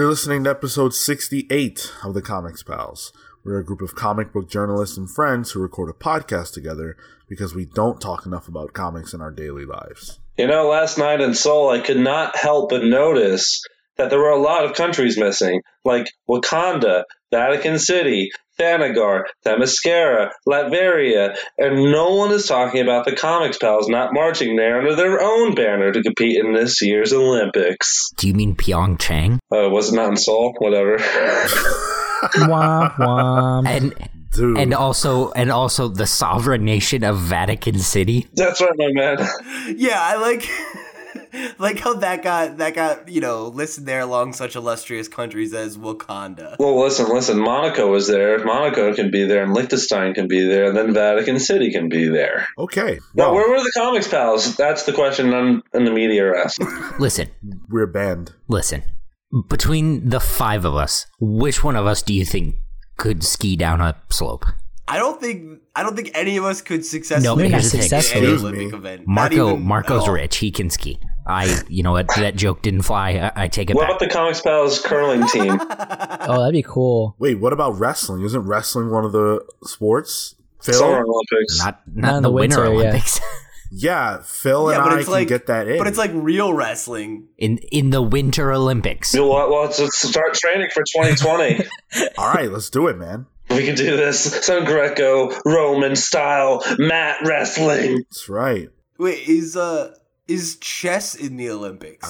You're listening to episode 68 of the Comics Pals. We're a group of comic book journalists and friends who record a podcast together because we don't talk enough about comics in our daily lives. You know, last night in Seoul, I could not help but notice that there were a lot of countries missing, like Wakanda, Vatican City, Thanagar, Themyscira, Latveria, and no one is talking about the Comics Pals not marching there under their own banner to compete in this year's Olympics. Do you mean Pyeongchang? Uh, was it not in Seoul? Whatever. womp womp. And Dude, and also and also the sovereign nation of Vatican City. That's right, my man. Yeah, I like like how that got that got you know listed there along such illustrious countries as Wakanda. Well, listen, listen. Monaco was there. Monaco can be there, and Liechtenstein can be there, and then Vatican City can be there. okay. Now, Well, where were the Comics Pals? That's the question I'm, and the media are asking. Listen, we're banned. listen. Between the five of us, which one of us do you think could ski down a slope? I don't think I don't think any of us could successfully No, You're not participate in any Olympic event. Marco even Marco's at rich. He can ski. I you know what that joke didn't fly. I, I take it What back. about the Comics Pals curling team? Oh, that'd be cool. Wait, what about wrestling? Isn't wrestling one of the sports? Phil? Summer Olympics. not Not not in the, the Winter winter, yeah. Olympics. Yeah, Phil Yeah, and I it's can like get that in. But it's like real wrestling. in in the Winter Olympics. Well, well, let's, let's start training for 2020. all right, let's do it, man. we can do this. Some Greco Roman style mat wrestling. That's right. Wait, is uh is chess in the Olympics?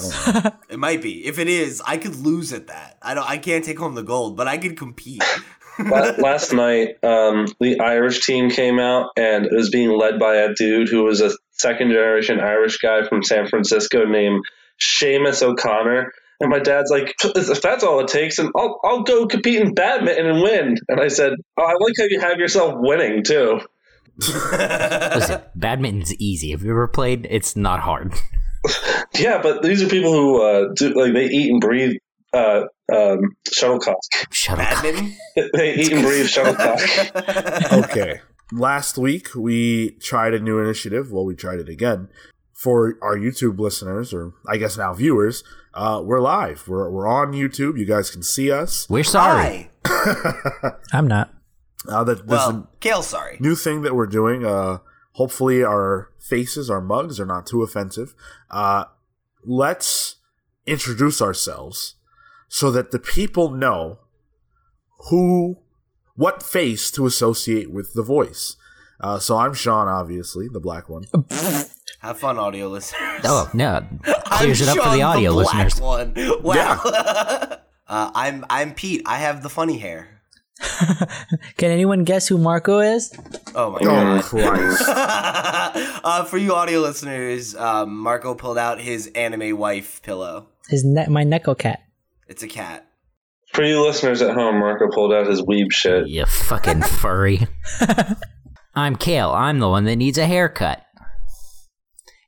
it might be. If it is, I could lose at that. I don't. I can't take home the gold, but I could compete. La- Last night, um, the Irish team came out, and it was being led by a dude who was a second generation Irish guy from San Francisco named Seamus O'Connor. And my dad's like, if that's all it takes, and I'll, I'll go compete in badminton and win. And I said, oh, I like how you have yourself winning too. Listen, badminton's easy. If you ever played, it's not hard. Yeah, but these are people who uh, do like they eat and breathe uh, um, shuttlecock. Shut up. Badminton. They eat and breathe shuttlecock. Okay. Last week we tried a new initiative. Well, we tried it again for our YouTube listeners, or I guess now viewers. Uh, we're live. We're we're on YouTube. You guys can see us. We're sorry. I'm not. Uh, that, this is Well, Kale, sorry. new thing that we're doing. Uh, hopefully our faces, our mugs, are not too offensive. Uh, let's introduce ourselves so that the people know who, what face to associate with the voice. Uh, so I'm Sean, obviously, the black one. Have fun, audio listeners. Oh no, I'm clears it up for the audio black listeners. One. Wow. uh, I'm I'm Pete. I have the funny hair. Can anyone guess who Marco is? Oh my Oh god. Christ! uh, for you audio listeners, um, Marco pulled out his anime wife pillow. His ne- my Neko cat. It's a cat. For you listeners at home, Marco pulled out his weeb shit. You fucking furry. I'm Kale. I'm the one that needs a haircut.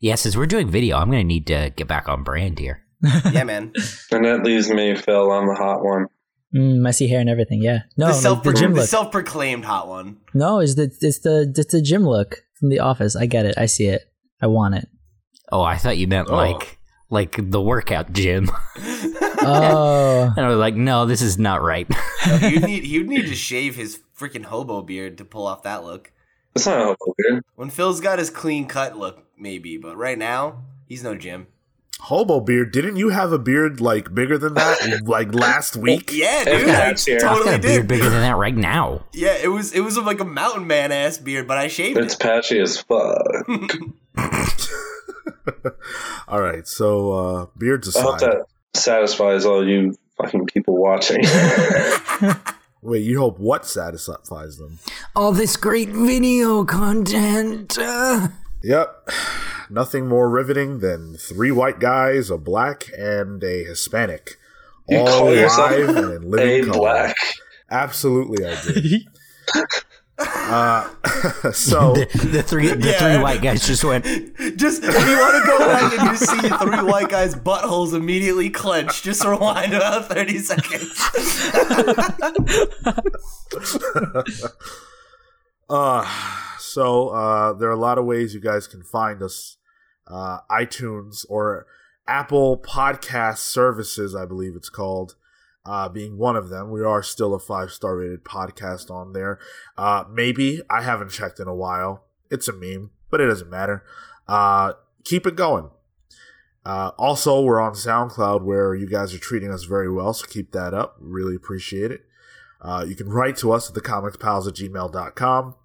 Yeah, since we're doing video, I'm gonna need to get back on brand here. Yeah, man. And that leaves me, Phil. I'm the hot one. Mm, messy hair and everything. Yeah. No, the, like self- the gym the look. self-proclaimed hot one. no, it's the it's the it's the gym look from The Office. I get it. I see it. I want it. Oh, I thought you meant Oh. like like the workout gym. Oh, and I was like, no, this is not right. He'd need he'd need to shave his freaking hobo beard to pull off that look. It's not a hobo beard. When Phil's got his clean cut look, maybe, but right now he's no Jim. Hobo beard. Didn't you have a beard like bigger than that, like last week? Yeah, dude, I patch here. I've got totally a beard bigger than that right now. Yeah, it was it was like a mountain man ass beard, but I shaved it. It's it. patchy as fuck. All right. So uh, beards I hope aside. that satisfies all you fucking people watching. Wait, you hope what satisfies them? All this great video content. uh. Yep. Nothing more riveting than three white guys, a black, and a Hispanic. You all call yourself and in living a color. black. Absolutely, I did. uh, so, the, the three the Yeah. three white guys just went. Just if you want to go back and you see three white guys' buttholes immediately clench, just rewind about thirty seconds. Uh, so uh, there are a lot of ways you guys can find us. Uh, iTunes or Apple Podcast Services, I believe it's called. uh, being one of them. We are still a five star rated podcast on there. Uh, maybe I haven't checked in a while. It's a meme, but it doesn't matter. Uh, keep it going. Uh, also, we're on SoundCloud where you guys are treating us very well, so keep that up. Really appreciate it. Uh, you can write to us at thecomicspals at gmail.com.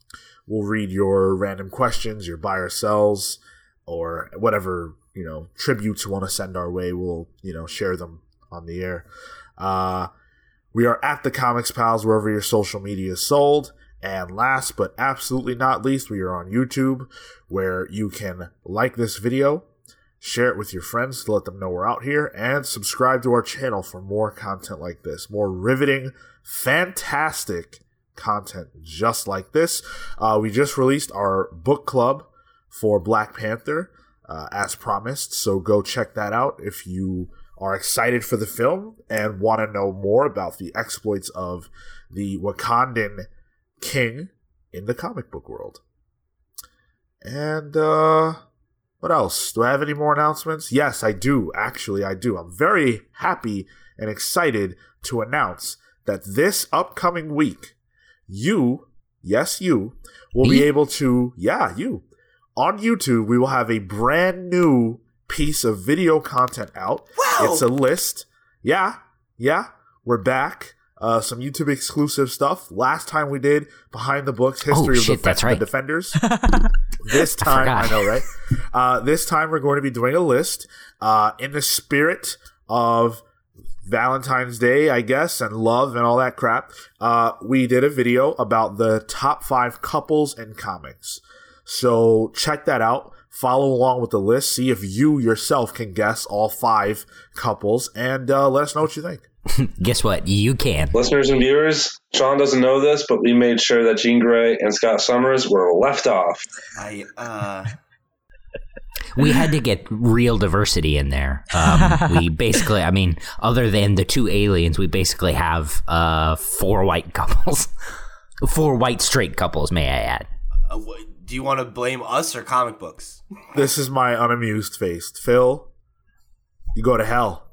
We'll read your random questions, your buy or sells, or whatever, you know, tributes you want to send our way. We'll, you know, share them on the air. Uh, we are at the Comics Pals wherever your social media is sold. And last but absolutely not least, we are on YouTube where you can like this video, share it with your friends to let them know we're out here, and subscribe to our channel for more content like this. More riveting, fantastic content just like this. Uh, we just released our book club for Black Panther, uh, as promised. So go check that out if you are excited for the film and want to know more about the exploits of the Wakandan king in the comic book world. And uh what else? Do I have any more announcements? Yes, I do. Actually, I do. I'm very happy and excited to announce that this upcoming week, you, yes, you, will Me? be able to, yeah, you, on YouTube, we will have a brand new piece of video content out. Wow. It's a list. Yeah, yeah, we're back. Uh, some YouTube exclusive stuff. Last time we did behind the books history Oh, shit, of the, that's right. the defenders. this time, I, forgot. know, right? Uh, this time we're going to be doing a list uh, in the spirit of Valentine's Day, I guess, and love and all that crap. Uh, we did a video about the top five couples in comics. So check that out. Follow along with the list. See if you yourself can guess all five couples, and uh, let us know what you think. Guess what? You can. Listeners and viewers, Sean doesn't know this, but we made sure that Jean Grey and Scott Summers were left off. I uh We had to get real diversity in there. Um, we basically, I mean, other than the two aliens, we basically have uh, four white couples, four white straight couples. May I add? uh, do you want to blame us or comic books? This is my unamused face. Phil, you go to hell.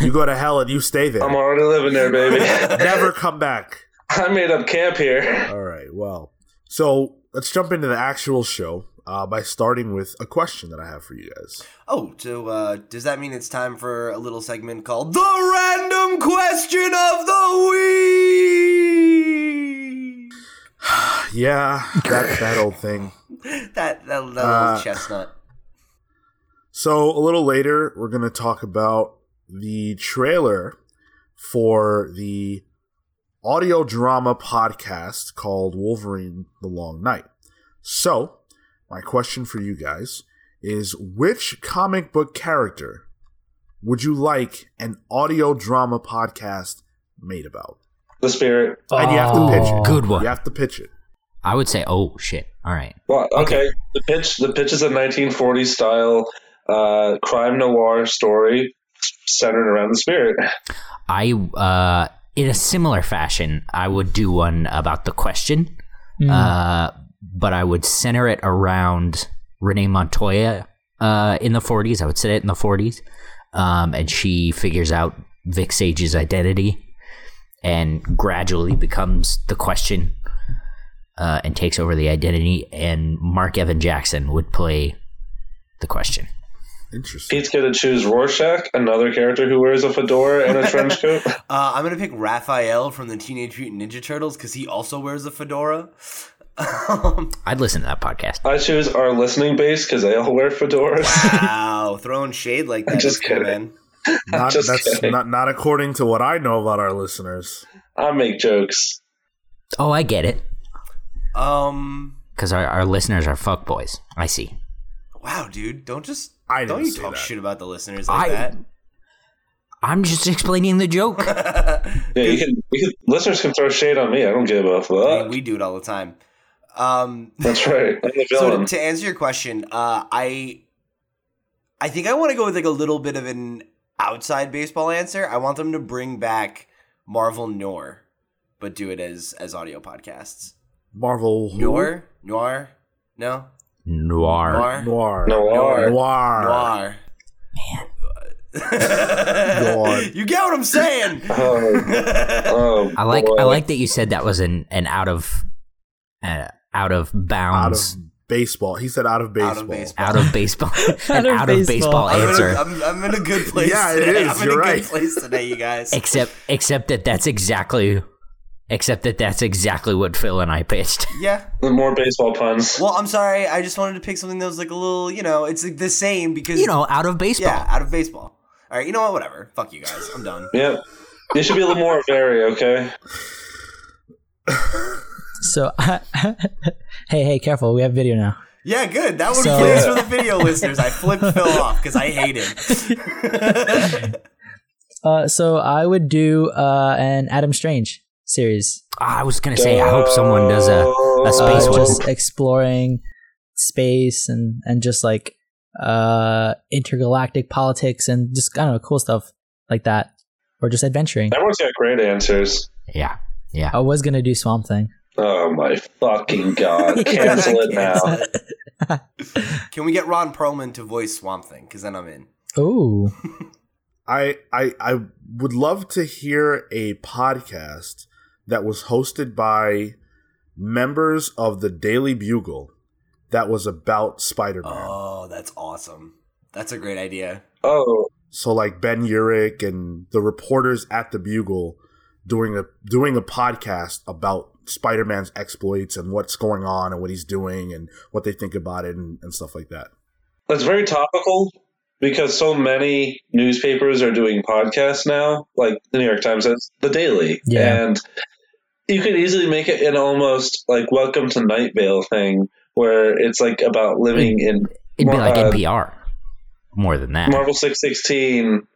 You go to hell and you stay there. I'm already living there, baby. Never come back. I made up camp here. All right. Well, so let's jump into the actual show uh, by starting with a question that I have for you guys. Oh, so uh, does that mean it's time for a little segment called the random question of the week? Yeah, that that old thing. That that, that little Uh, chestnut. So a little later, we're going to talk about the trailer for the audio drama podcast called Wolverine: The Long Night. So, my question for you guys is: Which comic book character would you like an audio drama podcast made about? The spirit. And you have to pitch it. Good one. You have to pitch it. I would say, oh shit. All right. Well, okay. The pitch. The pitch is a 1940s style uh, crime noir story centered around the spirit. I, uh, in a similar fashion, I would do one about the question, Mm. uh, but I would center it around Renee Montoya uh, in the 40s. I would set it in the 40s, um, and she figures out Vic Sage's identity and gradually becomes the question uh, and takes over the identity. And Marc Evan Jackson would play the question. Interesting. Pete's going to choose Rorschach, another character who wears a fedora and a trench coat. Uh, I'm gonna pick Raphael from the Teenage Mutant Ninja Turtles because he also wears a fedora. Um, I'd listen to that podcast. I choose our listening base because they all wear fedoras. wow, throwing shade like that. Just That's cool, kidding. man. Not, Just that's kidding. not not according to what I know about our listeners. I make jokes. Oh, I get it. Um, Because our, our listeners are fuckboys. I see. wow, dude, don't just I don't didn't you talk that. shit about the listeners like I- that. I'm just explaining the joke. Yeah, you can, you can, listeners can throw shade on me. I don't give a I mean, fuck. we do it all the time. Um, That's right. So to, to answer your question, uh, I I think I want to go with like a little bit of an outside baseball answer. I want them to bring back Marvel Noir, but do it as as audio podcasts. Marvel who? Noir, noir, no, Noir. noir, Noir. Noir. Noir. noir. Go. You get what I'm saying? Oh, oh, I like boy. I like that you said that was an an out of uh, out of Out of bounds baseball. He said out of baseball. Out of baseball. out of baseball an Out of baseball baseball. I'm in, answer. a, I'm, I'm in a good place. Yeah, it today. is. I'm in You're a right. good place today, you guys. except except that that's exactly except that that's exactly what Phil and I pitched. Yeah. more baseball puns. Well, I'm sorry. I just wanted to pick something that was like a little, you know, it's like the same because You know, out of baseball. yeah, out of baseball. All right, you know what? Whatever. Fuck you guys. I'm done. Yep. You should be a little more very, okay? So, hey, hey, careful. We have video now. Yeah, good. That one So- plays for the video listeners. I flipped Phil off because I hate him. Uh, so I would do uh, an Adam Strange series, Ah, I was gonna say, I hope someone does a, a space uh, one. just exploring space and and just like uh, intergalactic politics and just I don't know, cool stuff like that, or just adventuring. Everyone's got great answers. Yeah, yeah. I was gonna do Swamp Thing. Oh my fucking god. Cancel it now. Can we get Ron Perlman to voice Swamp Thing? Because then I'm in. Oh. I, I I would love to hear a podcast that was hosted by members of the Daily Bugle that was about Spider-Man. Oh, that's awesome. That's a great idea. Oh, So like Ben Urich and the reporters at the Bugle doing a doing a podcast about Spider-Man's exploits and what's going on and what he's doing and what they think about it and, and stuff like that. that's very topical because so many newspapers are doing podcasts now, like the New York Times says, the Daily. Yeah. And you could easily make it an almost like Welcome to Night Vale thing where it's like about living in It'd be like uh, NPR. More than that. Marvel 616,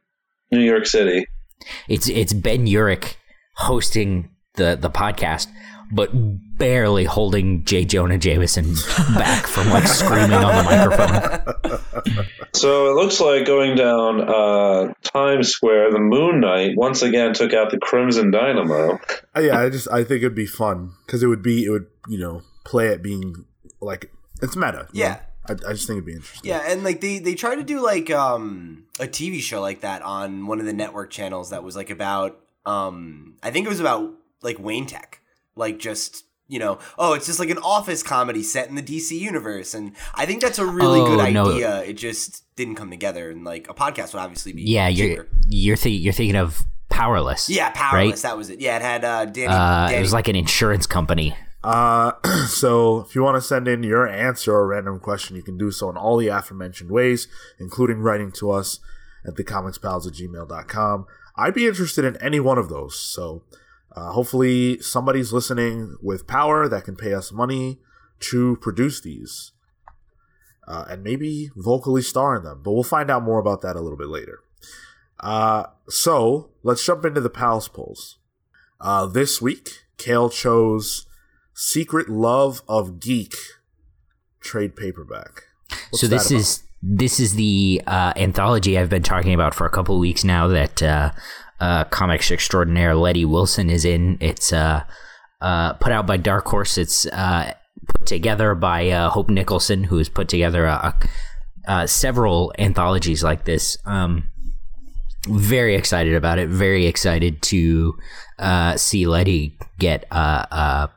New York City. It's it's Ben Urich hosting the the podcast, but barely holding J. Jonah Jameson back from like screaming on the microphone. So it looks like going down uh, Times Square, the Moon Knight once again took out the Crimson Dynamo. Uh, yeah, I just I think it'd be fun because it would be it would you know play it being like it's meta. Yeah. know? I, I just think it'd be interesting. Yeah, and like they they tried to do like um a TV show like that on one of the network channels that was like about um I think it was about like Wayne Tech. Like just you know, oh, it's just like an office comedy set in the DC universe, and I think that's a really Oh, good no. idea. It just didn't come together, and like a podcast would obviously be Yeah, you're you're th- you're thinking of Powerless. yeah, powerless. That was it. Yeah, it had uh, Danny. Uh, Danny it was like an insurance company. Uh, so if you want to send in your answer or random question, you can do so in all the aforementioned ways, including writing to us at thecomicspals at gmail.com. I'd be interested in any one of those. So uh, hopefully somebody's listening with power that can pay us money to produce these. Uh, and maybe vocally star in them. But we'll find out more about that a little bit later. Uh, so let's jump into the pals pulls. Uh, this week, Kale chose Secret Love of Geek trade paperback. What's so this is this is the uh, anthology I've been talking about for a couple of weeks now that uh, uh, comics extraordinaire Letty Wilson is in. It's uh, uh, put out by Dark Horse. It's uh, put together by uh, Hope Nicholson, who has put together a, a, uh, several anthologies like this. Um, very excited about it. Very excited to uh, see Letty get uh, a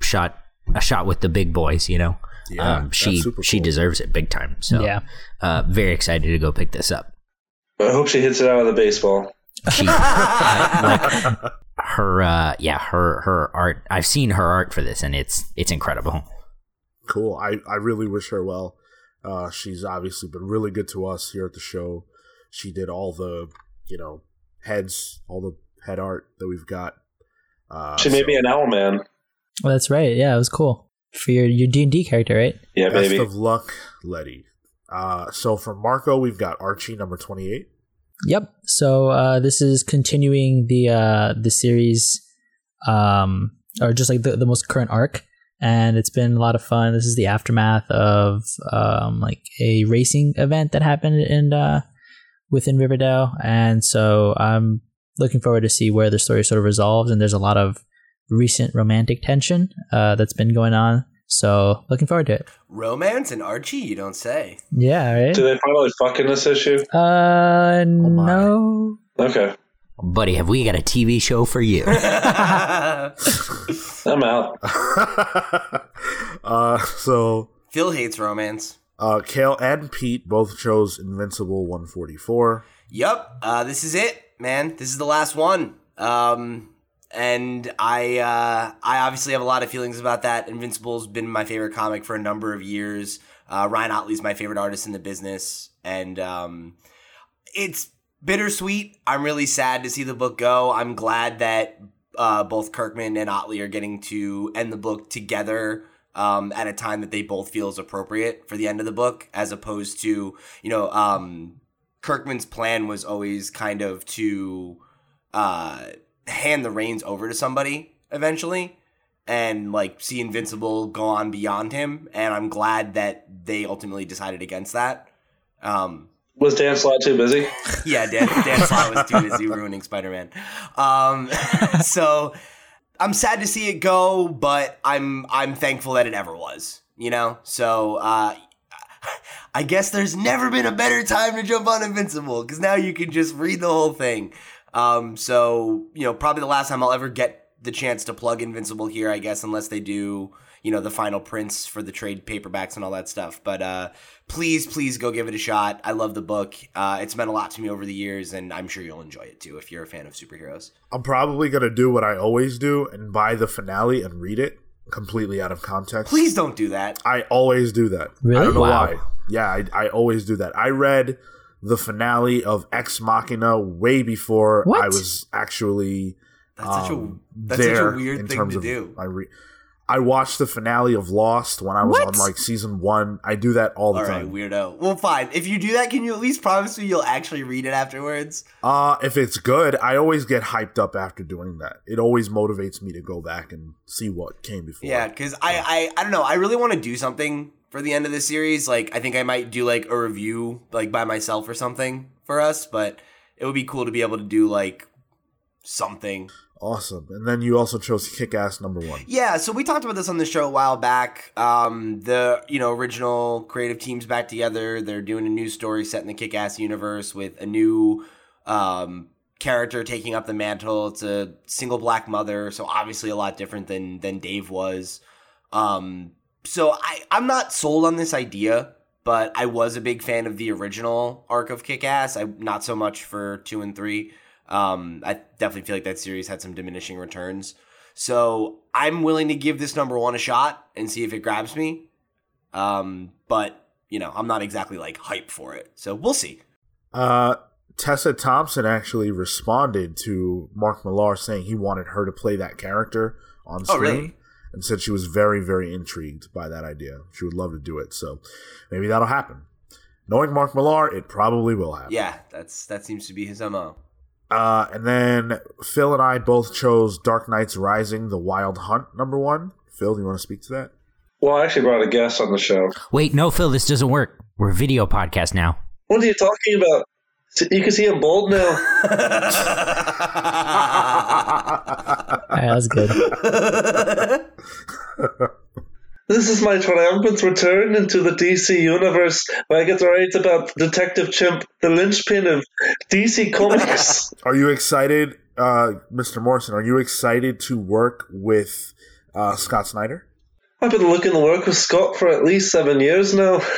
shot a shot with the big boys. You know, Yeah, um, she super she deserves it big time. So Yeah. uh, very excited to go pick this up. I hope she hits it out of the baseball. She like her uh, yeah her her art. I've seen her art for this, and it's it's incredible. cool. I, I really wish her well. Uh, she's obviously been really good to us here at the show. She did all the, you know, heads, all the head art that we've got. Uh, She made so me an owl man. well, that's right. Yeah, it was cool for your your D and D character, right? Yeah, best baby. of luck, Letty. Uh, so for Marco, we've got Archie number twenty-eight. Yep. So uh, this is continuing the uh, the series, um, or just like the, the most current arc, and it's been a lot of fun. This is the aftermath of um, like a racing event that happened in uh, within Riverdale, and so I'm looking forward to see where the story sort of resolves. And there's a lot of recent romantic tension uh, that's been going on So looking forward to it. Romance and Archie, you don't say. Yeah, right. Do they finally fuck in this issue? Uh, my. no. Okay, Buddy, have we got a TV show for you? I'm out. uh, so Phil hates romance. uh, Kale and Pete both chose Invincible 144. Yep. uh, this is it, man. This is the last one. Um, and I, uh, I obviously have a lot of feelings about that. Invincible's been my favorite comic for a number of years. Uh, Ryan Ottley's my favorite artist in the business, and um, it's bittersweet. I'm really sad to see the book go. I'm glad that uh, both Kirkman and Ottley are getting to end the book together um, at a time that they both feel is appropriate for the end of the book, as opposed to you know um, Kirkman's plan was always kind of to uh, hand the reins over to somebody eventually and like see Invincible go on beyond him. And I'm glad that they ultimately decided against that. Um, Was Dan Slott too busy? yeah, Dan, Dan Slott was too busy ruining Spider Man. Um, so I'm sad to see it go, but I'm I'm thankful that it ever was. You know, so uh, I guess there's never been a better time to jump on Invincible because now you can just read the whole thing. Um, so you know, probably the last time I'll ever get the chance to plug Invincible here, I guess, unless they do you know the final prints for the trade paperbacks and all that stuff. But uh, please, please go give it a shot. I love the book. Uh, it's meant a lot to me over the years, and I'm sure you'll enjoy it too if you're a fan of superheroes. I'm probably gonna do what I always do and buy the finale and read it completely out of context. Please don't do that. I always do that. I Really? don't know Wow. why. Yeah, I, I always do that. I read the finale of Ex Machina way before What? I was actually That's such a um, that's such a weird in thing terms to of do. I re- I watched the finale of Lost when I was What? on like season one. I do that all the All right, time. weirdo. Well, fine. If you do that, can you at least promise me you'll actually read it afterwards? Uh, if it's good, I always get hyped up after doing that. It always motivates me to go back and see what came before. Yeah, because I, I I don't know. I really want to do something for the end of the series. Like I think I might do like a review like by myself or something for us. But it would be cool to be able to do like something. Awesome. And then you also chose Kick Ass number one. Yeah, so we talked about this on the show a while back. Um, the you know original creative teams back together. They're doing a new story set in the Kick-Ass universe with a new um, character taking up the mantle. It's a single black mother, so obviously a lot different than than Dave was. Um, so I I'm not sold on this idea, but I was a big fan of the original arc of Kick-Ass. I not so much for two and three. Um, I definitely feel like that series had some diminishing returns. So I'm willing to give this number one a shot and see if it grabs me. Um, but you know, I'm not exactly like hype for it. So we'll see. Uh, Tessa Thompson actually responded to Mark Millar saying he wanted her to play that character on Oh, screen. really? And said she was very, very intrigued by that idea. She would love to do it. So maybe that'll happen. Knowing Mark Millar, it probably will happen. Yeah, that's that seems to be his mo. Uh, and then Phil and I both chose Dark Nights Rising: The Wild Hunt number one. Phil, do you want to speak to that? Well, I actually brought a guest on the show. Wait, no, Phil, this doesn't work. We're a video podcast now. What are you talking about? You can see I'm bald now. Alright, that's good. This is my triumphant return into the DC universe where I get to write about Detective Chimp, the linchpin of DC Comics. Are you excited, uh, Mr. Morrison? Are you excited to work with uh, Scott Snyder? I've been looking to work with Scott for at least seven years now.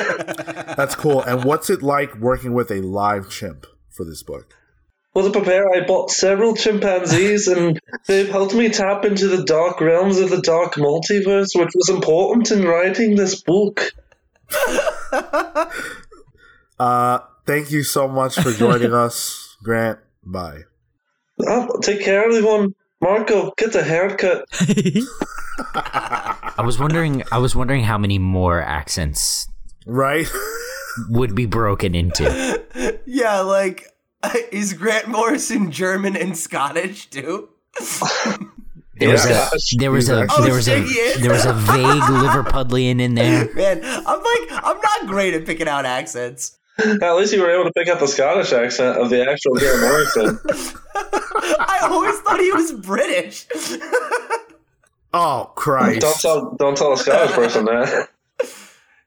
That's cool. And what's it like working with a live chimp for this book? Well, to prepare, I bought several chimpanzees, and they've helped me tap into the dark realms of the dark multiverse, which was important in writing this book. Uh, thank you so much for joining us, Grant. Bye. Oh, take care, everyone. Marco, get a haircut. I was wondering. I was wondering how many more accents Right? would be broken into. yeah, like is Grant Morrison German and Scottish too? There was Yeah. a there was He's a oh, there was Oh, a shit, he is. there was a vague Liverpudlian in there. Man, I'm like I'm not great at picking out accents. At least you were able to pick up the Scottish accent of the actual Grant Morrison. I always thought he was British. Oh Christ! Don't tell don't tell a Scottish person that.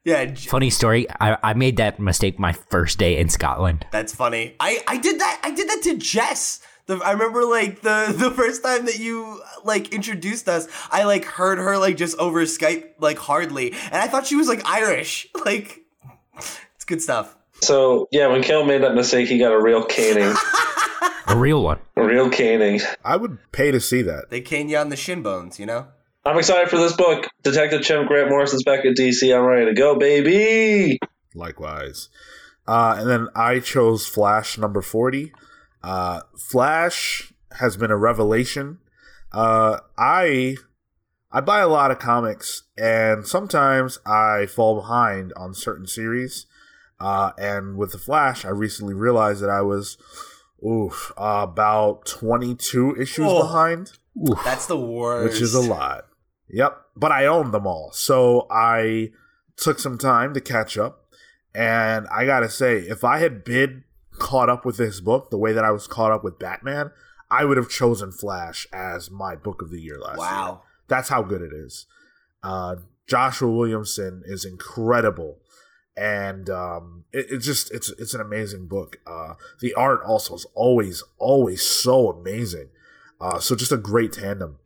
Yeah, Funny story. I, I made that mistake my first day in Scotland. that's funny. I I did that. I did that to Jess. The, I remember like the the first time that you like introduced us, I like heard her like just over Skype like hardly, and I thought she was like Irish. Like, it's good stuff. So yeah, when Kale made that mistake, he got a real caning. A real one. a real caning. I would pay to see that. They cane you on the shin bones, you know. I'm excited for this book. Detective Chimp Grant Morrison's back at DC. I'm ready to go, baby. Likewise. Uh, and then I chose Flash number 40. Uh, Flash has been a revelation. Uh, I I buy a lot of comics, and sometimes I fall behind on certain series. Uh, and with the Flash, I recently realized that I was oof, uh, about 22 issues Oh. behind That's the worst. which is a lot. Yep, but I own them all, so I took some time to catch up. And I gotta say, if I had been caught up with this book the way that I was caught up with Batman, I would have chosen Flash as my book of the year last year. Wow. That's how good it is. Uh, Joshua Williamson is incredible, and um, it, it's just it's it's an amazing book. Uh, the art also is always always so amazing. Uh, so just a great tandem.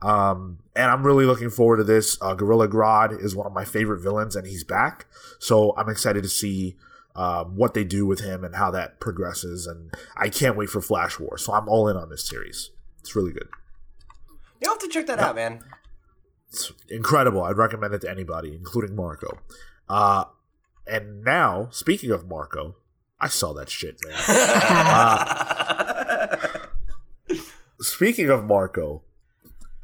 Um, and I'm really looking forward to this. Uh, Gorilla Grodd is one of my favorite villains, and he's back. So I'm excited to see um, what they do with him and how that progresses. And I can't wait for Flash War. So I'm all in on this series. It's really good. You'll have to check that out, man. It's incredible. I'd recommend it to anybody, including Marco. Uh, and now, speaking of Marco, I saw that shit, man. speaking of Marco,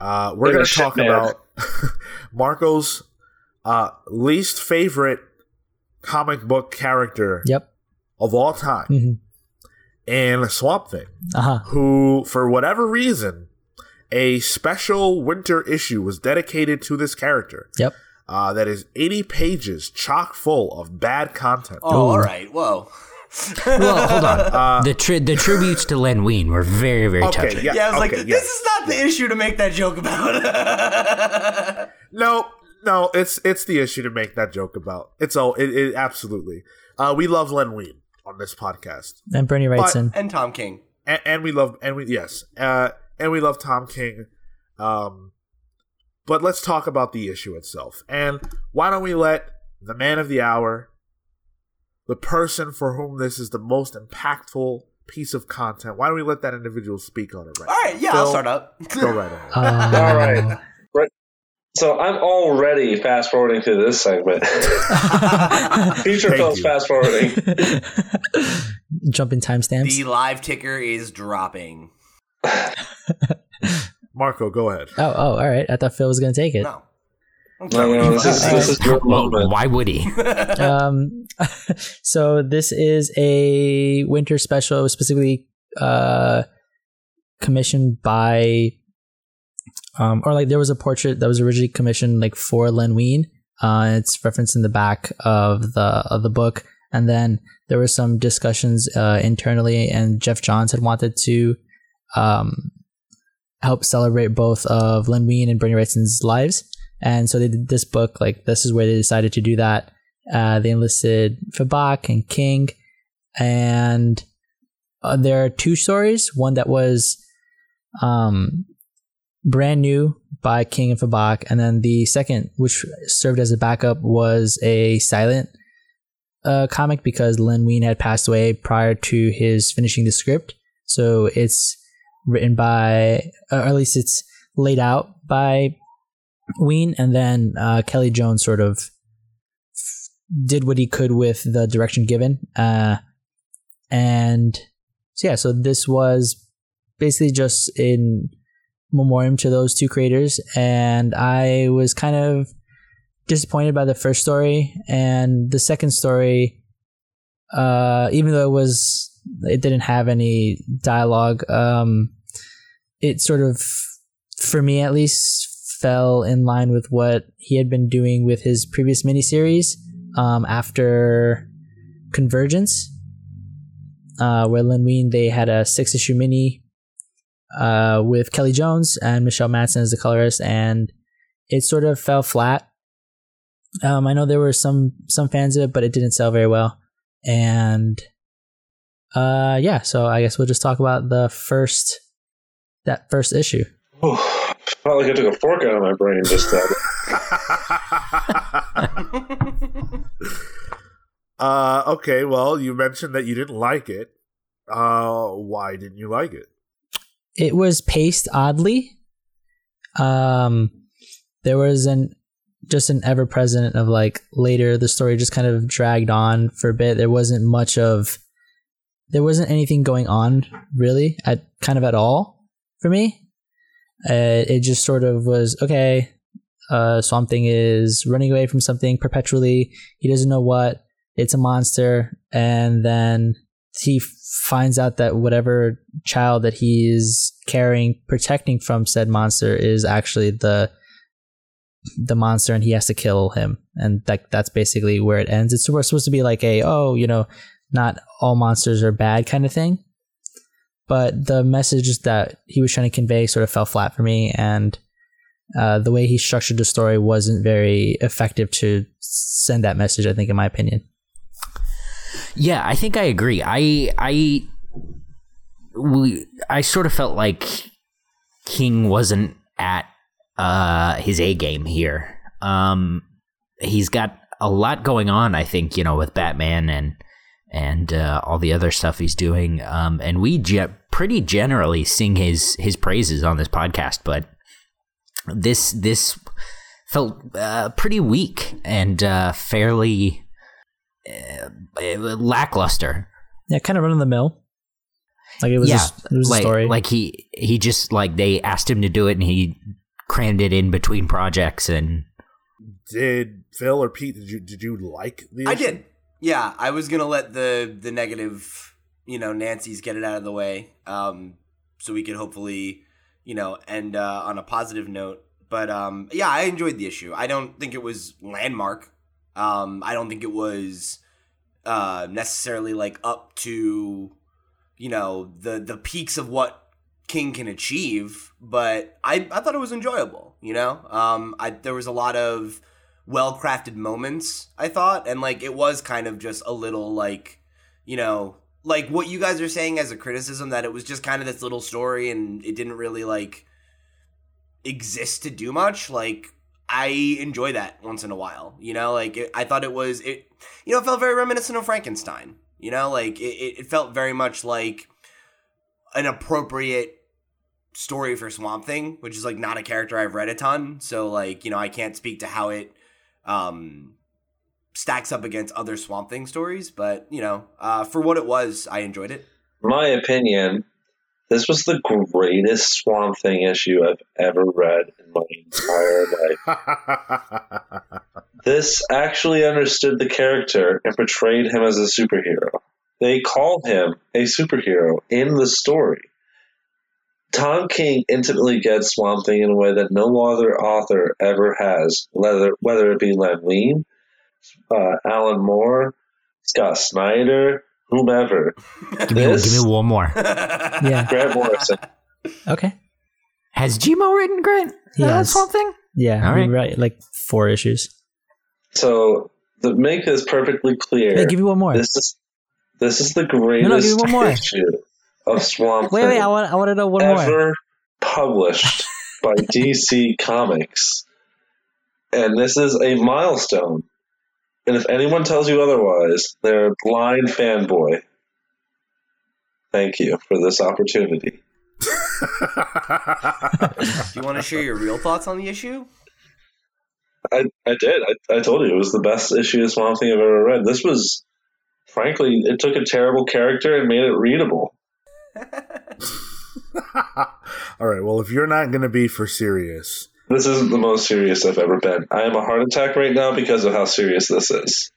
uh, we're going to talk man. about Marco's uh, least favorite comic book character Yep. of all time, hmm and Swamp Thing, Uh huh. who, for whatever reason, a special winter issue was dedicated to this character. Yep. Uh, that is 80 pages chock full of bad content. Oh, all right. Whoa. Well, hold on. the tri- the tributes to Len Wein were very very Okay, touching. yeah, Yeah, I was okay, like, yeah. this is not the issue to make that joke about. No, no, it's it's the issue to make that joke about. It's all it, it absolutely. Uh, we love Len Wein on this podcast, And Bernie Wrightson. and Tom King. and, and we love and we yes, uh, and we love Tom King. Um, but let's talk about the issue itself, and why don't we let the man of the hour, the person for whom this is the most impactful piece of content, why don't we let that individual speak on it right? All right, now? yeah, I'll start up. Go right ahead. Uh, All right. So I'm already fast forwarding through this segment. Future Thank Phil's fast forwarding. Jumping timestamps. The live ticker is dropping. Marco, go ahead. Oh, oh, all right. I thought Phil was gonna take it. No. No, no, this is, this is Well, why would he? um, so this is a winter special, specifically uh, commissioned by, um, or like there was a portrait that was originally commissioned like for Len Wein. Uh, it's referenced in the back of the of the book, and then there were some discussions uh, internally, and Geoff Johns had wanted to um, help celebrate both of Len Wein and Bernie Wrightson's lives. And so they did this book, like this is where they decided to do that. Uh, they enlisted Fabok and King, and uh, there are two stories. One that was um, brand new by King and Fabok, and then the second, which served as a backup, was a silent uh, comic because Len Wein had passed away prior to his finishing the script. So it's written by, or at least it's laid out by Wein, and then uh, Kelly Jones sort of f- did what he could with the direction given. Uh, and so, yeah, so this was basically just in memoriam to those two creators. And I was kind of disappointed by the first story. And the second story, uh, even though it was, it didn't have any dialogue, um, it sort of, for me at least, fell in line with what he had been doing with his previous miniseries um, after Convergence, uh, where Len Wein they had a six issue mini uh, with Kelly Jones and Michelle Madsen as the colorist, and it sort of fell flat. Um, I know there were some some fans of it, but it didn't sell very well. And uh, yeah, so I guess we'll just talk about the first that first issue. Ooh, felt like I took a fork out of my brain just then. uh, okay, well, you mentioned that you didn't like it. Uh, why didn't you like it? It was paced oddly. Um, there was an just an ever present of like later the story just kind of dragged on for a bit. There wasn't much of there wasn't anything going on really at kind of at all for me. Uh, it just sort of was okay. Uh, Swamp Thing is running away from something perpetually. He doesn't know what. It's a monster, and then he finds out that whatever child that he is carrying, protecting from said monster, is actually the the monster, and he has to kill him. And that that's basically where it ends. It's supposed to be like a oh, you know, not all monsters are bad kind of thing. But the message that he was trying to convey sort of fell flat for me, and uh, the way he structured the story wasn't very effective to send that message. I think, in my opinion. Yeah, I think I agree. I I we I sort of felt like King wasn't at uh his A game here. Um he's got a lot going on, I think, you know, with Batman and and uh, all the other stuff he's doing. Um and we ge- pretty generally sing his his praises on this podcast, but this this felt uh, pretty weak and uh, fairly uh, lackluster. Yeah, kind of run of the mill. Like it was, yeah, just, it was like, a story. Like he he just like they asked him to do it, and he crammed it in between projects. And did Phil or Pete? Did you did you like the? I issue? did. Yeah, I was gonna let the the negative, you know, Nancy's get it out of the way, um, so we could hopefully, you know, end uh, on a positive note. But um, yeah, I enjoyed the issue. I don't think it was landmark. Um, I don't think it was uh, necessarily like up to, you know, the the peaks of what King can achieve. But I I thought it was enjoyable. You know, um, I there was a lot of well crafted moments. I thought, and like it was kind of just a little like, you know, like what you guys are saying as a criticism that it was just kind of this little story and it didn't really like exist to do much. Like I enjoy that once in a while. You know, like it, I thought it was it. You know, it felt very reminiscent of Frankenstein. You know, like it, it felt very much like an appropriate story for Swamp Thing, which is like not a character I've read a ton. So like you know, I can't speak to how it um stacks up against other Swamp Thing stories, but you know, uh, for what it was, I enjoyed it. My opinion, this was the greatest Swamp Thing issue I've ever read in my entire life. This actually understood the character and portrayed him as a superhero. They call him a superhero in the story. Tom King intimately gets Swamp Thing in a way that no other author ever has, whether whether it be Len Wein, uh, Alan Moore, Scott Snyder, whomever. give me, give me one more. yeah. Grant Morrison. Okay. Has Gmo written Grant? He uh. Swamp Thing? Yeah. All we right. write like four issues. So to make this perfectly clear, Hey, give me one more. this is this is the greatest no, give me one more. issue of Swamp wait, Thing wait. I want. I want to know one more. ever published by DC Comics, and this is a milestone. And if anyone tells you otherwise, they're a blind fanboy. Thank you for this opportunity. Do you want to share your real thoughts on the issue? I, I did. I, I told you it was the best issue of Swamp Thing I've ever read. This was, frankly, it took a terrible character and made it readable. All right. Well, if you're not going to be for serious, This isn't the most serious I've ever been. I am a heart attack right now because of how serious this is.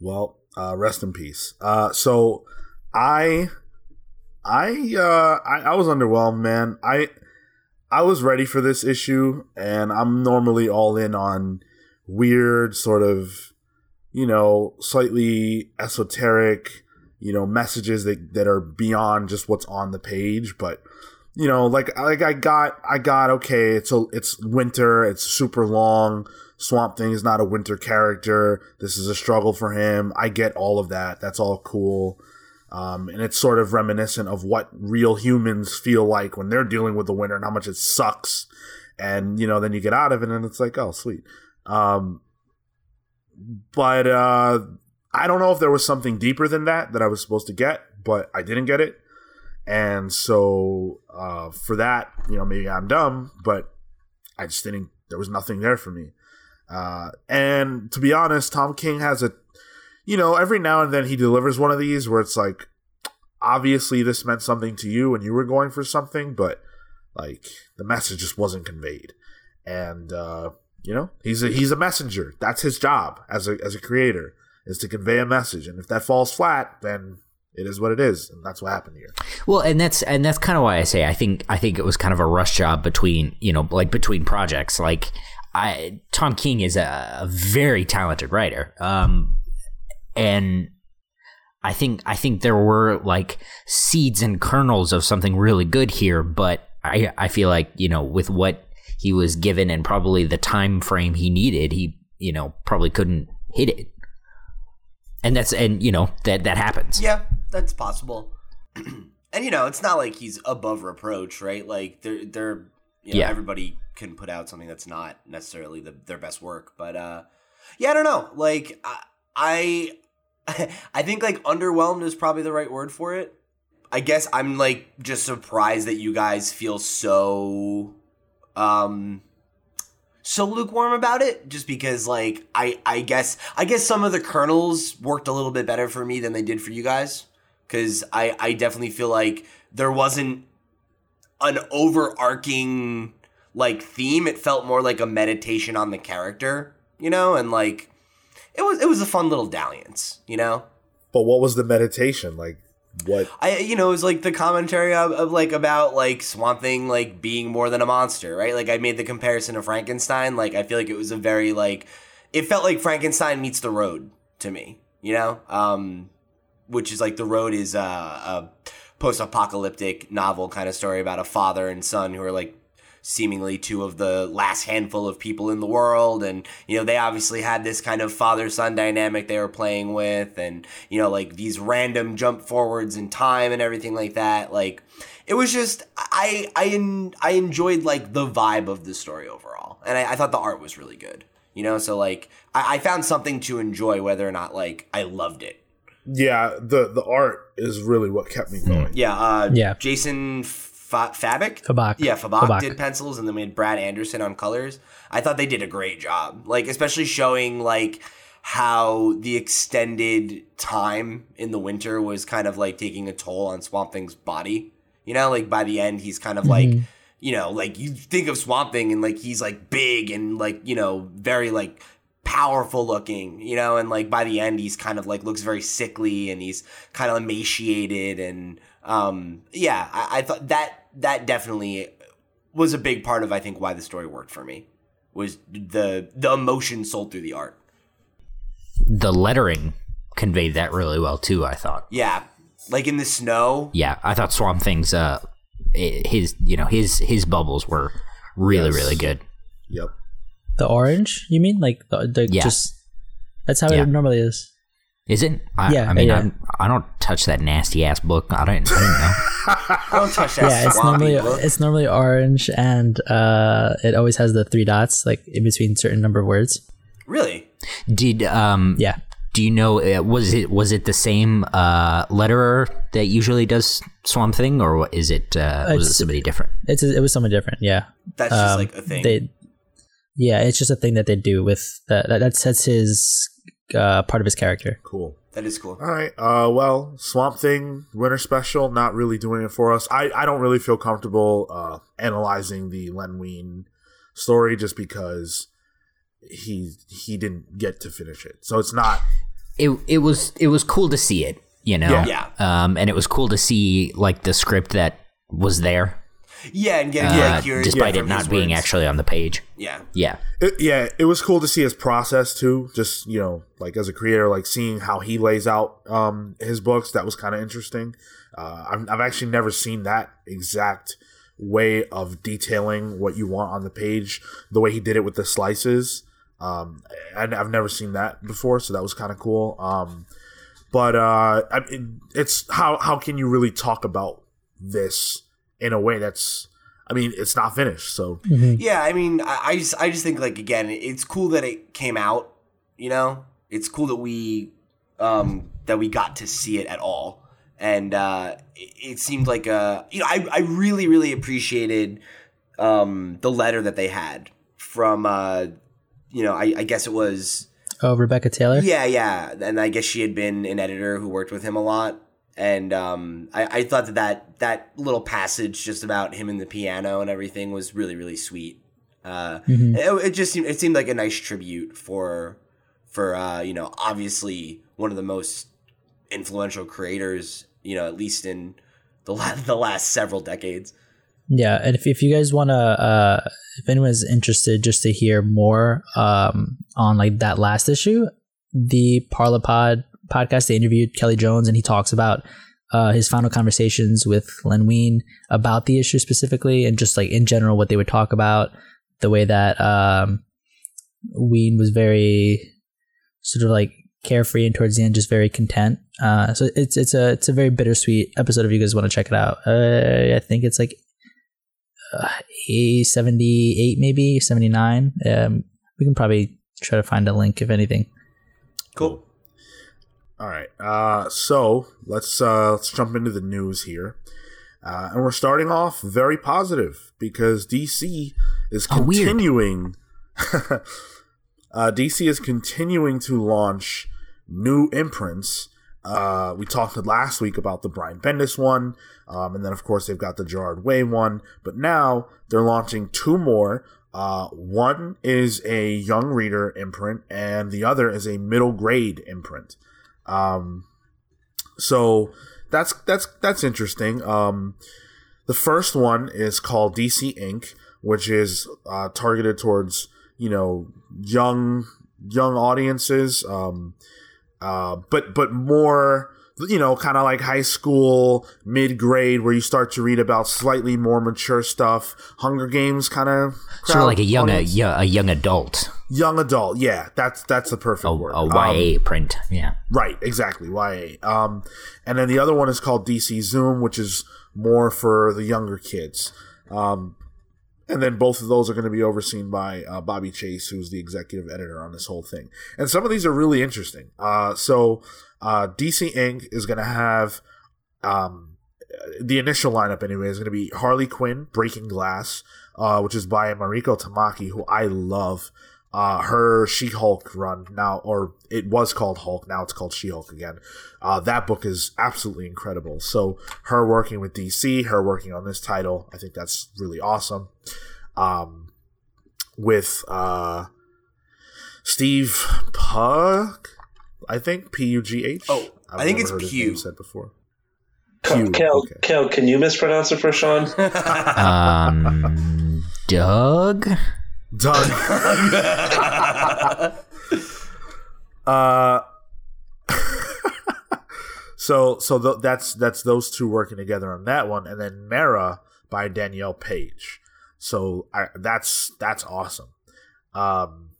well, uh, rest in peace. Uh, so, I, I, uh, I, I was underwhelmed, man. I, I was ready for this issue, and I'm normally all in on weird, sort of, you know, slightly esoteric, you know, messages that that are beyond just what's on the page. But you know, like like I got I got okay. It's a it's winter. It's super long. Swamp Thing is not a winter character. This is a struggle for him. I get all of that. That's all cool. Um, and it's sort of reminiscent of what real humans feel like when they're dealing with the winter and how much it sucks. And you know, then you get out of it, and it's like, oh, sweet. Um, but uh, I don't know if there was something deeper than that that I was supposed to get, but I didn't get it. And so uh, for that, you know, maybe I'm dumb, but I just didn't. There was nothing there for me. Uh, and to be honest, Tom King has a, you know, every now and then he delivers one of these where it's like, obviously this meant something to you and you were going for something, but like the message just wasn't conveyed. And uh, you know, he's a he's a messenger. That's his job as a as a creator is to convey a message. And if that falls flat, then it is what it is, and that's what happened here. Well, and that's and that's kind of why I say I think I think it was kind of a rush job between you know like between projects. Like I Tom King is a, a very talented writer, um, and I think I think there were like seeds and kernels of something really good here, but I I feel like you know with what he was given and probably the time frame he needed, he you know probably couldn't hit it. And that's and you know that that happens. Yeah, that's possible. and you know, it's not like he's above reproach, right? Like they're they're you know, Yeah. everybody can put out something that's not necessarily the, their best work, but uh yeah, I don't know. Like I I I think like underwhelmed is probably the right word for it. I guess I'm like just surprised that you guys feel so um so lukewarm about it just because like I I guess I guess some of the kernels worked a little bit better for me than they did for you guys. Cuz I I definitely feel like there wasn't an overarching like theme. It felt more like a meditation on the character you know? And like it was it was a fun little dalliance you know? But what was the meditation? Like? What? I you know it was like the commentary of, of like about like Swamp Thing like being more than a monster, right? Like I made the comparison to Frankenstein. Like I feel like it was a very like it felt like Frankenstein meets the road to me, you know? Um which is like the road is uh, a post-apocalyptic novel kind of story about a father and son who are like seemingly two of the last handful of people in the world. And you know they obviously had this kind of father son dynamic they were playing with and you know like these random jump forwards in time and everything like that. Like it was just i i i enjoyed like the vibe of the story overall. And i, I thought the art was really good you know? So like I, I found something to enjoy whether or not like i loved it. Yeah, the the art is really what kept me going. yeah uh Yeah. jason Fa- Fabik Fabak. Yeah, Fabak, Fabak. did pencils, and then we had Brad Anderson on colors. I thought they did a great job, like especially showing like how the extended time in the winter was kind of like taking a toll on Swamp Thing's body. You know, like by the end, he's kind of like, mm-hmm. you know, like you think of Swamp Thing and like he's like big and like you know very like powerful looking, you know, and like by the end he's kind of like looks very sickly and he's kind of emaciated and um yeah, I, I thought that that definitely was a big part of I think why the story worked for me was the the emotion sold through the art. The lettering conveyed that really well too. I thought. Yeah, like in the snow. Yeah, I thought Swamp Thing's uh his you know his his bubbles were really Yes. really good. Yep. The orange, you mean? Like the, the Yeah. just that's how Yeah. it normally is. Is it? I, Yeah, I mean, yeah. I'm, I don't touch that nasty ass book. I don't. I didn't know. Don't touch that. yeah, it's normally look. it's normally orange and uh it always has the three dots like in between certain number of words. really. Did um? Yeah. Do you know? Uh, was it was it the same uh letterer that usually does Swamp Thing, or is it uh, was it somebody different? It's it was something different, yeah. That's just Um, like a thing. They Yeah, it's just a thing that they do with that that, that sets his uh part of his character. Cool. that is cool. All right. Uh, well, Swamp Thing Winter Special not really doing it for us. I, I don't really feel comfortable uh, analyzing the Len Wein story just because he he didn't get to finish it. So it's not. It it was it was cool to see it, you know. Yeah. Um, and it was cool to see like the script that was there, Yeah, and getting uh, like your despite yeah, it not his being words. actually on the page. Yeah, Yeah. It, yeah, it was cool to see his process too. Just you know, like as a creator, like seeing how he lays out um, his books. That was kind of interesting. Uh, I've, I've actually never seen that exact way of detailing what you want on the page. The way he did it with the slices, um, and I've never seen that before, so that was kind of cool. Um, but uh, I mean, it's how how can you really talk about this in a way that's I mean, it's not finished, so Yeah, I mean, I, I just I just think like again, it's cool that it came out. You know, it's cool that we um that we got to see it at all, and uh, it, it seemed like a you know I I really really appreciated um the letter that they had from uh you know I, I guess it was Oh, Rebecca Taylor. yeah yeah and I guess she had been an editor who worked with him a lot. And um, I, I thought that, that that little passage just about him and the piano and everything was really really sweet. Uh, it, it just seemed it seemed like a nice tribute for for uh, you know obviously one of the most influential creators you know at least in the last, the last several decades. Yeah, and if, if you guys want to, uh, if anyone's interested just to hear more um, on like that last issue, the Parlapod podcast, they interviewed Kelley Jones and he talks about uh, his final conversations with Len Wein about the issue specifically and just like in general what they would talk about, the way that um, Wein was very sort of like carefree and towards the end just very content. Uh, so it's it's a it's a very bittersweet episode if you guys want to check it out. Uh, I think it's like uh, a 78 maybe 79 um we can probably try to find a link if anything Cool. All right. Uh, so let's uh, let's jump into the news here, uh, and we're starting off very positive because DC is Oh, continuing. uh, DC is continuing to launch new imprints. Uh, we talked last week about the Brian Bendis one, um, and then of course they've got the Gerard Way one. But now they're launching two more. Uh, one is a young reader imprint, and the other is a middle grade imprint. Um, so that's that's that's interesting. Um, the first one is called DC Ink, which is uh, targeted towards you know young young audiences, um, uh, but but more you know kind of like high school mid grade where you start to read about slightly more mature stuff. Hunger Games kind of Sort of like a young a, a young adult, young adult. Yeah, that's that's the perfect a, word. a Um, YA print. Yeah. Right, exactly. YA. Um, and then the other one is called DC Zoom, which is more for the younger kids. Um, and then both of those are going to be overseen by uh, Bobbie Chase, who's the executive editor on this whole thing. And some of these are really interesting. Uh, so uh, DC Ink is going to have um, the initial lineup anyway is going to be Harley Quinn, Breaking Glass, uh, which is by Mariko Tamaki, who I love. Uh, her She Hulk run now, or it was called Hulk, now it's called She Hulk again. Uh, that book is absolutely incredible. So, her working with DC, her working on this title, I think that's really awesome. Um, with uh, Steve Pug, I think P U G H. Oh, I've I think it's heard his Pew. Said before. Kel, Pew, Kel, okay. Kel, can you mispronounce it for Sean? Um, Doug. Doug. uh, so so th- that's that's those two working together on that one, and then Mara by Danielle Paige. So I, that's that's awesome. Um,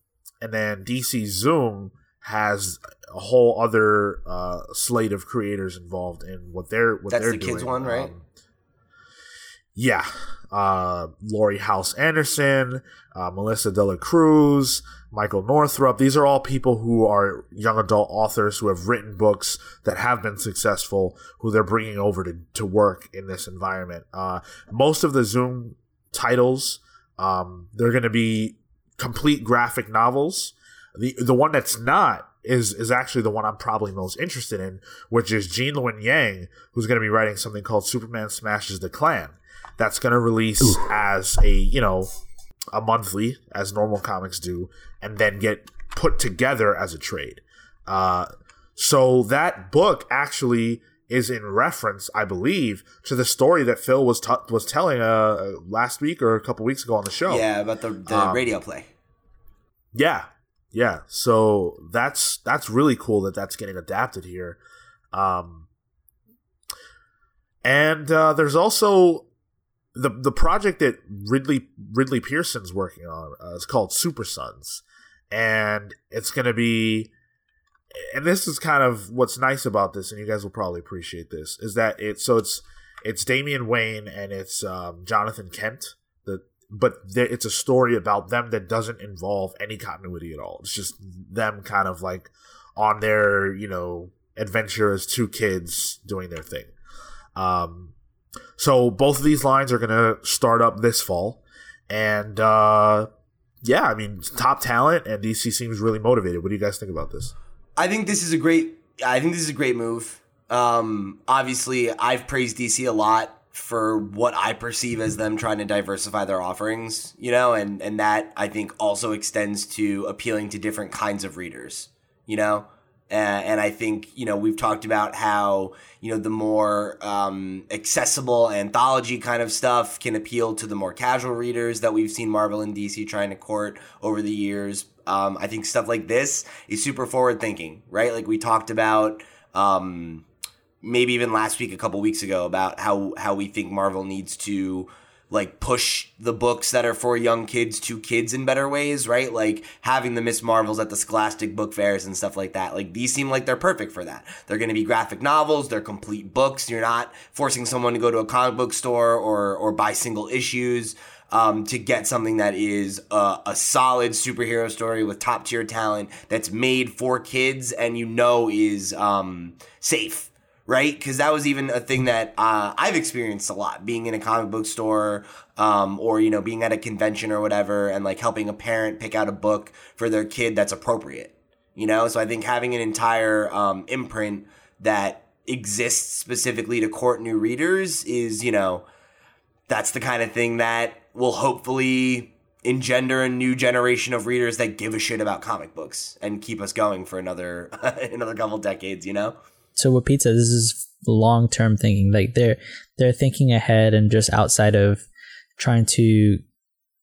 and then DC Zoom has a whole other uh, slate of creators involved in what they're what That's they're the kids one, right? Um, yeah, uh, Laurie Halse Anderson, uh, Melissa De La Cruz, Michael Northrup. These are all people who are young adult authors who have written books that have been successful, who they're bringing over to, to work in this environment. Uh, most of the Zoom titles, um, they're going to be complete graphic novels. The the one that's not is is actually the one I'm probably most interested in, which is Gene Luen Yang, who's going to be writing something called Superman Smashes the Klan. That's going to release as a you know a monthly, as normal comics do, and then get put together as a trade. Uh, so that book actually is in reference, I believe, to the story that Phil was t- was telling uh, last week or a couple weeks ago on the show. yeah, about the, the Um, radio play. Yeah, yeah. So that's that's really cool that that's getting adapted here. Um, and uh, there's also the the project that Ridley Ridley Pearson's working on uh, is called Super Sons, and it's going to be. And this is kind of what's nice about this, and you guys will probably appreciate this, is that it's so it's it's Damian Wayne and it's um, Jonathan Kent. The but it's a story about them that doesn't involve any continuity at all. It's just them kind of like on their you know adventure as two kids doing their thing. Um, so both of these lines are going to start up this fall, and uh, yeah, I mean, top talent, and DC seems really motivated. What do you guys think about this? I think this is a great. I think this is a great move. Um, obviously, I've praised DC a lot for what I perceive as them trying to diversify their offerings, you know, and and that I think also extends to appealing to different kinds of readers, you know. Uh, and I think you know we've talked about how you know the more um, accessible anthology kind of stuff can appeal to the more casual readers that we've seen Marvel and DC trying to court over the years. Um, I think stuff like this is super forward thinking, right? Like we talked about um, maybe even last week, a couple weeks ago, about how how we think Marvel needs to like push the books that are for young kids to kids in better ways, right? Like having the Miss Marvels at the Scholastic book fairs and stuff like that. Like these seem like they're perfect for that. They're going to be graphic novels, they're complete books. You're not forcing someone to go to a comic book store or or buy single issues. Um, to get something that is a, a solid superhero story with top tier talent that's made for kids and you know is um, safe right? Because that was even a thing that uh, I've experienced a lot, being in a comic book store, um, or you know, being at a convention or whatever, and like helping a parent pick out a book for their kid that's appropriate. You know, so I think having an entire um, imprint that exists specifically to court new readers is, you know, that's the kind of thing that will hopefully engender a new generation of readers that give a shit about comic books and keep us going for another another couple decades. You know so with pizza, this is long term thinking. Like they're they're thinking ahead and just outside of trying to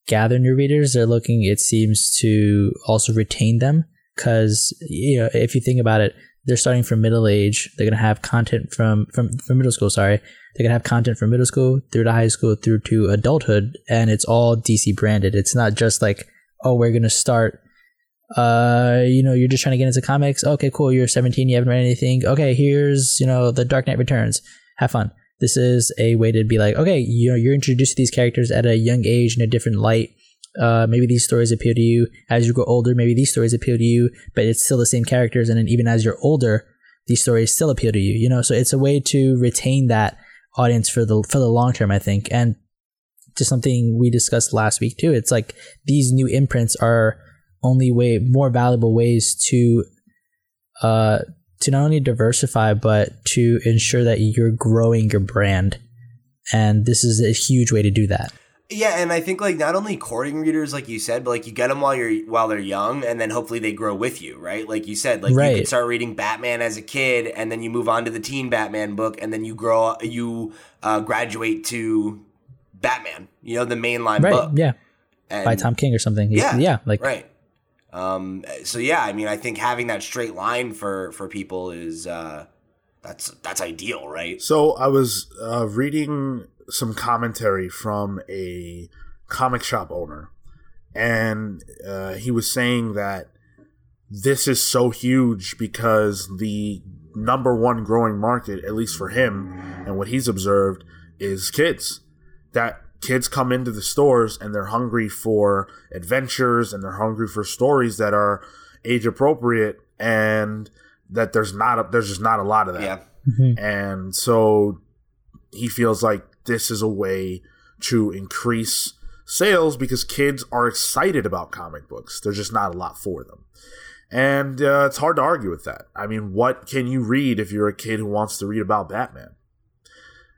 gather new readers, they're looking. It seems to also retain them because you know if you think about it, they're starting from middle age. They're gonna have content from from from middle school. Sorry, they're gonna have content from middle school through to high school through to adulthood, and it's all DC branded. It's not just like oh we're gonna start uh, you know, you're just trying to get into comics. Okay, cool. You're 17. You haven't read anything. Okay, here's you know the Dark Knight Returns. Have fun. This is a way to be like, okay, you know, you're introduced to these characters at a young age in a different light. Uh, maybe these stories appeal to you as you grow older. Maybe these stories appeal to you, but it's still the same characters. And then even as you're older, these stories still appeal to you. You know, so it's a way to retain that audience for the for the long term. I think, and to something we discussed last week too. It's like these new imprints are only way more valuable ways to uh to not only diversify but to ensure that you're growing your brand. And this is a huge way to do that. Yeah and i think like not only courting readers like you said but like you get them while you're while they're young and then hopefully they grow with you right? Like you said like right. you can start reading batman as a kid and then you move on to the teen batman book and then you grow you uh, graduate to batman you know the mainline right, book. yeah. And, by tom king or something. Yeah yeah like right um, so yeah, I mean, I think having that straight line for for people is uh, that's that's ideal, right? So I was uh, reading some commentary from a comic shop owner, and uh, he was saying that this is so huge because the number one growing market, at least for him, and what he's observed, is kids. That kids come into the stores and they're hungry for adventures and they're hungry for stories that are age appropriate and that there's not a, there's just not a lot of that. Yeah. Mm-hmm. And so he feels like this is a way to increase sales because kids are excited about comic books. There's just not a lot for them. And uh, it's hard to argue with that. I mean, what can you read if you're a kid who wants to read about Batman?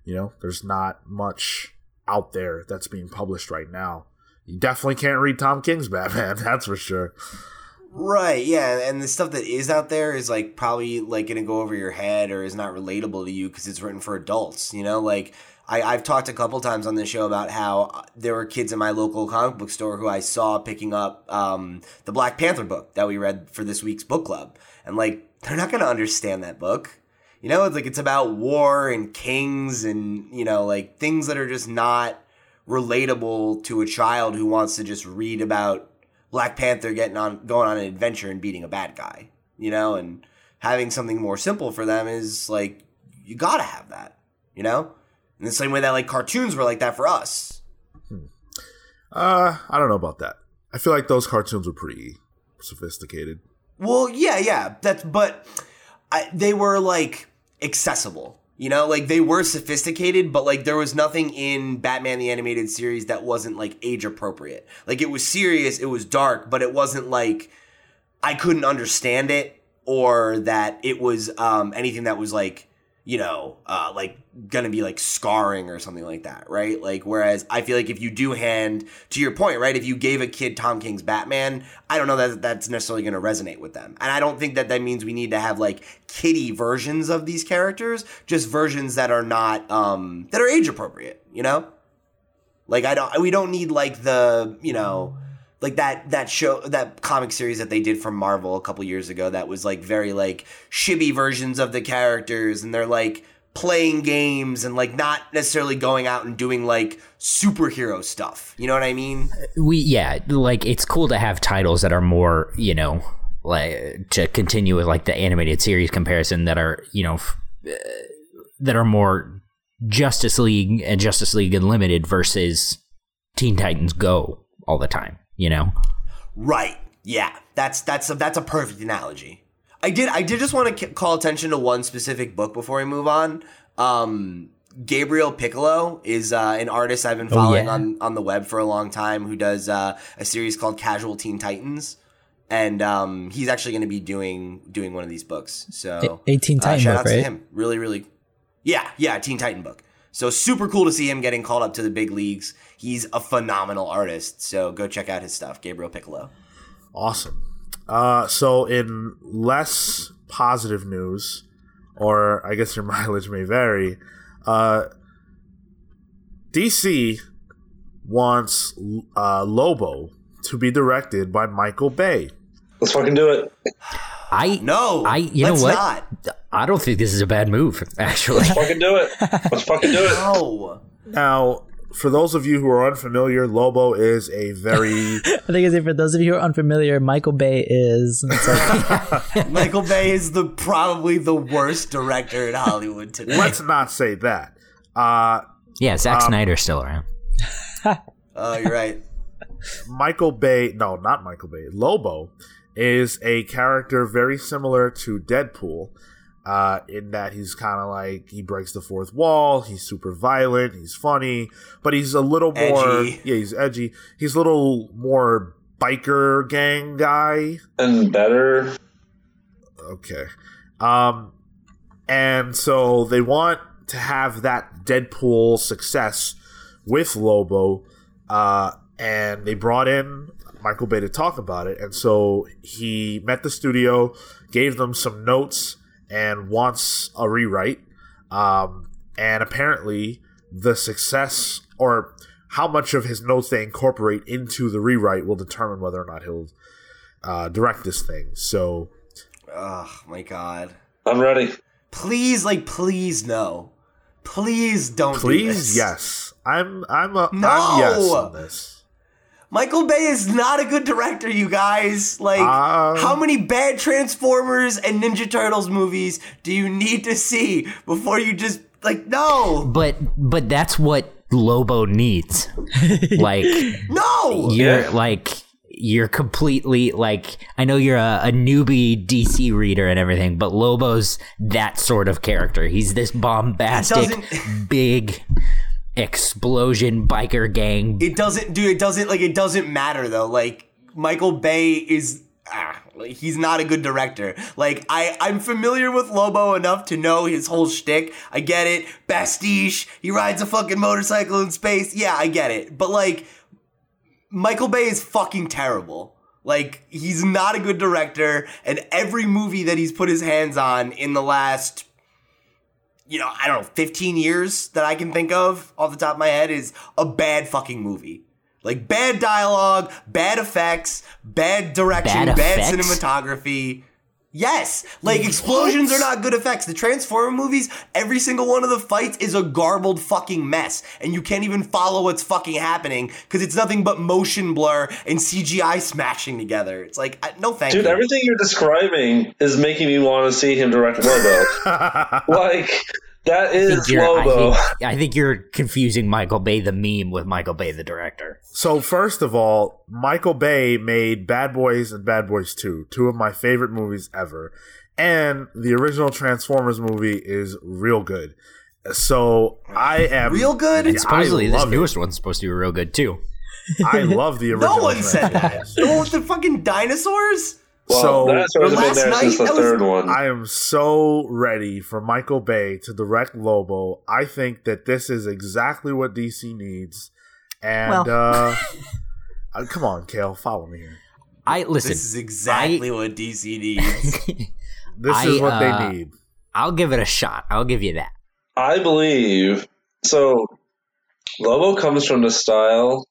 You know, there's not much out there that's being published right now. You definitely can't read Tom King's Batman, that's for sure. Right, yeah, and the stuff that is out there is like probably like going to go over your head or is not relatable to you because it's written for adults. You know, like I, I've talked a couple times on the show about how there were kids in my local comic book store who I saw picking up um, the Black Panther book that we read for this week's book club, and like they're not going to understand that book. You know, it's like it's about war and kings and you know like things that are just not relatable to a child who wants to just read about Black Panther getting on going on an adventure and beating a bad guy, you know, and having something more simple for them is like you gotta have that, you know, in the same way that like cartoons were like that for us. Uh, I don't know about that. I feel like those cartoons were pretty sophisticated. Well, yeah, yeah, that's but I, they were like accessible. You know, like they were sophisticated, but like there was nothing in Batman the Animated Series that wasn't like age appropriate. Like it was serious, it was dark, but it wasn't like I couldn't understand it or that it was um anything that was like you know, uh, like gonna be like scarring or something like that, right? Like, whereas I feel like if you do hand, to your point, right, if you gave a kid Tom King's Batman, I don't know that that's necessarily gonna resonate with them. And I don't think that that means we need to have like kiddie versions of these characters, just versions that are not, um, that are age appropriate, you know? Like, I don't, we don't need like the, you know, like that that show that comic series that they did from Marvel a couple years ago that was like very like chibi versions of the characters and they're like playing games and like not necessarily going out and doing like superhero stuff. You know what I mean? We yeah, like it's cool to have titles that are more, you know, like to continue with like the animated series comparison that are, you know, f- uh, that are more Justice League and Justice League Unlimited versus Teen Titans Go all the time you know? Right. Yeah. That's that's a, that's a perfect analogy. I did I did just want to call attention to one specific book before we move on. Um, Gabriel Piccolo is uh, an artist I've been following oh, yeah. on on the web for a long time who does uh, a series called Casual Teen Titans. And um, he's actually going to be doing doing one of these books. So, eighteen Titan uh, shout book, out right? to him. Really, really, yeah, yeah, Teen Titan book. So super cool to see him getting called up to the big leagues. He's a phenomenal artist. So go check out his stuff, Gabriel Piccolo. Awesome. Uh, so in less positive news, or I guess your mileage may vary, uh, DC wants uh, Lobo to be directed by Michael Bay. Let's fucking do it. I no. I you know what? Not. I don't think this is a bad move. Actually, let's fucking do it. Let's fucking do it. No. Now, for those of you who are unfamiliar, Lobo is a very. I think it's for those of you who are unfamiliar, Michael Bay is. Like... Michael Bay is the probably the worst director in Hollywood today. Let's not say that. Uh, yeah, Zack um, Snyder's still around. Oh, you're right. Michael Bay, no, not Michael Bay. Lobo is a character very similar to Deadpool. Uh, in that he's kind of like he breaks the fourth wall. He's super violent. He's funny, but he's a little more edgy. yeah. He's edgy. He's a little more biker gang guy and better. Okay, um, and so they want to have that Deadpool success with Lobo, uh, and they brought in Michael Bay to talk about it. And so he met the studio, gave them some notes, and wants a rewrite. Um, and apparently, the success or how much of his notes they incorporate into the rewrite will determine whether or not he'll uh, direct this thing. So, oh my god, I'm ready. Please, like, please, no. Please don't. Please, do yes. I'm. I'm a. No. I'm yes on this. Michael Bay is not a good director, you guys. Like, um, how many bad Transformers and Ninja Turtles movies do you need to see before you just like no? But but that's what Lobo needs. like no, you're like you're completely like I know you're a, a, newbie DC reader and everything, but Lobo's that sort of character. He's this bombastic, big explosion biker gang. It doesn't, dude. It doesn't like it doesn't matter though. Like Michael Bay is. Ah, he's not a good director. Like I, I'm familiar with Lobo enough to know his whole shtick. I get it. Pastiche. He rides a fucking motorcycle in space. Yeah, I get it. But like, Michael Bay is fucking terrible. Like he's not a good director, and every movie that he's put his hands on in the last you know, I don't know, 15 years that I can think of off the top of my head is a bad fucking movie. Like bad dialogue, bad effects, bad direction, bad, bad cinematography. Yes, like explosions are not good effects. The Transformer movies, every single one of the fights is a garbled fucking mess, and you can't even follow what's fucking happening because it's nothing but motion blur and CGI smashing together. It's like, I- no thank Dude, you. everything you're describing is making me want to see him direct Lobo. like that I think, is I, think, I think you're confusing Michael Bay the meme with Michael Bay the director. So first of all, Michael Bay made Bad Boys and Bad Boys 2, two of my favorite movies ever. And the original Transformers movie is real good. So I am Real good? And supposedly I this love it. newest one's supposed to be real good too. I love the original. no one said that. Transformers. the one with the fucking dinosaurs. Well, So, that's always been last there night, since the that was- third one. I am so ready for Michael Bay to direct Lobo. I think that this is exactly what DC needs. And Well. uh, uh, come on, Kale, follow me here. I listen. This is exactly what DC needs. This I, is what uh, they need. I'll give it a shot. I'll give you that. I believe so. Lobo comes from the style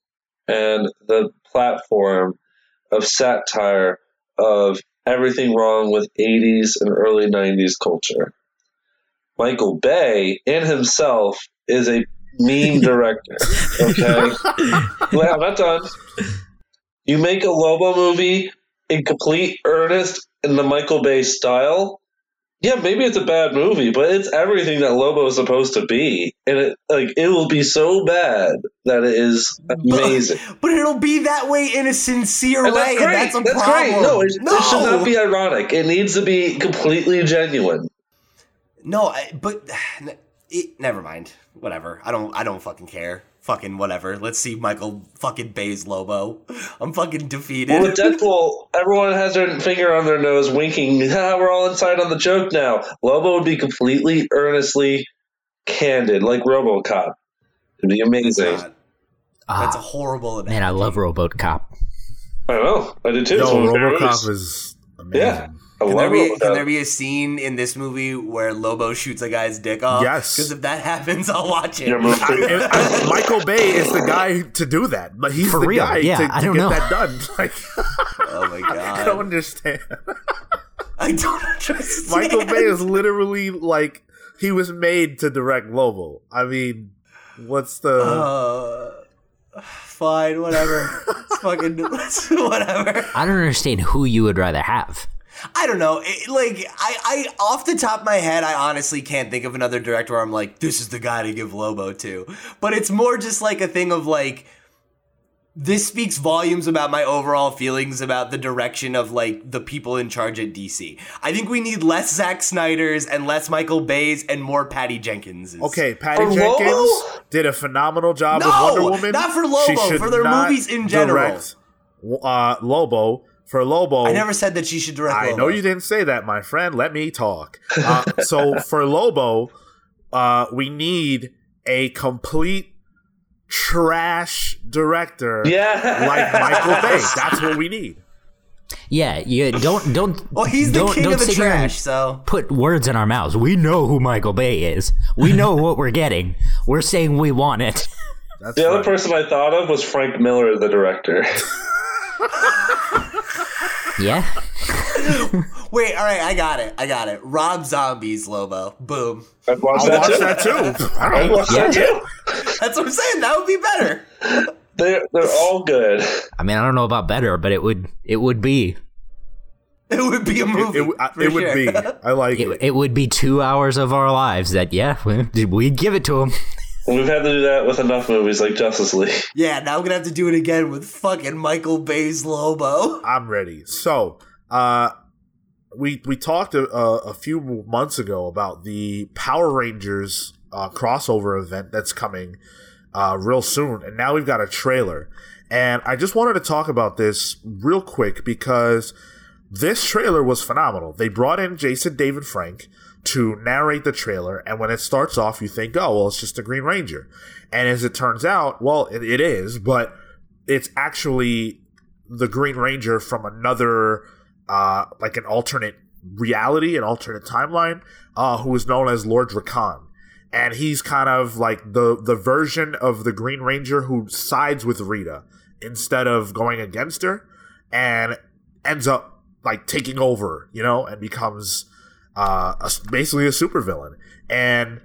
and the platform of satire of everything wrong with 80s and early 90s culture. Michael Bay in himself is a meme director. Okay? Wait, I'm not done. You make a Lobo movie in complete earnest in the Michael Bay style. Yeah, maybe it's a bad movie, but it's everything that Lobo is supposed to be, and it like it will be so bad that it is amazing. but it'll be that way in a sincere And way, that's great. and that's a that's problem. great. No, it, it should not be ironic. It needs to be completely genuine. No, I, but it, never mind. Whatever. I don't. I don't fucking care. Fucking whatever. Let's see Michael fucking Bay's Lobo. I'm fucking defeated. Well, with Deadpool, everyone has their finger on their nose, winking. We're all inside on the joke now. Lobo would be completely, earnestly candid, like RoboCop. It'd be It's amazing. not. That's a Ah, horrible. man, I love RoboCop. I know. I did too. It's Yo, one of my favorite RoboCop is amazing. Yeah. I Can there, be, can there be a scene in this movie where Lobo shoots a guy's dick off? Yes. Because if that happens, I'll watch it. I- I- Michael Bay is the guy to do that, but he's For the real, guy yeah, to, to I don't get know. that done. Like, oh my god! I don't understand. I don't understand. Michael Bay is literally like he was made to direct Lobo. I mean, what's the? Uh, fine, whatever. It's fucking whatever. I don't understand who you would rather have. I don't know. It, like I, I, off the top of my head, I honestly can't think of another director where I'm like, this is the guy to give Lobo to. But it's more just like a thing of like, this speaks volumes about my overall feelings about the direction of like the people in charge at DC. I think we need less Zack Snyder's and less Michael Bay's and more Patty Jenkins. Okay, Patty For Jenkins Lobo? did a phenomenal job No, with Wonder Woman. not for Lobo, for their movies in general. direct, Uh, Lobo for Lobo. I never said that she should direct. I Lobo. know you didn't say that, my friend. Let me talk. Uh, so for Lobo, uh, we need a complete trash director Yeah. like Michael Bay. That's what we need. Yeah, you don't don't. Well, he's the don't, king don't of the sit here and trash, so Put words in our mouths. We know who Michael Bay is. We know what we're getting. We're saying we want it. That's The other person I thought of was Frank Miller, the director. Yeah. wait. All right, I got it. I got it. Rob Zombie's Lobo. Boom. I'd watch I'll that watch too. that too. I'd watch that too. That's what I'm saying. That would be better. They're they're all good. I mean, I don't know about better, but it would it would be It would be a movie. It, it, for it would sure. be. I like it, it. it would be two hours of our lives that yeah we- we'd give it to him. We've had to do that with enough movies like Justice League. Yeah, now we're gonna have to do it again with fucking Michael Bay's Lobo. I'm ready. So, uh, we we talked a, a, a few months ago about the Power Rangers uh, crossover event that's coming uh, real soon, and now we've got a trailer. And I just wanted to talk about this real quick because this trailer was phenomenal. They brought in Jason David Frank to narrate the trailer, and when it starts off, you think, oh, well, it's just the Green Ranger. And as it turns out, well, it, it is, but it's actually the Green Ranger from another, uh, like an alternate reality, an alternate timeline, uh, who is known as Lord Drakkon. And he's kind of like the the version of the Green Ranger who sides with Rita instead of going against her, and ends up like taking over, you know, and becomes uh, a, basically a supervillain. And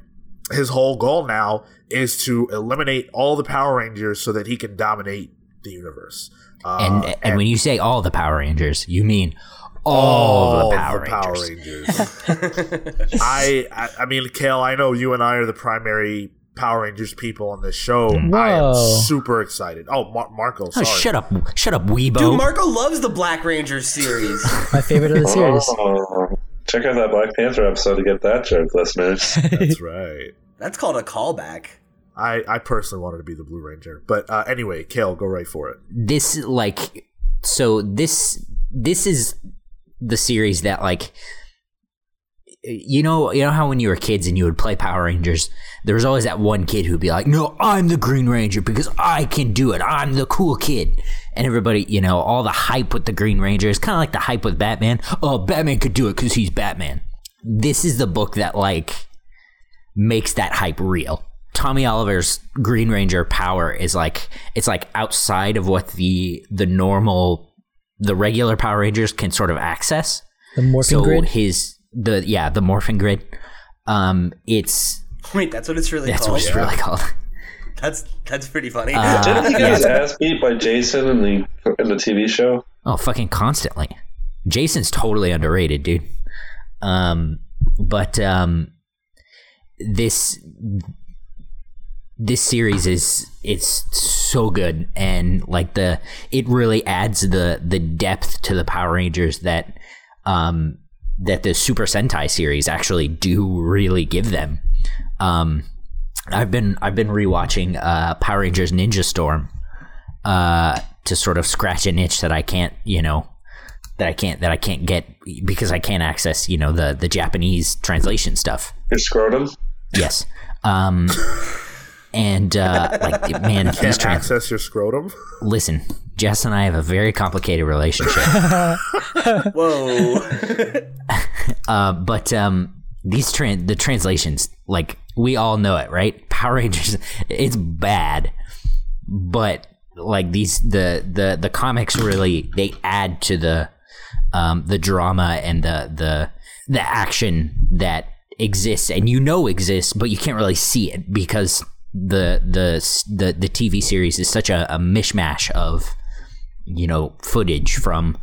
his whole goal now is to eliminate all the Power Rangers so that he can dominate the universe. Uh, and, and when you say all the Power Rangers, you mean all, all the Power the Power Rangers. Rangers. I, I I mean, Kale, I know you and I are the primary Power Rangers people on this show. Mm. I am super excited. Oh, Mar- Marco, Oh, sorry. shut up, shut up, Weebo. Dude, Marco loves the Black Rangers series. My favorite of the series. Check out that Black Panther episode to get that joke, listeners. That's right. That's called a callback. I, I personally wanted to be the Blue Ranger, but uh, anyway, Kale, go right for it. this like so this this is the series that like you know you know how when you were kids and you would play Power Rangers there was always that one kid who'd be like no I'm the Green Ranger because I can do it I'm the cool kid and everybody you know all the hype with the Green Ranger is kind of like the hype with Batman oh Batman could do it cuz he's Batman this is the book that like makes that hype real. Tommy Oliver's Green Ranger power is like it's like outside of what the the normal the regular Power Rangers can sort of access. The morphing So grid. his the yeah, the morphing grid. Um it's Wait, that's what it's really called. that's called. what it's really called. That's that's pretty funny. Uh, Didn't he get his ass beat by Jason in the in the TV show? Oh, fucking constantly. Jason's totally underrated, dude. Um, but um, this this series is it's so good, and like the it really adds the the depth to the Power Rangers that um that the Super Sentai series actually do really give them. Um, I've been I've been rewatching uh, Power Rangers Ninja Storm uh, to sort of scratch an itch that I can't, you know, that I can't that I can't get because I can't access, you know, the the Japanese translation stuff. Your scrotum? Yes. Um and uh like man, these Can't trans access your scrotum. listen, Jess and I have a very complicated relationship. Whoa. Uh, but um, these tran the translations, like we all know it, right? Power Rangers, it's bad, but like these the the the comics really they add to the um, the drama and the the the action that exists and you know exists, but you can't really see it because the the the the TV series is such a, a mishmash of you know footage from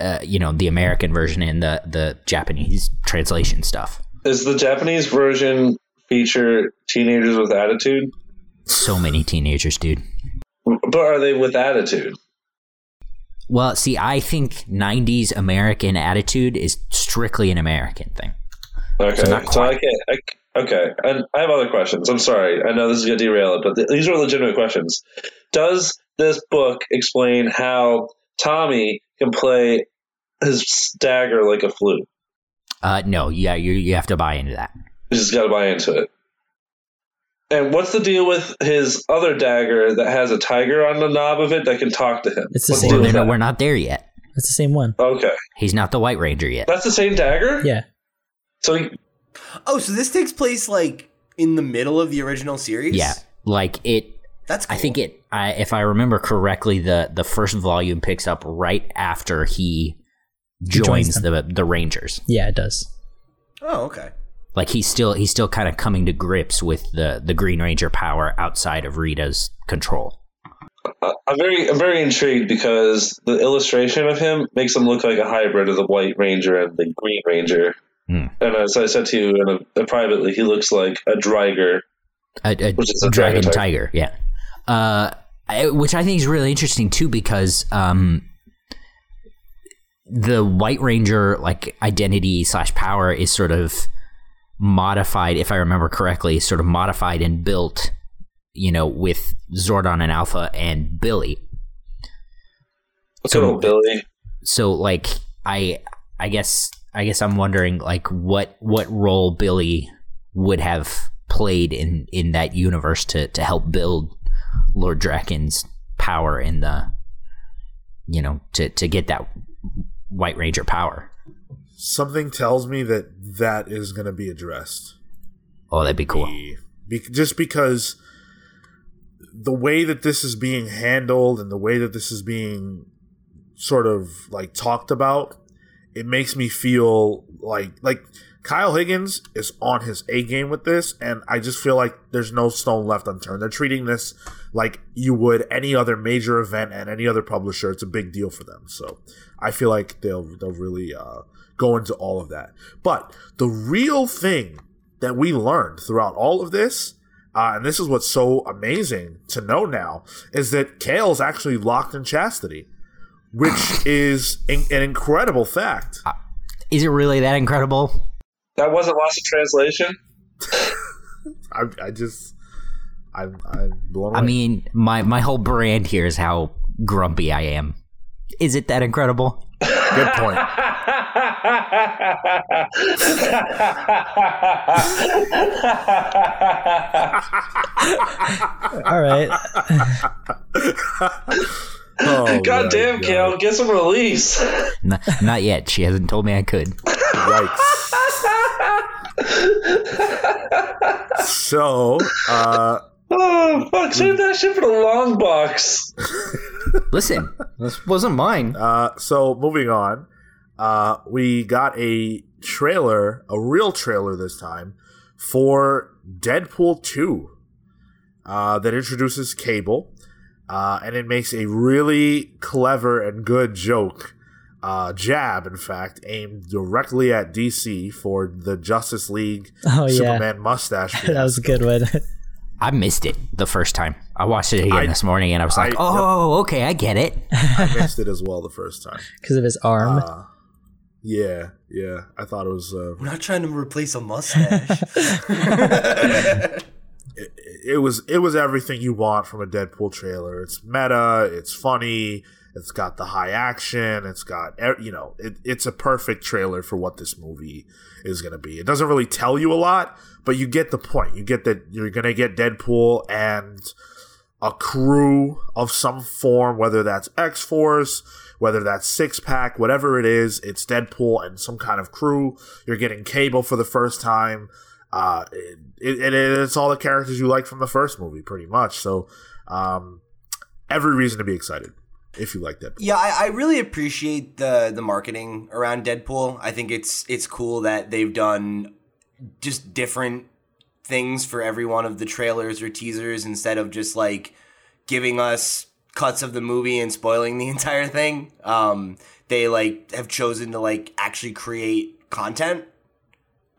uh, you know the American version and the the Japanese translation stuff. Is the Japanese version feature teenagers with attitude? So many teenagers, dude. But are they with attitude? Well, see, I think '90s American attitude is strictly an American thing. Okay, So so, I can't. I, okay, and I have other questions. I'm sorry. I know this is going to derail it, but th- these are legitimate questions. Does this book explain how Tommy can play his dagger like a flute? Uh, no, yeah, you you have to buy into that. You just got to buy into it. And what's the deal with his other dagger that has a tiger on the knob of it that can talk to him? It's the What's same deal We're, no, we're not there yet. It's the same one. Okay, He's not the White Ranger yet. that's the same dagger. Yeah. So he- oh, so this takes place like in the middle of the original series? Yeah, like it. That's cool. I think it. I, if I remember correctly, the the first volume picks up right after he joins joins the the Rangers. Yeah, it does. Oh, okay. Like he's still he's still kind of coming to grips with the the Green Ranger power outside of Rita's control. Uh, I'm very, I'm very intrigued because the illustration of him makes him look like a hybrid of the White Ranger and the Green Ranger. Hmm. And as I said to you in a, uh, privately, he looks like a Driger. A, a Which is a dragon dragon tiger, yeah. Uh, I, which I think is really interesting too because um, the White Ranger like identity slash power is sort of modified, if I remember correctly, sort of modified and built, you know, with Zordon and Alpha and Billy. Look So- at Billy. so like i i guess i guess i'm wondering like what what role billy would have played in in that universe to to help build lord drakkon's power in the you know to to get that white ranger power Something tells me that that is going to be addressed. oh that'd be cool Be- be- just because the way that this is being handled and the way that this is being sort of like talked about, it makes me feel like like Kyle Higgins is on his A game with this, and I just feel like there's no stone left unturned. They're treating this like you would any other major event and any other publisher. It's a big deal for them, so I feel like they'll they'll really uh, go into all of that. But the real thing that we learned throughout all of this, uh, and this is what's so amazing to know now, is that Cale's actually locked in chastity, which is in- an incredible fact. Is it really that incredible? That wasn't lost in translation. I, I just, I'm, I'm blown away. I mean, my my whole brand here is how grumpy I am. Is it that incredible? Good point. All right. Oh, God damn, God. Cale, get some release. N- not yet. She hasn't told me I could. Yikes. so, uh, Oh, fuck, save that shit for the long box. Listen, this wasn't mine. uh, so moving on, uh, we got a trailer, a real trailer this time, for Deadpool 2 uh, that introduces Cable, uh, and it makes a really clever and good joke. Uh, jab, in fact, aimed directly at DC for the Justice League Oh yeah, Superman mustache. that was a good one. I missed it the first time. I watched it again I- this morning, and I was like, I- "Oh, okay, I get it." I missed it as well the first time. because of his arm. Uh, yeah, yeah. I thought it was. Uh, I'm not trying to replace a mustache. it, it was. It was everything you want from a Deadpool trailer. It's meta. It's funny. It's got the high action. It's got you know. It, it's a perfect trailer for what this movie is going to be. It doesn't really tell you a lot, but you get the point. You get that you're going to get Deadpool and a crew of some form, whether that's X Force, whether that's Six Pack, whatever it is, it's Deadpool and some kind of crew. You're getting Cable for the first time. Uh, it, it, it's all the characters you like from the first movie, pretty much. So, um, every reason to be excited if you like Deadpool. Yeah, I, I really appreciate the the marketing around Deadpool. I think it's it's cool that they've done just different things for every one of the trailers or teasers instead of just like giving us cuts of the movie and spoiling the entire thing. Um, they like have chosen to like actually create content.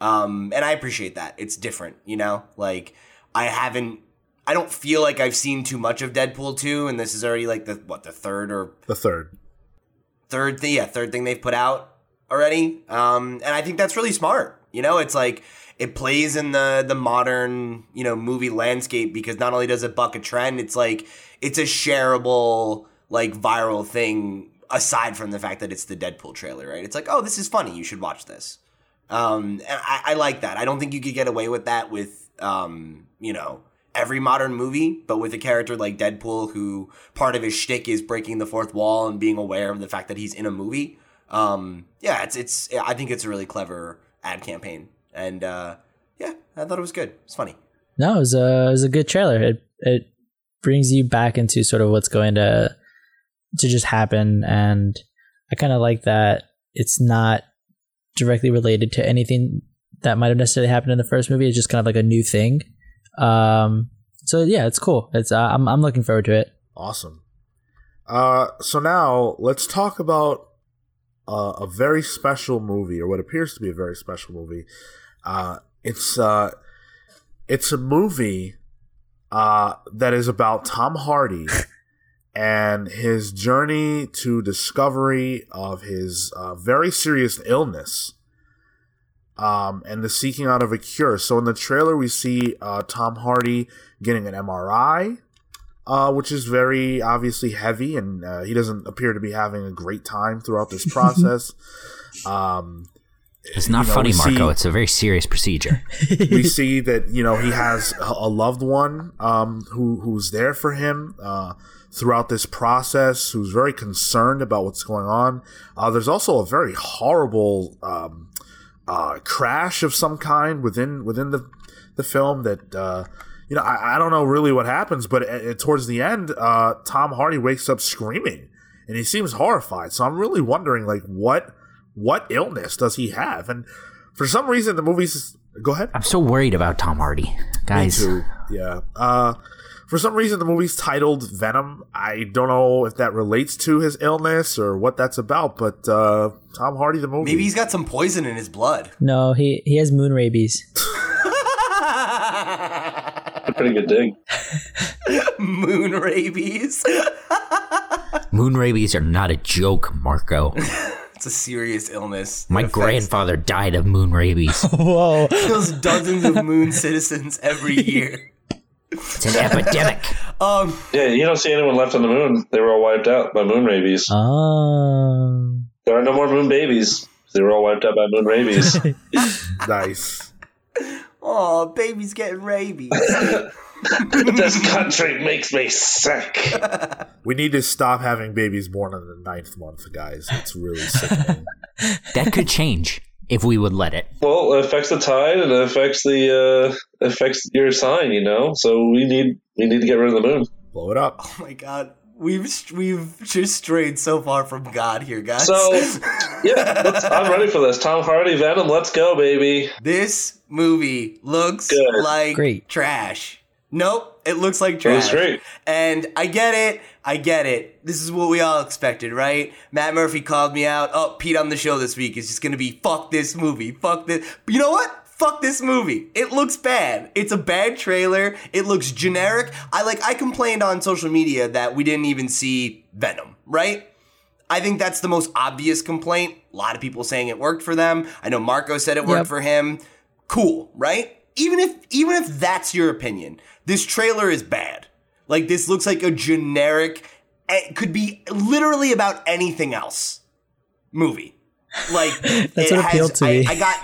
Um, and I appreciate that. It's different, you know? Like I haven't I don't feel like I've seen too much of Deadpool 2 and this is already like the what the third or The third. third thing yeah third thing they've put out already. Um and i think that's really smart you know? It's like it plays in the the modern you know movie landscape because not only does it buck a trend it's like it's a shareable like viral thing aside from the fact that it's the deadpool trailer right? It's like oh this is funny you should watch this. Um and i, I like that. I don't think you could get away with that with um you know every modern movie, but with a character like Deadpool, who part of his shtick is breaking the fourth wall and being aware of the fact that he's in a movie. Um, yeah, it's it's. I think it's a really clever ad campaign, and uh, yeah, I thought it was good. It's funny. No, it was a it was a good trailer. It it brings you back into sort of what's going to to just happen, and I kind of like that it's not directly related to anything that might have necessarily happened in the first movie. It's just kind of like a new thing. Um, so yeah, it's cool. It's uh, I'm I'm looking forward to it. Awesome. Uh, so now let's talk about uh, a very special movie, or what appears to be a very special movie. Uh, it's uh, it's a movie uh, that is about Tom Hardy and his journey to discovery of his uh, very serious illness um, and the seeking out of a cure. So in the trailer, we see uh, Tom Hardy getting an MRI, uh, which is very obviously heavy, and uh, he doesn't appear to be having a great time throughout this process. um, It's not you know, funny, Marco. see- It's a very serious procedure. we see that you know he has a a loved one um, who who's there for him uh, throughout this process, who's very concerned about what's going on. Uh, there's also a very horrible um, uh, crash of some kind within within the the film that. Uh, you know, I, I don't know really what happens, but towards the end, uh, Tom Hardy wakes up screaming, and he seems horrified. So I'm really wondering, like, what what illness does he have? And for some reason, the movie's go ahead. I'm so worried about Tom Hardy, guys. Yeah. Uh, for some reason, the movie's titled Venom. I don't know if that relates to his illness or what that's about, but uh, Tom Hardy, the movie. Maybe he's got some poison in his blood. No, he he has moon rabies. A pretty good dig. Moon rabies. Moon rabies are not a joke, Marco. it's a serious illness. My grandfather died of moon rabies. Whoa! kills dozens of moon citizens every year. It's an epidemic. Um, Yeah, you don't see anyone left on the moon. They were all wiped out by moon rabies. Um, There are no more moon babies. They were all wiped out by moon rabies. nice. oh, babies getting rabies. this country makes me sick. We need to stop having babies born in the ninth month, guys. It's really sickening. That could change if we would let it. Well, it affects the tide and it affects the uh, affects your sign. You know, so we need we need to get rid of the moon. Blow it up. oh my god, we've we've just strayed so far from God here, guys. So yeah, I'm ready for this. Tom Hardy, Venom, let's go, baby. this movie looks Good. like Great. trash. Nope, it looks like It trash. was great. And I get it. I get it. This is what we all expected, right? Matt Murphy called me out. Oh, Pete on the show this week is just gonna be fuck this movie. Fuck this. But you know what? Fuck this movie. It looks bad. It's a bad trailer. It looks generic. I like I complained on social media that we didn't even see Venom, right? I think that's the most obvious complaint. A lot of people saying it worked for them. I know Marco said it worked Yep. for him. Cool, right? Even if even if that's your opinion, this trailer is bad. Like this looks like a generic it could be literally about anything else movie. Like That's it what appealed has, to I, me. I got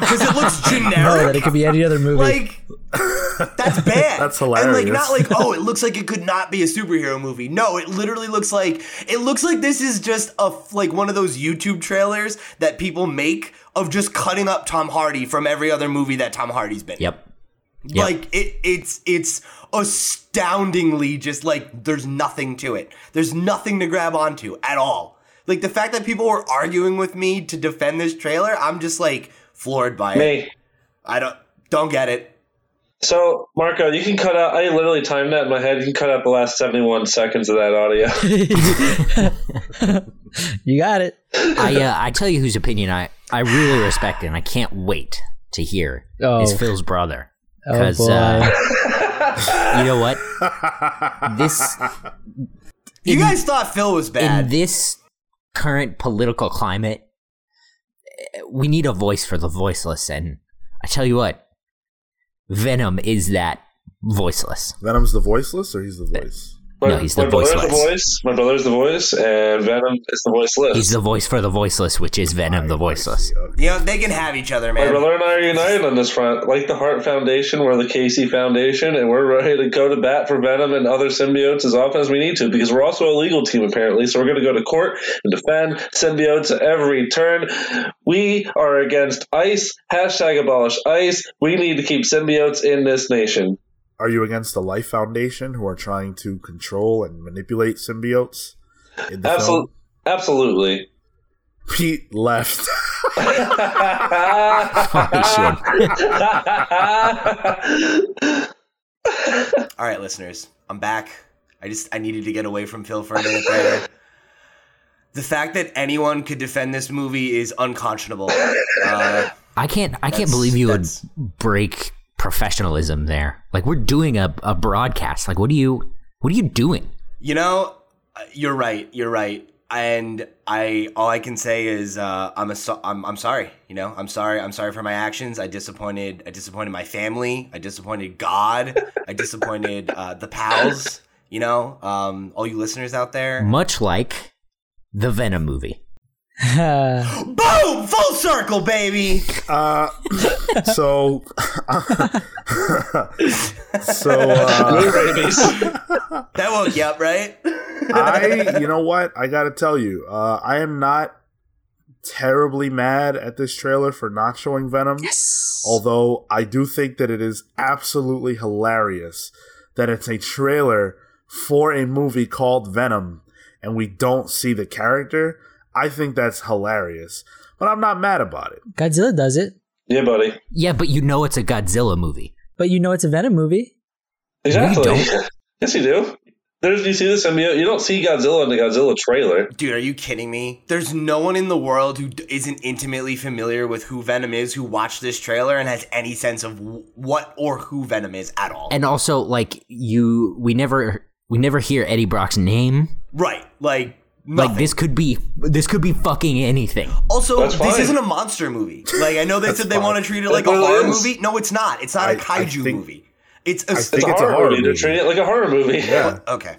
because it looks generic. no, that it could be any other movie. Like that's bad. That's hilarious. And like hilarious. not like oh, it looks like it could not be a superhero movie. No, it literally looks like it looks like this is just a like one of those YouTube trailers that people make of just cutting up Tom Hardy from every other movie that Tom Hardy's been. in. Yep. Yep. Like it, it's it's astoundingly just like there's nothing to it. There's nothing to grab onto at all. Like the fact that people were arguing with me to defend this trailer, I'm just like floored by it. Me. I don't don't get it. So, Marco, you can cut out. I literally timed that in my head. You can cut out the last 71 seconds of that audio. you got it. I uh, I tell you whose opinion I, I really respect and I can't wait to hear Oh. is Phil's brother. Oh Because boy. uh, you know what? This You in- guys thought Phil was bad. in this current political climate, we need a voice for the voiceless. And I tell you what, Venom is that voiceless. Venom's the voiceless, or he's the voice? My, No, he's the my brother's the voice. My brother's the voice, and Venom is the voiceless. He's the voice for the voiceless, which is Venom the voiceless. Okay. you know, they can have each other, man. My brother and I are united on this front, like the Heart Foundation, we're the Casey Foundation, and we're ready to go to bat for Venom and other symbiotes as often as we need to, because we're also a legal team apparently. So we're going to go to court and defend symbiotes at every turn. We are against ICE. Hashtag abolish ICE. We need to keep symbiotes in this nation. Are you against the Life Foundation, who are trying to control and manipulate symbiotes in the Absolutely. film? Absolutely. Pete left. All right, listeners, I'm back. I just I needed to get away from Phil for a minute there. The fact that anyone could defend this movie is unconscionable. Uh, I can't. I can't believe you would break professionalism there. Like we're doing a, a broadcast. Like what are you? What are you doing? you know, you're right. You're right. And I, all I can say is, uh, I'm a, so, I'm, I'm sorry. You know, I'm sorry. I'm sorry for my actions. I disappointed. I disappointed my family. I disappointed God. I disappointed uh, the pals. You know, um, all you listeners out there. Much like the Venom movie. Boom! Full circle, baby. Uh, so, so uh, That woke you up, right? I, you know what? I got to tell you, uh, I am not terribly mad at this trailer for not showing Venom. yes. Although I do think that it is absolutely hilarious that it's a trailer for a movie called Venom and we don't see the character. I think that's hilarious, but I'm not mad about it. Godzilla does it, Yeah, buddy. Yeah, but you know it's a Godzilla movie. but you know it's a Venom movie. Exactly. don't. yes, you do. There's you see the symbiote. You don't see Godzilla in the Godzilla trailer. Dude, are you kidding me? There's no one in the world who d- isn't intimately familiar with who Venom is who watched this trailer and has any sense of what or who Venom is at all. And also, like you, we never, we never hear Eddie Brock's name. right, like nothing. Like this could be, this could be fucking anything. Also, this isn't a monster movie. Like I know they That's said they fine. want to treat it like a That's what it horror is. movie. No, it's not. It's not a I- I kaiju think- movie. It's a I It's think a it's a horror, horror movie. They're movie. treating it like a horror movie. Yeah. Okay.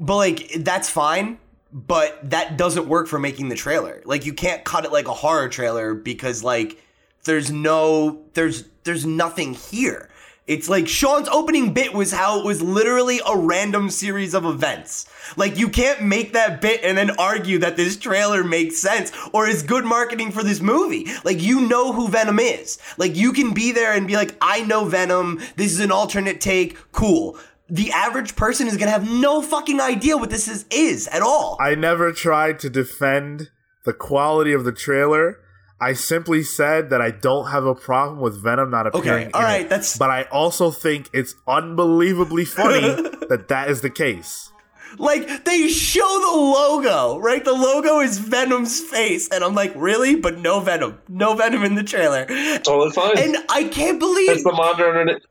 But like that's fine, but that doesn't work for making the trailer. Like you can't cut it like a horror trailer because like there's no there's there's nothing here. It's like Sean's opening bit was how it was literally a random series of events. Like you can't make that bit and then argue that this trailer makes sense or is good marketing for this movie. Like you know who Venom is. Like you can be there and be like, I know Venom. This is an alternate take. Cool the average person is gonna have no fucking idea what this is is at all. I never tried to defend the quality of the trailer. I simply said that I don't have a problem with Venom not appearing. Okay, all in right, it. that's- But I also think it's unbelievably funny that that is the case. like they show the logo, right? The logo is Venom's face, and I'm like, really? But no Venom, no Venom in the trailer. Totally fine. And I can't believe it's the monitor underneath.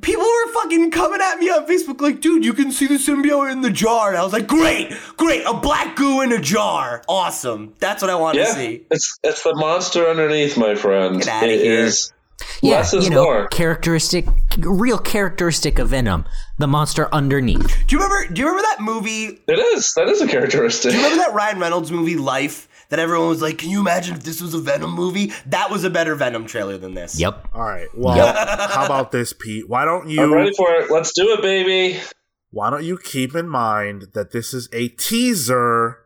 People were fucking coming at me on Facebook like, dude, you can see the symbiote in the jar. And I was like, great, great, a black goo in a jar. Awesome. That's what I want to Yeah, see. it's it's the monster underneath, my friend. Get outta It here. is- Yeah, Less is you know, more. characteristic, real characteristic of Venom, the monster underneath. Do you remember do you remember that movie It is. That is a characteristic. Do you remember that Ryan Reynolds movie, Life? That everyone was like, "Can you imagine if this was a Venom movie?" That was a better Venom trailer than this. Yep. All right. Well, how about this, Pete? Why don't I'm you ready for it. Let's do it, baby. why don't you keep in mind that this is a teaser,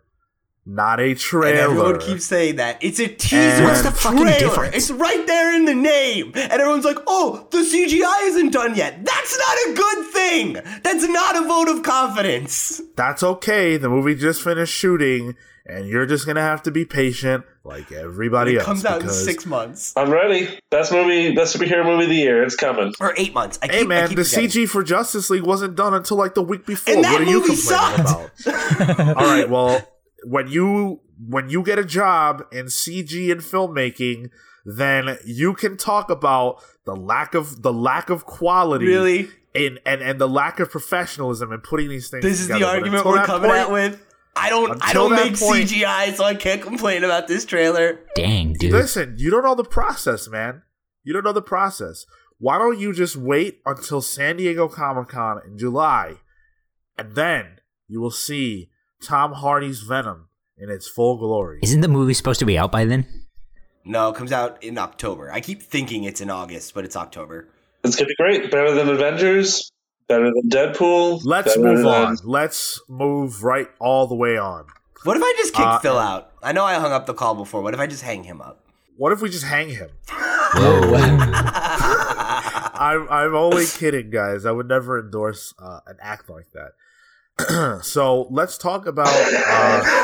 not a trailer. And everyone keeps saying that it's a teaser. What's the fucking trailer. difference? It's right there in the name, and everyone's like, "Oh, the CGI isn't done yet." That's not a good thing. That's not a vote of confidence. That's okay. The movie just finished shooting, and you're just gonna have to be patient, like everybody else. It else. comes out in six months I'm ready. Best movie, best superhero movie of the year. It's coming. or eight months. I keep, Hey I man, keep the forgetting. CG for Justice League wasn't done until like the week before. And that what are you complaining sucked. about? All right, well, when you when you get a job in CG and filmmaking, then you can talk about the lack of the lack of quality, Really? and and, and the lack of professionalism in putting these things. This is the together. But argument we're coming point- at with. I don't. I don't make point- CGI, so I can't complain about this trailer. Dang, dude. Listen, you don't know the process, man. You don't know the process. Why don't you just wait until San Diego Comic Con in July, and then you will see Tom Hardy's Venom in its full glory. Isn't the movie supposed to be out by then? No, it comes out in October. I keep thinking it's in August, but it's October. It's gonna be great. Better than Avengers. Better than Deadpool. Let's better move than- on. Let's move right all the way on. What if I just kick Uh, Phil out? I know I hung up the call before. What if I just hang him up? What if we just hang him? Whoa. I'm I'm only kidding, guys. I would never endorse uh, an act like that. so let's talk about. Uh,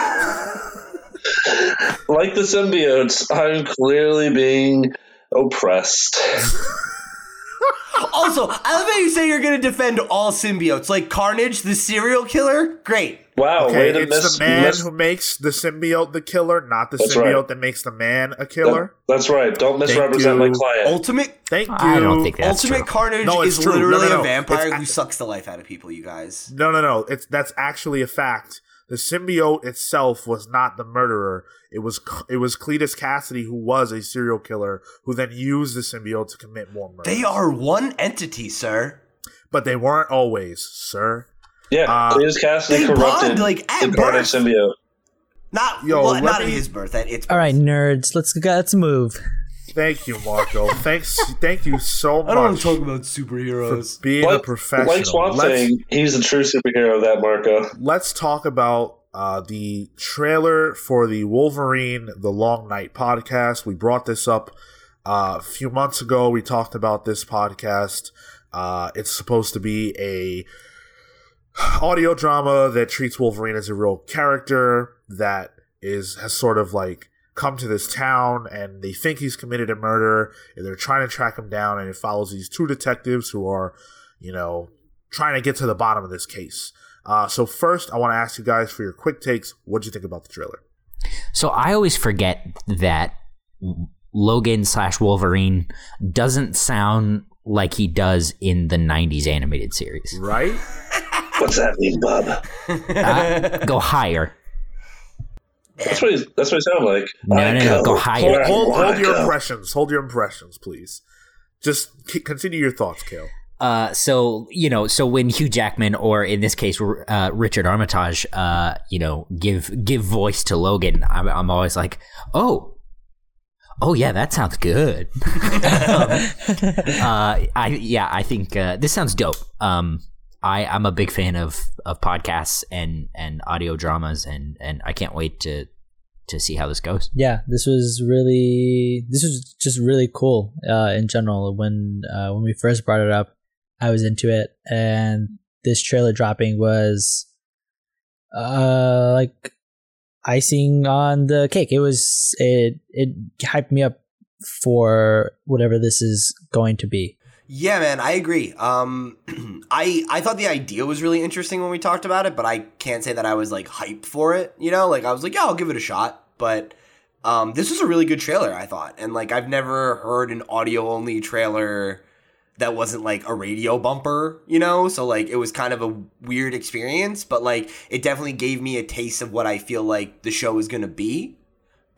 Like the symbiotes, I'm clearly being oppressed. also, I love how you say you're going to defend all symbiotes. Like Carnage, the serial killer? Great. Wow, okay, way to it's miss, the man miss- who makes the symbiote the killer, not the That's symbiote right. that makes the man a killer. That's right. Don't misrepresent my client. Ultimate Thank you. I don't think that's Ultimate true. Carnage No, is true. No, literally no, no. a vampire It's- who sucks the life out of people, you guys. No, no, no. It's that's actually a fact. The symbiote itself was not the murderer. It was it was Cletus Kasady who was a serial killer who then used the symbiote to commit more murders. They are one entity, sir. but they weren't always, sir. Yeah, Uh, Cletus Kasady they corrupted bond, like, at the birth. symbiote. Not Yo, well, let not at his birth, at its birth. All right, nerds, let's let's move. Thank you, Marco. Thanks, thank you so much. I don't want to talk about for superheroes. being a Like, professional. like Swamp let's, Thing, he's the true superhero of that, Marco. let's talk about uh, the trailer for the Wolverine: The Long Night podcast. We brought this up uh, a few months ago. We talked about this podcast. Uh, it's supposed to be a audio drama that treats Wolverine as a real character that is has sort of like come to this town and they think he's committed a murder and they're trying to track him down and it follows these two detectives who are, you know, trying to get to the bottom of this case. Uh, so first, I want to ask you guys for your quick takes. What do you think about the trailer? So I always forget that Logan slash Wolverine doesn't sound like he does in the '90s animated series. Right? What's that mean, Bob? Uh, go higher. That's what, he's, that's what it sounded like. No, I no, no, go higher. where hold, hold your go. impressions. Hold your impressions, please. Just c- continue your thoughts, Cale. Uh, so you know, so when Hugh Jackman or in this case uh, Richard Armitage, uh, you know, give give voice to Logan, I'm, I'm always like, oh, oh yeah, that sounds good. um, uh, I yeah, I think uh, this sounds dope. Um, I I'm a big fan of of podcasts and and audio dramas, and and I can't wait to to see how this goes. yeah, this was really this was just really cool uh, in general. When uh, when we first brought it up, I was into it, and this trailer dropping was uh like icing on the cake. It was it it hyped me up for whatever this is going to be. Yeah, man, I agree. Um, I I thought the idea was really interesting when we talked about it, but I can't say that I was like hyped for it. You know, like I was like, yeah, I'll give it a shot. But um, this was a really good trailer, I thought, and like I've never heard an audio only trailer that wasn't like a radio bumper, you know? So like it was kind of a weird experience, but like it definitely gave me a taste of what I feel like the show is going to be.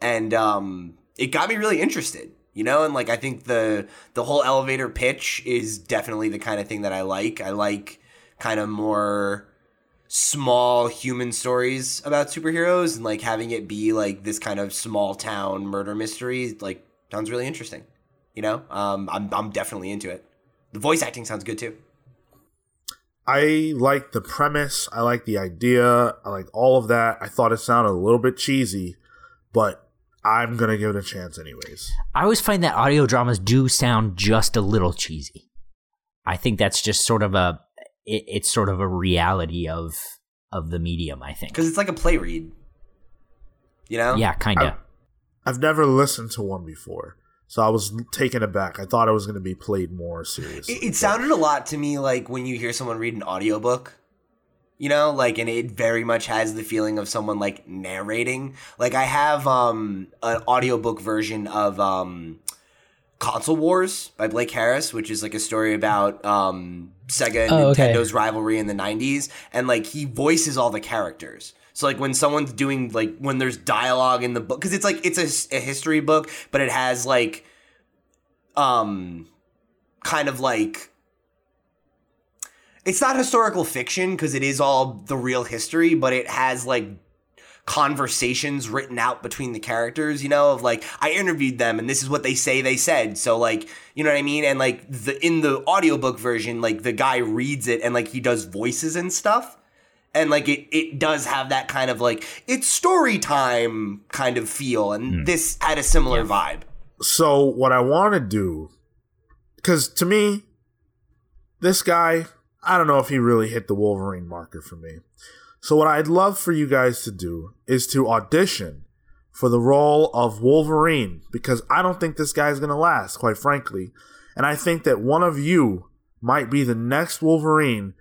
And um it got me really interested, you know? And like I think the the whole elevator pitch is definitely the kind of thing that I like. I like kind of more small human stories about superheroes and like having it be like this kind of small town murder mystery like sounds really interesting. You know? Um I'm I'm definitely into it. The voice acting sounds good too. I like the premise. I like the idea. I like all of that. I thought it sounded a little bit cheesy, but I'm gonna give it a chance anyways. I always find that audio dramas do sound just a little cheesy. I think that's just sort of a it, it's sort of a reality of of the medium. I think. Because it's like a play read. You know? Yeah, kind of. I've never listened to one before, so I was taken aback. I thought it was gonna be played more seriously. It, it sounded a lot to me like when you hear someone read an audiobook. You know, like and it very much has the feeling of someone like narrating. Like I have um an audiobook version of um Console Wars by Blake Harris, which is like a story about um Sega and Oh, okay. Nintendo's rivalry in the 90s and like he voices all the characters. So like when someone's doing like when there's dialogue in the book cuz it's like it's a, a history book, but it has like um kind of like it's not historical fiction because it is all the real history, but it has like conversations written out between the characters, you know, of like I interviewed them and this is what they say they said. So like, you know what I mean? And like the in the audiobook version, like the guy reads it and like he does voices and stuff. And like it it does have that kind of like it's story time kind of feel and hmm. this had a similar vibe. So what I want to do, because to me, this guy, I don't know if he really hit the Wolverine marker for me. So what I'd love for you guys to do is to audition for the role of Wolverine because I don't think this guy's gonna last, quite frankly, and I think that one of you might be the next Wolverine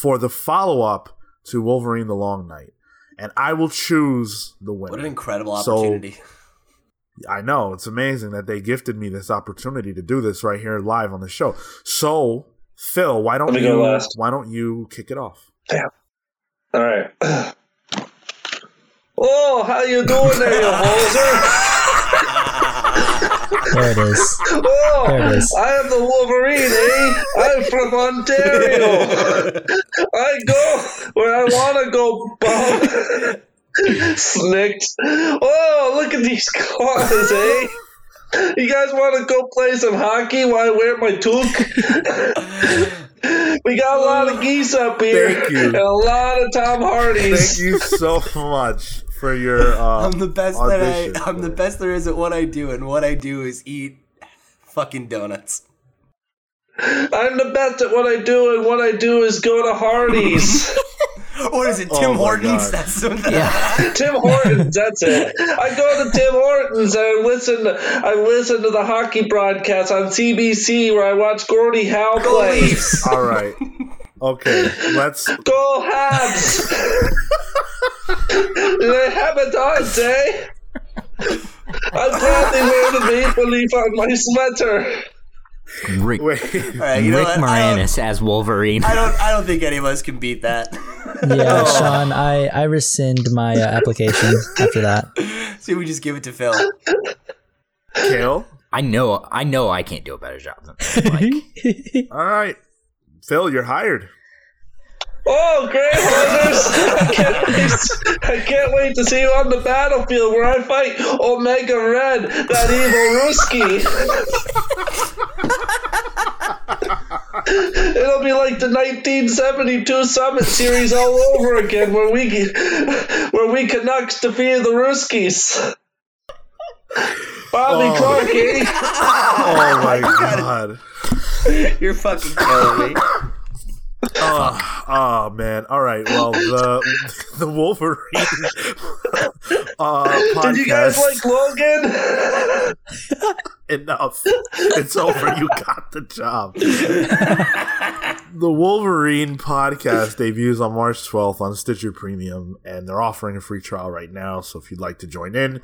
for the follow up to Wolverine: The Long Night, and I will choose the winner. What an incredible So- opportunity. I know it's amazing that they gifted me this opportunity to do this right here live on the show. So, Phil, why don't you go last. why don't you kick it off? All right. Oh, how you doing there, you hoser? There it is. Oh, There it is. I am the Wolverine, eh? I'm from Ontario. I go where I want to go, Bob. Snikt. Oh, look at these cars, eh? You guys want to go play some hockey while I wear my toque? we got a lot of geese up here. Thank you. And a lot of Tom Hardys. Thank you so much for your uh, I'm the best that audition. I I'm the best there is at what I do, and what I do is eat fucking donuts. I'm the best at what I do, and what I do is go to Hardee's. What is it, Oh Tim my Hortons? God. That's what Yeah. Tim Hortons, that's it. I go to Tim Hortons and I listen. To, I listen to the hockey broadcast on CBC where I watch Gordie Howe Go play. Leafs. All right. Okay, let's. Go Habs! they have a dance, eh? I'd gladly wear the maple leaf on my sweater. Rick, Wait. All right, you Rick what? I Moranis as Wolverine. I don't. I don't think any of us can beat that. Yeah, Sean, I, I rescind my uh, application after that. See, we just give it to Phil. Cale. I know, I know, I can't do a better job than that. Like, All right, Phil, you're hired. Oh, great hunters! I can't, wait, I can't wait to see you on the battlefield where I fight Omega Red, that evil Ruski. It'll be like the 1972 Summit Series all over again, where we where we Canucks defeated the Ruskies. Bobby Oh. Clarke, eh? Oh my god. You're fucking killing me. Oh, oh man. All right. Well, the the Wolverine uh, podcast. Did you guys like Logan? enough? It's over. You got the job. the Wolverine podcast debuts on March 12th on Stitcher Premium, and they're offering a free trial right now. So if you'd like to join in,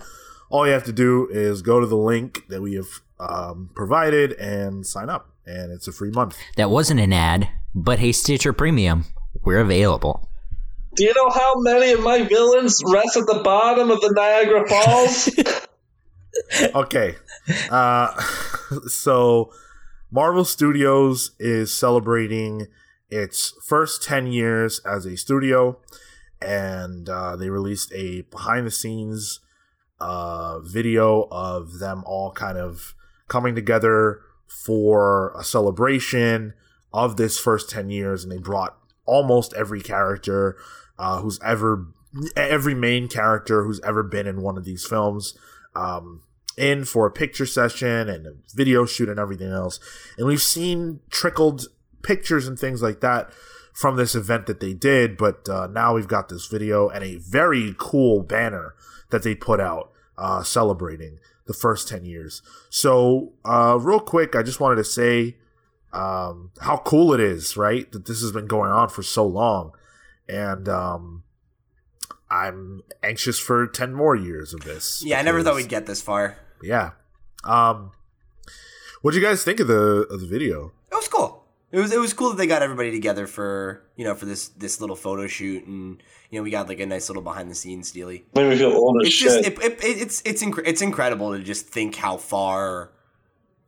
all you have to do is go to the link that we have um, provided and sign up, and it's a free month. that wasn't an ad, but hey, Stitcher Premium, we're available. Do you know how many of my villains rest at the bottom of the Niagara Falls? okay. Uh, so Marvel Studios is celebrating its first 10 years as a studio, and uh, they released a behind the scenes uh, video of them all kind of coming together for a celebration of this first 10 years, and they brought almost every character uh, who's ever every main character who's ever been in one of these films um, in for a picture session and a video shoot and everything else. And we've seen trickled pictures and things like that from this event that they did, but uh, now we've got this video and a very cool banner that they put out uh, celebrating the first 10 years. So, uh, real quick, I just wanted to say um, how cool it is, right? That this has been going on for so long. And um, I'm anxious for 10 more years of this. Yeah, I never thought we'd get this far. yeah. Um, what do you guys think of the of the video? It was cool. It was it was cool that they got everybody together for you know for this this little photo shoot and you know we got like a nice little behind the scenes dealy. Made me feel old as It's shit. just it, it, it's it's inc- it's incredible to just think how far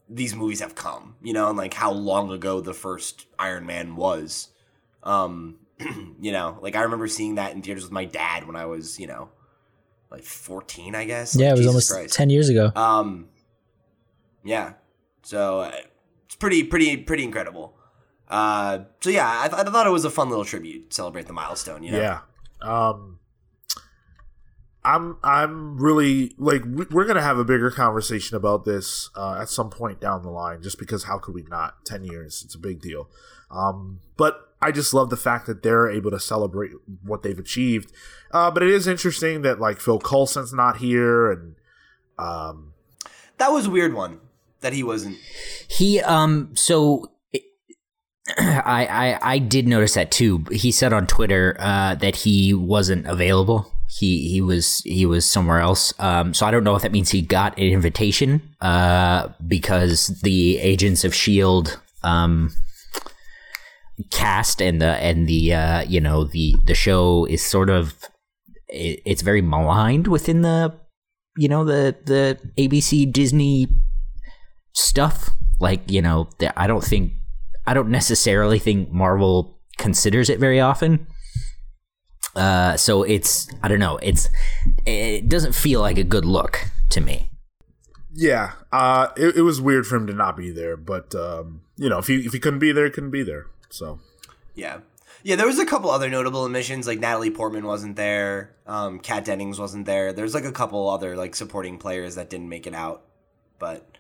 these movies have come, you know, and like how long ago the first Iron Man was. Um, you know, like I remember seeing that in theaters with my dad when I was you know like fourteen, I guess. yeah, Like, it was Jesus almost Christ. 10 years ago. Um, yeah. So uh, it's pretty, pretty, pretty incredible. Uh, so yeah, I, th- I thought it was a fun little tribute, to celebrate the milestone. You know? Yeah. Um I'm I'm really like we- we're gonna have a bigger conversation about this uh, at some point down the line, just because how could we not? Ten years, it's a big deal. Um, but I just love the fact that they're able to celebrate what they've achieved. Uh, but it is interesting that like Phil Coulson's not here, and um, That was a weird one that he wasn't. He um so I I I did notice that too. He said on Twitter uh, that he wasn't available. He he was he was somewhere else. Um, so I don't know if that means he got an invitation. Uh, because the Agents of Shield um cast and the and the uh you know the the show is sort of it, it's very maligned within the you know the the ABC Disney stuff. Like you know, th- I don't think I don't necessarily think Marvel considers it very often. Uh, so it's I don't know. It's it doesn't feel like a good look to me. yeah, uh, it, it was weird for him to not be there. But um, you know, if he if he couldn't be there, he couldn't be there. So Yeah. Yeah, there was a couple other notable omissions, like Natalie Portman wasn't there, um, Kat Dennings wasn't there. There's like a couple other like supporting players that didn't make it out, but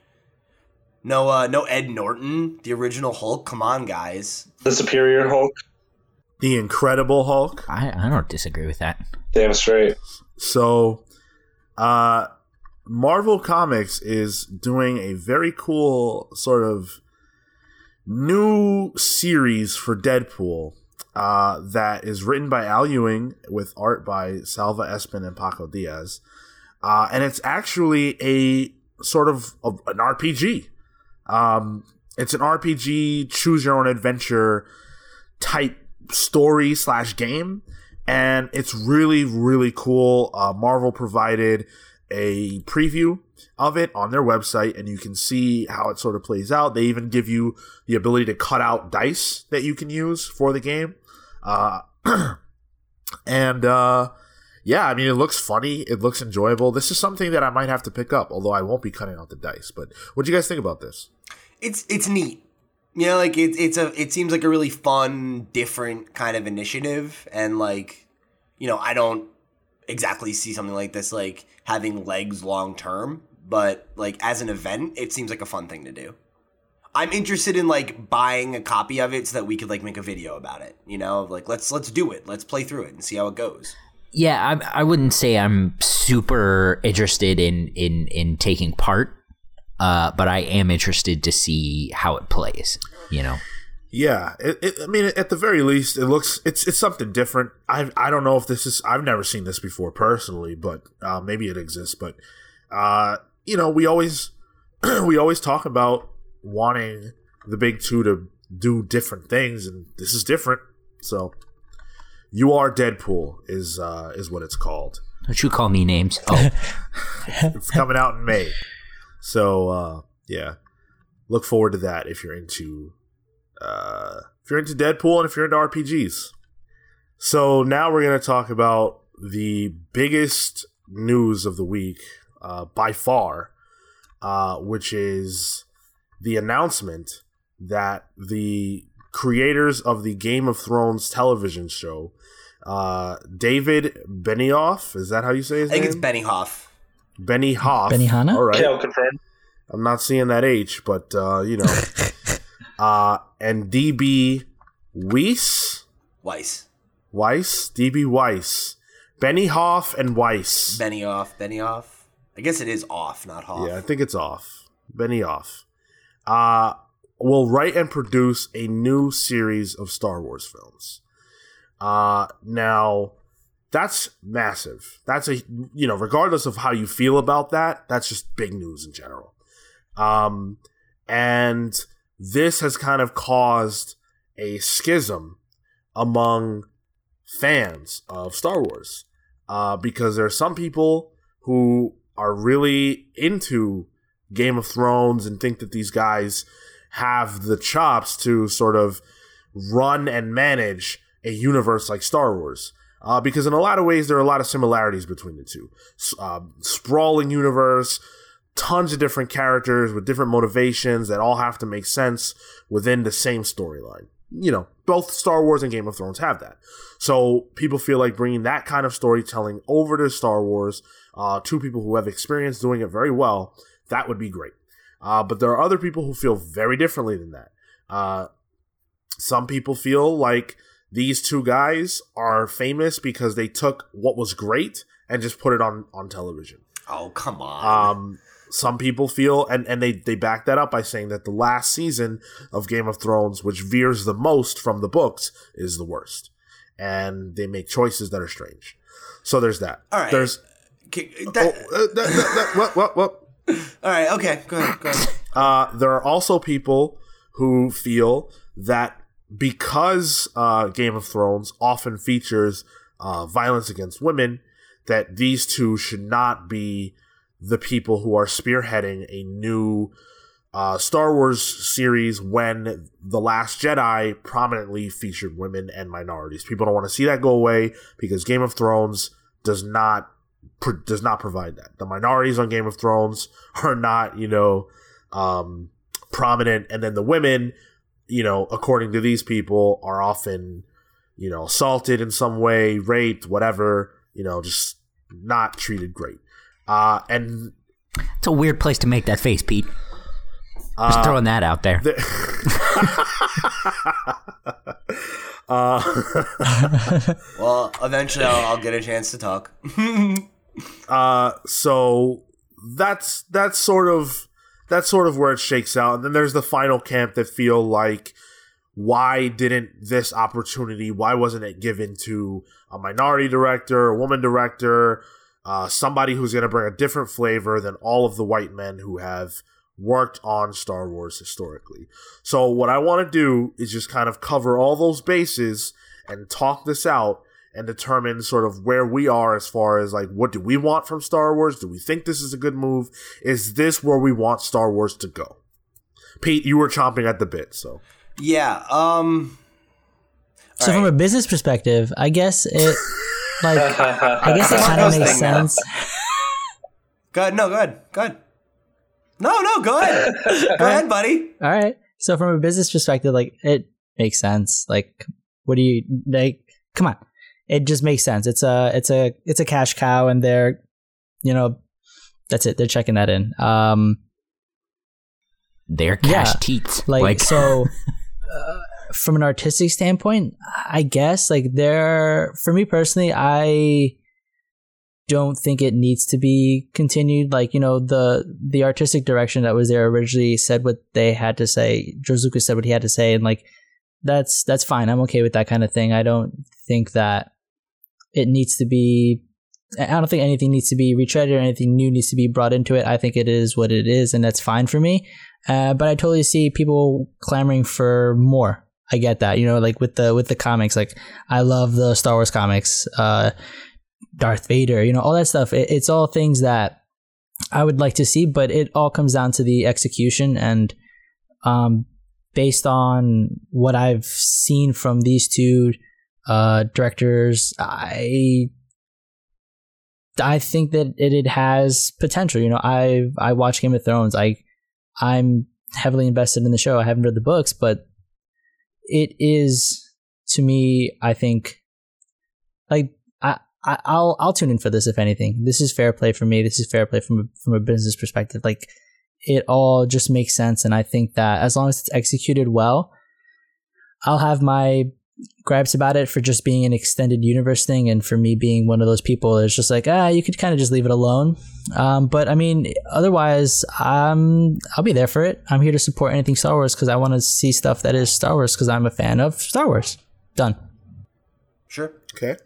no, uh, no Ed Norton, the original Hulk. Come on, guys. the Superior Hulk. The Incredible Hulk. I, I don't disagree with that. Damn straight. So, uh, Marvel Comics is doing a very cool sort of new series for Deadpool uh, that is written by Al Ewing with art by Salva Espin and Paco Diaz. Uh, and it's actually a sort of, of an RPG. Um, it's an RPG, choose your own adventure type story slash game. And it's really, really cool. Uh, Marvel provided a preview of it on their website and you can see how it sort of plays out. They even give you the ability to cut out dice that you can use for the game. Uh, and uh, yeah, I mean, it looks funny. It looks enjoyable. This is something that I might have to pick up, although I won't be cutting out the dice. But what do you guys think about this? It's it's neat. You know, like it's it's a it seems like a really fun, different kind of initiative, and like, you know, I don't exactly see something like this like having legs long term, but like as an event, it seems like a fun thing to do. I'm interested in like buying a copy of it so that we could like make a video about it. You know, like let's let's do it. Let's play through it and see how it goes. Yeah, I, I wouldn't say I'm super interested in in in taking part, uh, but I am interested to see how it plays. You know. Yeah, it, it, I mean, at the very least, it looks it's it's something different. I I don't know if this is I've never seen this before personally, but uh, maybe it exists. But uh, you know, we always we always talk about wanting the big two to do different things, and this is different. So, you are Deadpool is uh, is what it's called. Don't you call me names? Oh, It's coming out in May. So uh, yeah, look forward to that if you're into uh, if you're into Deadpool and if you're into RPGs. So now we're gonna talk about the biggest news of the week uh, by far, uh, which is the announcement that the creators of the Game of Thrones television show, uh, David Benioff, is that how you say his I think name? it's Benny Hoff. Benny Hoff. Benihana? All right. Cale confirmed. I'm not seeing that H, but uh, you know. uh, and DB Weiss, Weiss. Weiss, DB Weiss, Benny Hoff and Weiss. Benny off. Benny off. I guess it is off, not Hoff. Yeah, I think it's off. Benny off. Uh, will write and produce a new series of Star Wars films. Uh, now, that's massive. That's a, you know, regardless of how you feel about that, that's just big news in general. Um, and this has kind of caused a schism among fans of Star Wars. Uh, because there are some people who are really into Game of Thrones and think that these guys have the chops to sort of run and manage a universe like Star Wars. Uh, because in a lot of ways, there are a lot of similarities between the two. Um, sprawling universe, tons of different characters with different motivations that all have to make sense within the same storyline. You know, both Star Wars and Game of Thrones have that. So people feel like bringing that kind of storytelling over to Star Wars, uh, to people who have experience doing it very well, that would be great. Uh, but there are other people who feel very differently than that. Uh, some people feel like these two guys are famous because they took what was great and just put it on on television. Oh, come on. Um, some people feel, and, and they, they back that up by saying that the last season of Game of Thrones, which veers the most from the books, is the worst. And they make choices that are strange. So there's that. All right. There's. Okay, Oh, that- uh, that, that, that, what, what, what? all right, okay, go ahead, go ahead. Uh, there are also people who feel that because uh, Game of Thrones often features uh, violence against women, that these two should not be the people who are spearheading a new uh, Star Wars series when The Last Jedi prominently featured women and minorities. People don't want to see that go away because Game of Thrones does not pr- does not provide that. The minorities on Game of Thrones are not, you know, um, prominent, and then the women, you know, according to these people, are often, you know, assaulted in some way, raped, whatever, you know, just not treated great. Uh, and it's a weird place to make that face, Pete. Just uh, throwing that out there. the- Uh, Well, eventually I'll, I'll get a chance to talk. uh, so that's that's sort of that's sort of where it shakes out. And then there's the final camp that feel like why didn't this opportunity why wasn't it given to a minority director, a woman director, uh, somebody who's going to bring a different flavor than all of the white men who have worked on Star Wars historically. So what I want to do is just kind of cover all those bases and talk this out and determine sort of where we are as far as like what do we want from Star Wars? Do we think this is a good move? Is this where we want Star Wars to go? Pete, you were chomping at the bit, so yeah. Um. So all from a business perspective, I guess it like I guess it kind of makes sense. Go ahead. No, go ahead. Go ahead. No, no, go ahead. go ahead, buddy. All right. So from a business perspective, like it makes sense. Like, what do you like? Come on, it just makes sense. It's a it's a it's a cash cow, and they're you know that's it. They're checking that in. Um, They're cash Yeah. teats. like, like. so uh, from an artistic standpoint i guess like there for me personally i don't think it needs to be continued like you know the the artistic direction that was there originally said what they had to say george lucas said what he had to say and like that's that's fine i'm okay with that kind of thing i don't think that it needs to be i don't think anything needs to be retreaded or anything new needs to be brought into it i think it is what it is and that's fine for me uh, but I totally see people clamoring for more. I get that, you know, like with the with the comics. Like I love the Star Wars comics, uh, Darth Vader, you know, all that stuff. It, it's all things that I would like to see, but it all comes down to the execution and um, based on what I've seen from these two uh, directors, I I think that it, it has potential. You know, I I watch Game of Thrones. I I'm heavily invested in the show. I haven't read the books, but it is to me. I think like I, I I'll I'll tune in for this if anything. This is fair play for me. This is fair play from from a business perspective. Like it all just makes sense, and I think that as long as it's executed well, I'll have my gripes about it for just being an extended universe thing and for me being one of those people it's just like ah you could kind of just leave it alone um, but i mean otherwise um, i'll be there for it i'm here to support anything star wars because i want to see stuff that is star wars because i'm a fan of star wars done Sure. okay.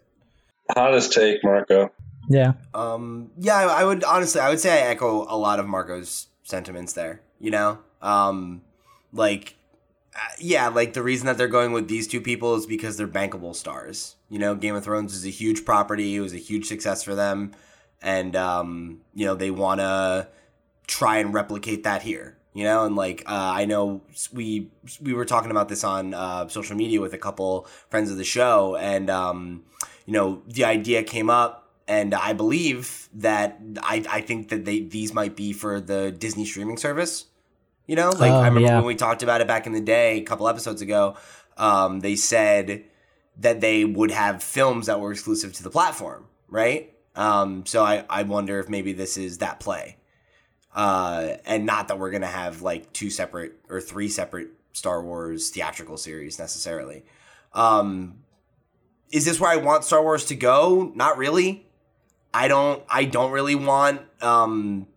Hottest take, Marco. yeah Um, yeah, I, I would honestly, I would say I echo a lot of Marco's sentiments there. You know, um, like, uh, yeah, like the reason that they're going with these two people is because they're bankable stars. You know, Game of Thrones is a huge property; it was a huge success for them, and um, you know they want to try and replicate that here. You know, and like uh, I know we we were talking about this on uh, social media with a couple friends of the show, and um, you know the idea came up and I believe that I, I think that they these might be for the Disney streaming service. You know, like Oh, I remember yeah. when we talked about it back in the day, a couple episodes ago. Um, they said that they would have films that were exclusive to the platform, right? Um, so I, I wonder if maybe this is that play, uh, and not that we're gonna have like two separate or three separate Star Wars theatrical series necessarily. Um, is this where I want Star Wars to go? Not really. I don't. I don't really want um,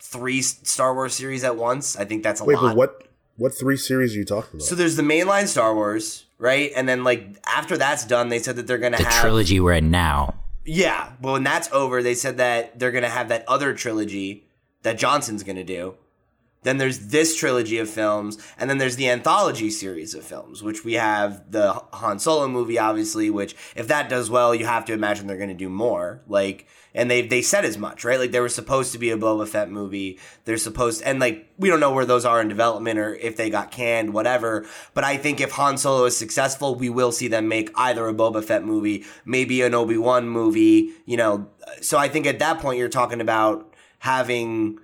three Star Wars series at once. I think that's a Wait, lot. Wait, but what what three series are you talking about? So there's the mainline Star Wars, right? And then like after that's done, they said that they're gonna the have trilogy we're in now. yeah. Well, when that's over, they said that they're gonna have that other trilogy that Johnson's gonna do. Then there's this trilogy of films, and then there's the anthology series of films, which we have the Han Solo movie, obviously. Which, if that does well, you have to imagine they're going to do more. Like, and they they said as much, right? Like, there was supposed to be a Boba Fett movie. They're supposed, and like, we don't know where those are in development or if they got canned, whatever. But I think if Han Solo is successful, we will see them make either a Boba Fett movie, maybe an Obi Wan movie. You know, so I think at that point you're talking about having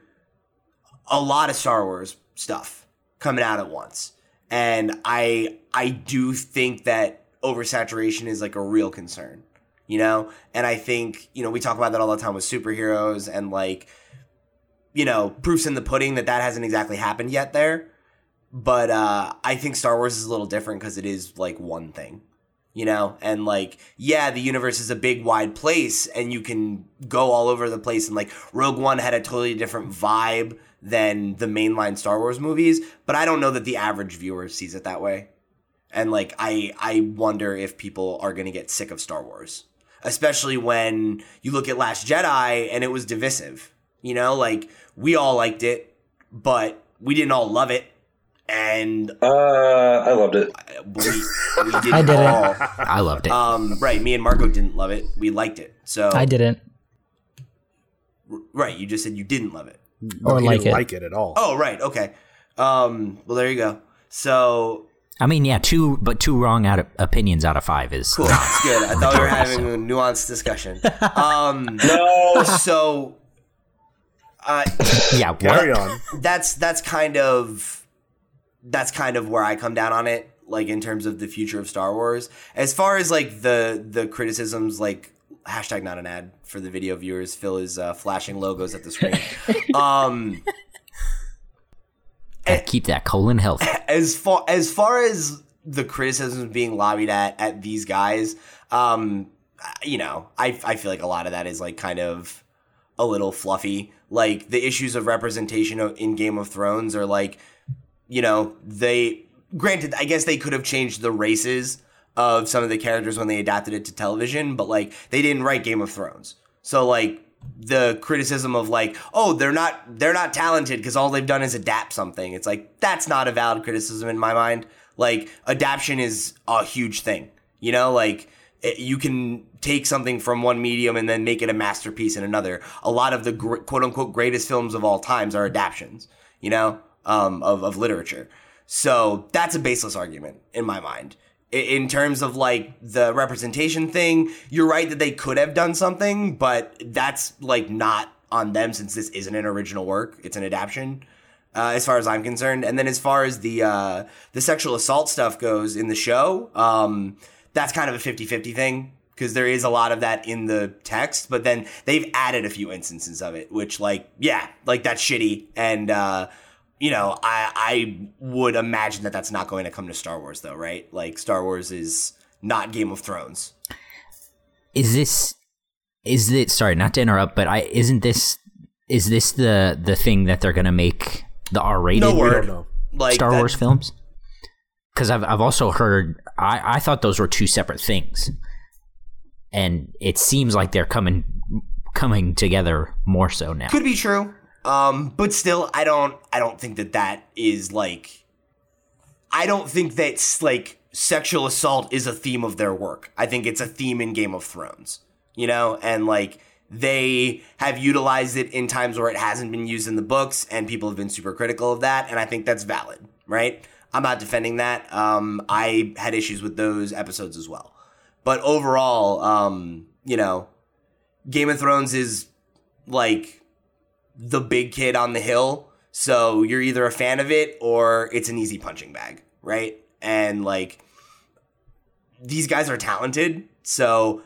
a lot of Star Wars stuff coming out at once. And I I do think that oversaturation is like a real concern, you know? And I think, you know, we talk about that all the time with superheroes and like you know, proofs in the pudding that that hasn't exactly happened yet there. But uh I think Star Wars is a little different cuz it is like one thing. you know? And like, yeah, the universe is a big, wide place and you can go all over the place. And like, Rogue One had a totally different vibe than the mainline Star Wars movies, but I don't know that the average viewer sees it that way. And like, I, I wonder if people are going to get sick of Star Wars, especially when you look at Last Jedi and it was divisive, you know, like we all liked it, but we didn't all love it and Uh, I loved it. we, we didn't I didn't. all. I loved it. Um, right, me and Marco didn't love it. We liked it. So I didn't. right, you just said you didn't love it. Or he like didn't it. like it at all. Oh, right, okay. Um, well, there you go. So I mean, yeah, two but two wrong out of opinions out of five is cool. It's good. I thought we were having a nuanced discussion. Um, No, so uh, yeah. What? Carry on. that's that's kind of that's kind of where I come down on it, like in terms of the future of Star Wars. As far as like the the criticisms, like hashtag not an ad for the video viewers. Phil is uh, flashing logos at the screen. um, Gotta keep that colon healthy. as far as far as the criticisms being lobbied at at these guys, um, you know, I I feel like a lot of that is like kind of a little fluffy. Like the issues of representation in Game of Thrones are like, you know, they granted, I guess they could have changed the races of some of the characters when they adapted it to television, but like they didn't write Game of Thrones, so like the criticism of like oh they're not they're not talented because all they've done is adapt something. It's like that's not a valid criticism in my mind. Like adaptation is a huge thing you know? Like it, you can take something from one medium and then make it a masterpiece in another. A lot of the gr- quote unquote greatest films of all times are adaptations you know um, of, of literature. So that's a baseless argument in my mind in terms of like the representation thing, you're right that they could have done something, but that's like not on them since this isn't an original work; it's an adaptation. Uh, as far as I'm concerned, and then as far as the uh, the sexual assault stuff goes in the show, um, that's kind of a 50-50 thing because there is a lot of that in the text, but then they've added a few instances of it, which like yeah, like that's shitty and. Uh, you know, I I would imagine that that's not going to come to Star Wars though, right? Like Star Wars is not Game of Thrones. Is this? Is it? Sorry, not to interrupt, but I isn't this? Is this the the thing that they're gonna make the R rated No We word. Like Star that- Wars films? Because I've I've also heard I I thought those were two separate things, and it seems like they're coming coming together more so now. could be true. Um, but still, I don't I don't think that that is like. I don't think that's like sexual assault is a theme of their work. I think it's a theme in Game of Thrones, you know, and like they have utilized it in times where it hasn't been used in the books, and people have been super critical of that, and I think that's valid, right? I'm not defending that. Um, I had issues with those episodes as well, but overall, um, you know, Game of Thrones is like the big kid on the hill. So you're either a fan of it or it's an easy punching bag, right? And like these guys are talented, so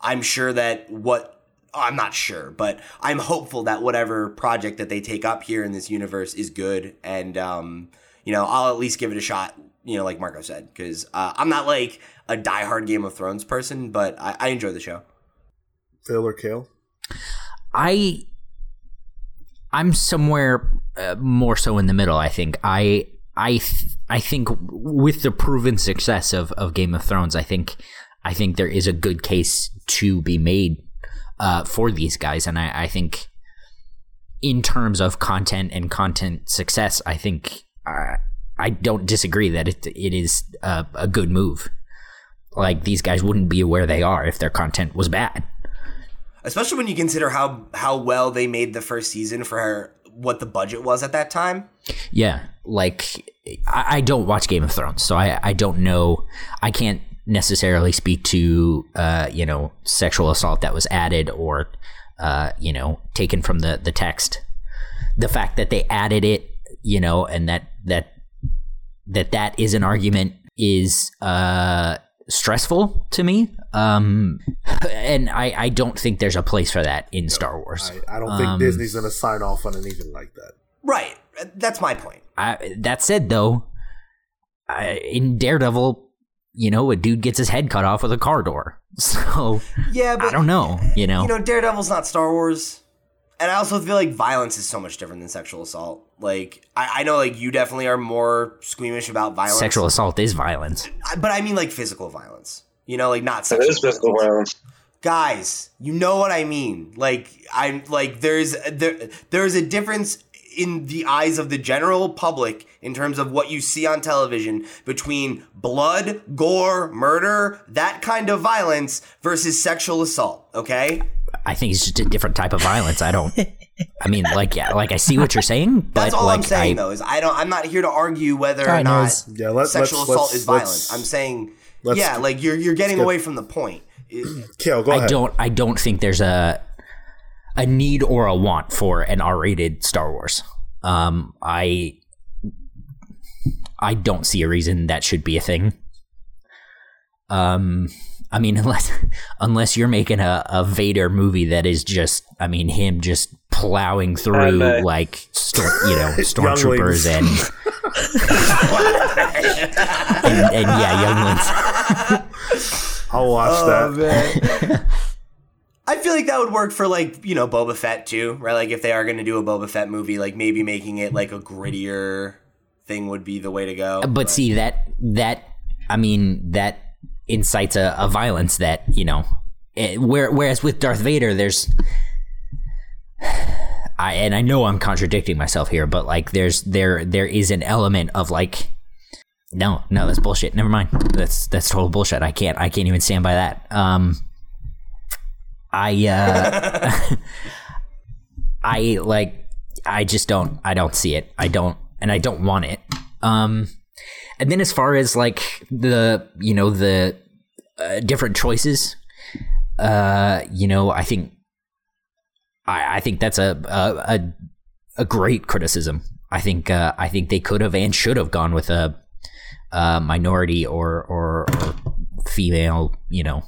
I'm sure that what I'm not sure, but I'm hopeful that whatever project that they take up here in this universe is good, and um, you know I'll at least give it a shot. You know, like Marco said, because uh, I'm not like a diehard Game of Thrones person, but I, I enjoy the show. Phil or Cale? I I'm somewhere uh, more so in the middle. I think I I th- I think with the proven success of, of Game of Thrones, I think I think there is a good case to be made uh, for these guys, and I, I think in terms of content and content success, I think uh, I don't disagree that it it is a, a good move. Like these guys wouldn't be where they are if their content was bad. Especially when you consider how how well they made the first season for her, what the budget was at that time. Yeah, like I, I don't watch Game of Thrones, so I I don't know. I can't necessarily speak to uh you know sexual assault that was added or uh you know taken from the the text. The fact that they added it, you know, and that that that that is an argument is uh stressful to me. Um and I I don't think there's a place for that in Star Wars. I, I don't think Um, Disney's going to sign off on anything like that. Right. That's my point. I, that said, though, I, in Daredevil, you know, a dude gets his head cut off with a car door. So Yeah, but I don't know. You know, You know, Daredevil's not Star Wars. And I also feel like violence is so much different than sexual assault. Like, I, I know, like, you definitely are more squeamish about violence. sexual assault is violence. But I mean, like, physical violence. You know, like, not It sexual is physical violence. guys you know what i mean like i'm like there's there there's a difference in the eyes of the general public in terms of what you see on television between blood gore murder that kind of violence versus sexual assault okay I think it's just a different type of violence. I don't. I mean, like, yeah, like I see what you're saying, but that's all like i'm saying I, though is i don't i'm not here to argue whether or not. Yeah, let- sexual let's- assault let's- is violent let's- i'm saying let's- yeah like you're you're getting away from the point It- Cale, go I ahead. don't. I don't think there's a a need or a want for an R-rated Star Wars. Um, I I don't see a reason that should be a thing. Um, I mean, unless unless you're making a, a Vader movie that is just, I mean, him just plowing through Padme. like stor- you know stormtroopers and, and and yeah, ones. I'll watch Oh, that. man. I feel like that would work for like you know Boba Fett too, right? Like if they are going to do a Boba Fett movie, like maybe making it like a grittier thing would be the way to go. but see that that I mean that incites a, a violence that you know, eh, where, whereas with Darth Vader, there's. I and I know I'm contradicting myself here, but like there's there there is an element of like, no, no, that's bullshit. Never mind. That's that's total bullshit. I can't I can't even stand by that. Um, I uh, I like I just don't I don't see it. I don't and I don't want it. Um and then as far as like the you know the uh, different choices uh you know I think I I think that's a a a, a great criticism. I think uh I think they could have and should have gone with a, uh minority or or, or female, you know,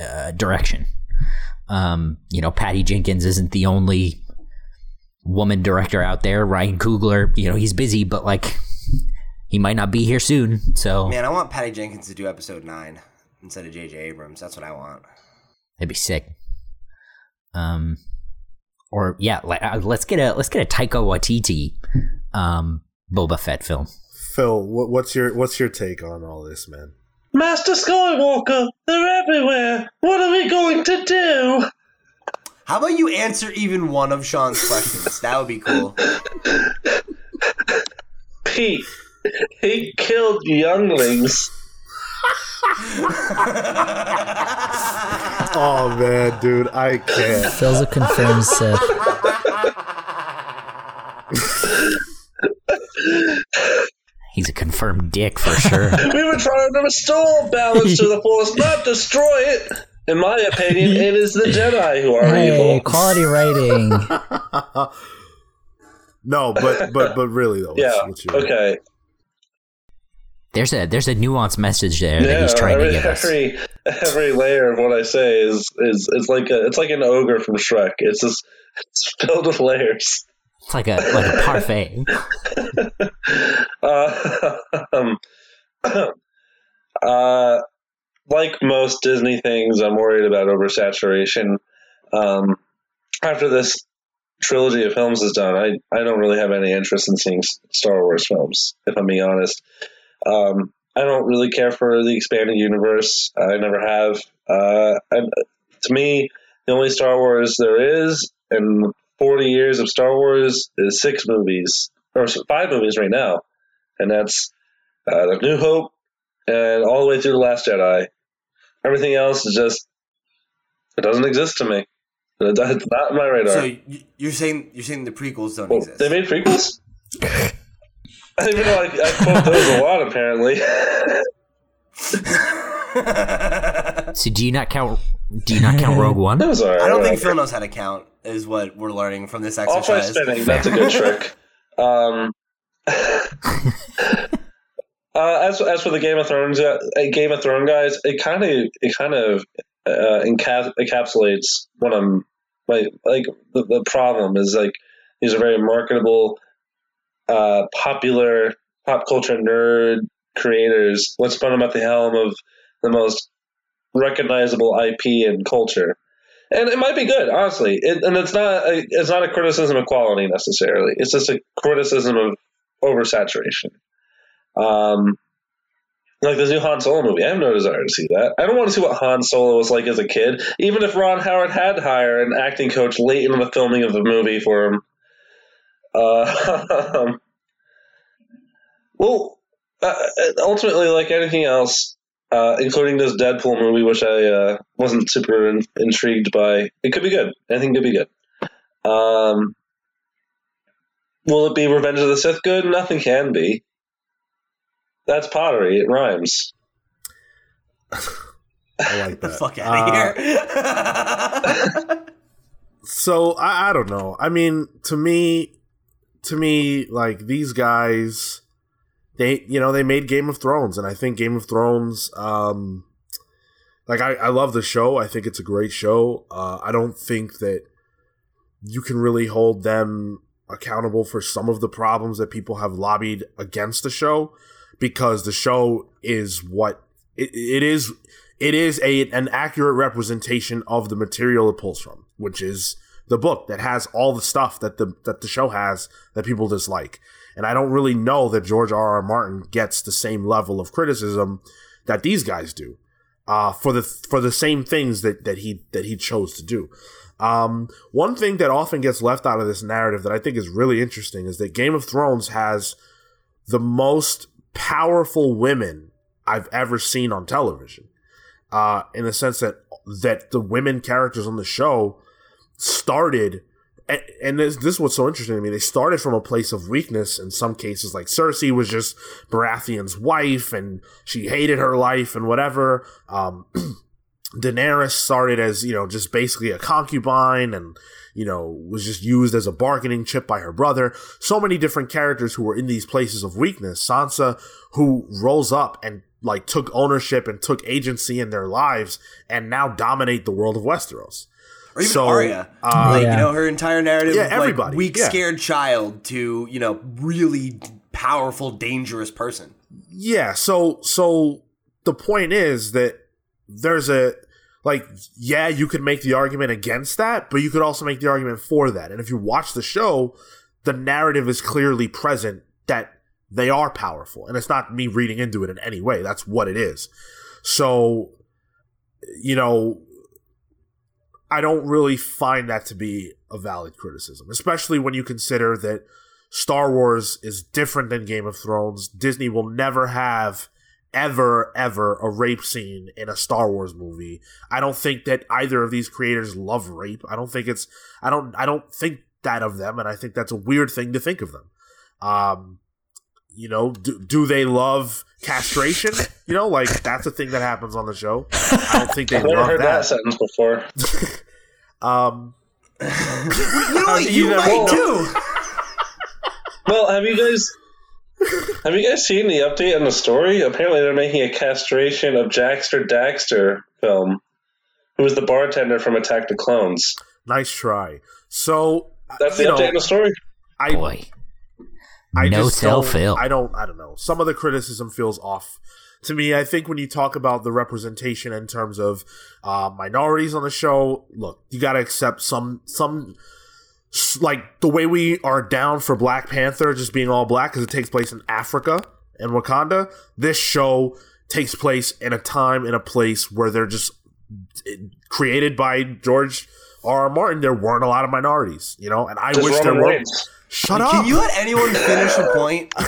uh, direction. Um, you know, Patty Jenkins isn't the only woman director out there. Ryan Coogler, you know, he's busy, but like he might not be here soon. So man, I want Patty Jenkins to do episode nine instead of J.J. Abrams. That's what I want. that'd be sick. Um, or yeah, like, uh, let's get a let's get a Taika Waititi um Boba Fett film. Phil, what, what's your what's your take on all this, man? Master Skywalker, they're everywhere. What are we going to do? How about you answer even one of Sean's questions? that would be cool. Pete, he killed younglings. Oh man, dude, I can't. Phil's a confirmed Sith. He's a confirmed dick for sure. We were trying to restore balance to the Force, not destroy it. In my opinion, it is the Jedi who are Hey, evil. quality writing. No, but but but really though, what's, Yeah. what's your Okay. There's a there's a nuanced message there that he's trying every, to give us. every every layer of what I say is is it's like a it's like an ogre from Shrek. It's just it's filled with layers. It's like a like a parfait. Uh, um, uh, like most Disney things, I'm worried about oversaturation. Um, after this trilogy of films is done, I, I don't really have any interest in seeing Star Wars films, if I'm being honest. Um, I don't really care for the expanded universe. I never have. Uh, and to me, the only Star Wars there is, and 40 years of Star Wars is six movies, or five movies right now. And that's uh, The New Hope and all the way through The Last Jedi. Everything else is just, it doesn't exist to me. It's not in my radar. So you're saying you're saying the prequels don't Well, exist? they made prequels? I didn't even know I, I quote those a lot, apparently. So do you not count? Do you not count Rogue One? that was alright. I don't think. Phil knows how to count. Is what we're learning from this Off by exercise. spinning. That's a good trick. Um, uh, as as for the Game of Thrones, uh, Game of Thrones guys, it kind of it kind of uh, encaps- encapsulates what I'm like. Like the, the problem is like these are very marketable, uh, popular pop culture nerd creators. Let's put them at the helm of the most recognizable IP and culture. And it might be good, honestly. It, and it's not a, it's not a criticism of quality necessarily. It's just a criticism of oversaturation. Um, like the new Han Solo movie, I have no desire to see that. I don't want to see what Han Solo was like as a kid, even if Ron Howard had hired an acting coach late in the filming of the movie for him. Uh, well, uh, ultimately, like anything else, uh, including this Deadpool movie, which I uh, wasn't super in- intrigued by, it could be good. Anything could be good. Um, will it be Revenge of the Sith good? Nothing can be. That's pottery. It rhymes. I like Get the fuck out of Uh, here. So I, I don't know. I mean, to me, to me, like these guys, they you know they made Game of Thrones, and I think Game of Thrones, um, like I, I love the show. I think it's a great show. Uh, I don't think that you can really hold them accountable for some of the problems that people have lobbied against the show because the show is what it, it is it is a an accurate representation of the material it pulls from, which is the book that has all the stuff that the that the show has that people dislike. And I don't really know that George R. R. Martin gets the same level of criticism that these guys do uh, for the for the same things that that he that he chose to do. Um, one thing that often gets left out of this narrative that I think is really interesting is that Game of Thrones has the most powerful women I've ever seen on television. Uh, in the sense that that the women characters on the show started and, this, this is what's so interesting to me. They started from a place of weakness in some cases. Like Cersei was just Baratheon's wife, and she hated her life and whatever. Um, Daenerys started as you know just basically a concubine, and you know was just used as a bargaining chip by her brother. So many different characters who were in these places of weakness. Sansa, who rolls up and like took ownership and took agency in their lives, and now dominate the world of Westeros. Or even So, Arya, uh, like Yeah. you know her entire narrative, Yeah, of, like, everybody, weak, yeah. scared child to you know really powerful, dangerous person. Yeah, so so the point is that there's a like yeah, you could make the argument against that, but you could also make the argument for that. And if you watch the show, the narrative is clearly present that they are powerful. And it's not me reading into it in any way. That's what it is. So you know, I don't really find that to be a valid criticism, especially when you consider that Star Wars is different than Game of Thrones. Disney will never have ever ever a rape scene in a Star Wars movie. I don't think that either of these creators love rape. I don't think it's I don't I don't think that of them and I think that's a weird thing to think of them. Um you know, do, do they love castration? You know, like that's a thing that happens on the show. I don't think they I've never love heard that. that. sentence before. Um You know? You You might know. too. Well, have you guys have you guys seen the update on the story? Apparently, they're making a castration of Jackster Daxter film, who was the bartender from Attack the Clones. nice try. So That's the you update know, on the story. I Boy. I no tell don't- I don't. I don't know. Some of the criticism feels off to me. I think when you talk about the representation in terms of uh, minorities on the show, look, you got to accept some some like the way we are down for Black Panther just being all black because it takes place in Africa and Wakanda. This show takes place in a time in a place where they're just created by George R. R. Martin. There weren't a lot of minorities, you know, and I Just wish Roman there were. Reigns. Shut up! Can you let anyone finish a point?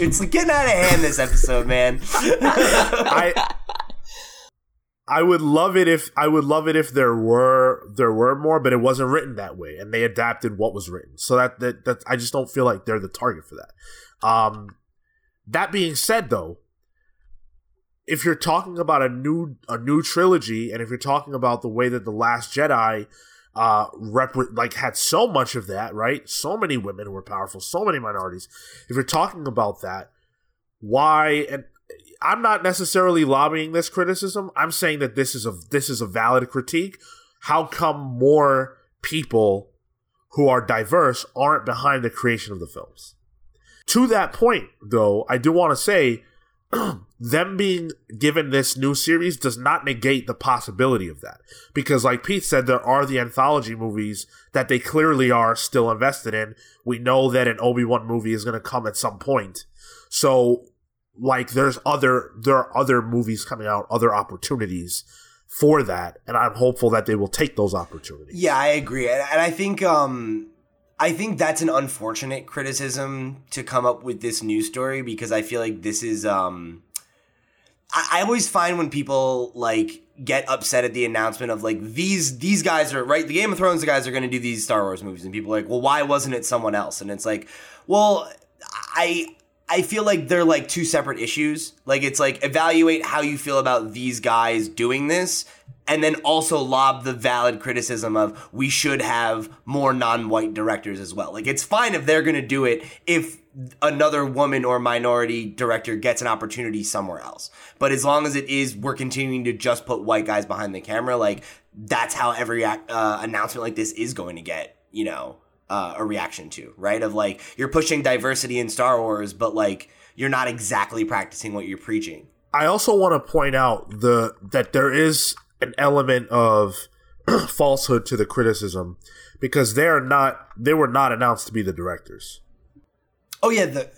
it's getting out of hand this episode, man. I I would love it if I would love it if there were there were more, but it wasn't written that way, and they adapted what was written. So that that, that I just don't feel like they're the target for that. Um, that being said, though, if you're talking about a new a new trilogy, and if you're talking about the way that the Last Jedi uh rep like had so much of that, right? So many women who were powerful, so many minorities. If you're talking about that, why and I'm not necessarily lobbying this criticism. I'm saying that this is a this is a valid critique. How come more people who are diverse aren't behind the creation of the films? To that point, though, I do want to say them being given this new series does not negate the possibility of that. Because, like Pete said, there are the anthology movies that they clearly are still invested in. We know that an Obi Wan movie is going to come at some point. So, like, there's other there are other movies coming out, other opportunities for that, and I'm hopeful that they will take those opportunities. Yeah, I agree, and, and I think um, I think that's an unfortunate criticism to come up with this news story because I feel like this is um, I, I always find when people like get upset at the announcement of like these these guys are right the Game of Thrones guys are going to do these Star Wars movies and people are like well why wasn't it someone else? And it's like well I I feel like they're like two separate issues. Like it's like evaluate how you feel about these guys doing this and then also lob the valid criticism of we should have more non-white directors as well. Like it's fine if they're going to do it if another woman or minority director gets an opportunity somewhere else. But as long as it is we're continuing to just put white guys behind the camera, like that's how every uh, announcement like this is going to get, you know, uh, a reaction to, right? Of like you're pushing diversity in Star Wars, but like you're not exactly practicing what you're preaching. I also want to point out the that there is an element of falsehood to the criticism because they are not they were not announced to be the directors. Oh yeah, the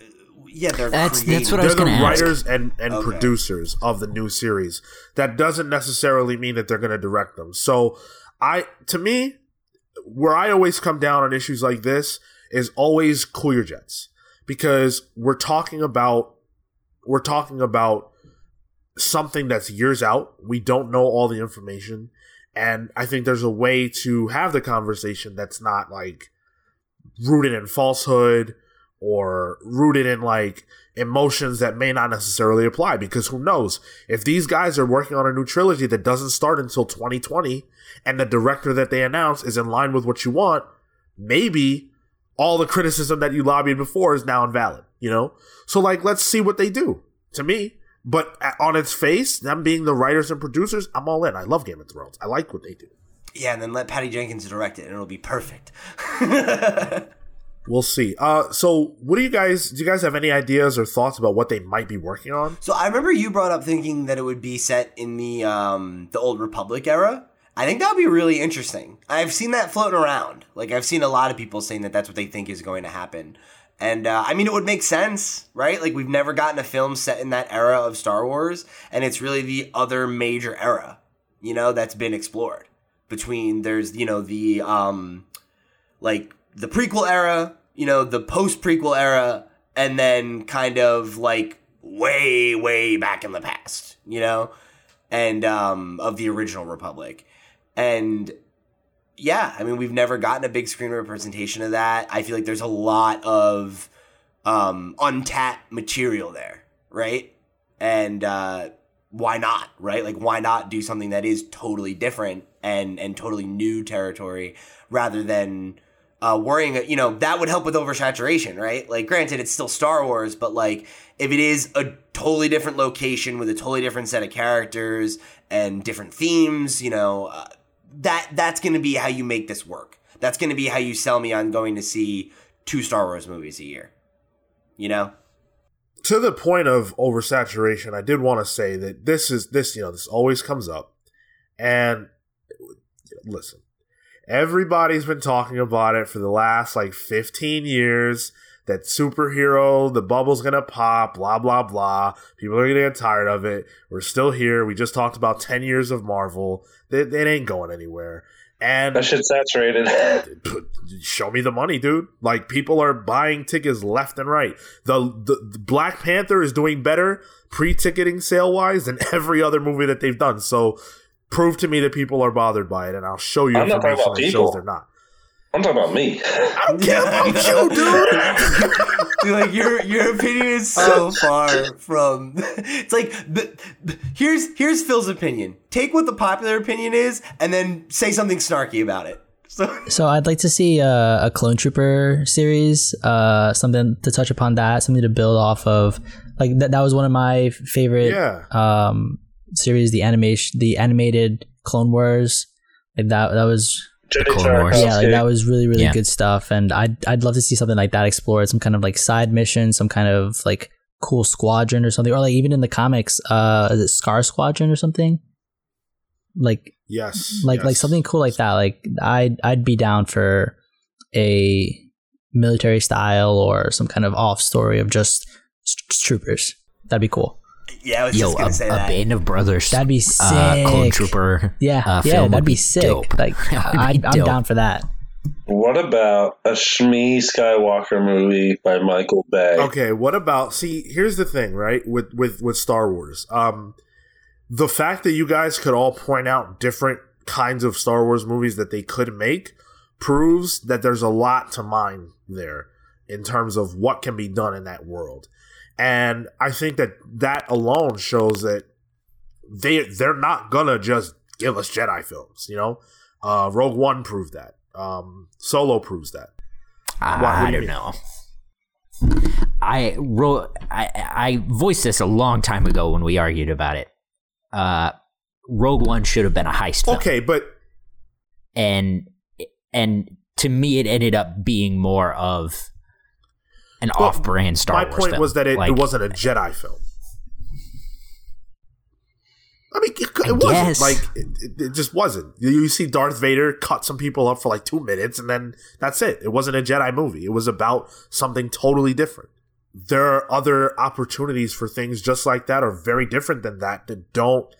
yeah they're That's- creating- that's what I They're was the gonna ask. writers and, and Okay. producers of the new series. That doesn't necessarily mean that they're going to direct them. So I to me where I always come down on issues like this is always cool your jets because we're talking about we're talking about something that's years out. We don't know all the information and I think there's a way to have the conversation that's not like rooted in falsehood or rooted in like emotions that may not necessarily apply because who knows? If these guys are working on a new trilogy that doesn't start until 2020 and the director that they announce is in line with what you want maybe all the criticism that you lobbied before is now invalid you know? So like let's see what they do to me. But uh, on its face them being the writers and producers i'm all in. I love game of thrones. I like what they do. Yeah, and then let Patty Jenkins direct it, and it'll be perfect. we'll see uh so what do you guys do you guys have any ideas or thoughts about what they might be working on So I remember you brought up thinking that it would be set in the um, the old Republic era. I think that would be really interesting. I've seen that floating around. Like I've seen a lot of people saying that that's what they think is going to happen. And uh, I mean, it would make sense, right? Like we've never gotten a film set in that era of Star Wars, and it's really the other major era, you know, that's been explored. Between there's you know the um, like the prequel era, you know, the post prequel era, and then kind of like way, way back in the past, you know, and um, of the original Republic. And yeah, I mean, we've never gotten a big screen representation of that. I feel like there's a lot of um, untapped material there, right? And uh, why not, right? Like, why not do something that is totally different and and totally new territory rather than uh, worrying? You know, that would help with oversaturation, right? Like, granted, it's still Star Wars, but like, if it is a totally different location with a totally different set of characters and different themes, you know, uh, that that's going to be how you make this work. That's going to be how you sell me on going to see two Star Wars movies a year. You know? to the point of oversaturation, I did want to say that this is this you know this always comes up, and listen, everybody's been talking about it for the last like fifteen years. That superhero, the bubble's gonna pop, blah blah blah. People are gonna get tired of it. We're still here. We just talked about ten years of Marvel. It, it ain't going anywhere. And That shit's saturated. show me the money, dude. Like people are buying tickets left and right. The the, the Black Panther is doing better pre-ticketing sale wise than every other movie that they've done. So prove to me that people are bothered by it, and I'll show you I'm not talking information about that shows people. they're not. I'm talking about me. I don't care about you, dude. Dude, like your your opinion is so far from. It's like but, but here's here's Phil's opinion. Take what the popular opinion is, and then say something snarky about it. So So I'd like to see uh, a Clone Trooper series, uh, something to touch upon that, something to build off of. Like that, that was one of my favorite Yeah. um, series, the animation, the animated Clone Wars. Like that, that was Genndy Clone Wars. Yeah, like that was really really Yeah. good stuff, and I'd I'd love to see something like that explored, some kind of like side mission, some kind of like cool squadron or something, or like even in the comics, uh, is it Scar Squadron or something? Like Yes. like yes. like something cool like that. Like I'd I'd be down for a military style or some kind of off story of just troopers. That'd be cool. Yeah, I was Yo, just gonna say a that. band of brothers. That'd be sick. Uh, clone trooper. yeah, uh, yeah, film would that'd be be sick. dope. Like be I'd, I'm down for that. What about a Shmi Skywalker movie by Michael Bay? Okay, what about see, here's the thing, right? With with with Star Wars. Um the fact that you guys could all point out different kinds of Star Wars movies that they could make proves that there's a lot to mine there in terms of what can be done in that world. And I think that that alone shows that they they're not gonna just give us Jedi films, you know? Uh Rogue One proved that. Um Solo proves that. I, What- what I do don't know. I wrote. I, I voiced this a long time ago when we argued about it. Uh, Rogue One should have been a heist film. Okay, but and and to me, it ended up being more of an Well, off-brand Star my Wars. point film. was that it, Like, it wasn't a Jedi film. I mean, it, it I wasn't guess. like it, it- just wasn't. You, you see Darth Vader cut some people up for like two minutes, and then that's it. It wasn't a Jedi movie. It was about something totally different. There are other opportunities for things just like that, or very different than that, that don't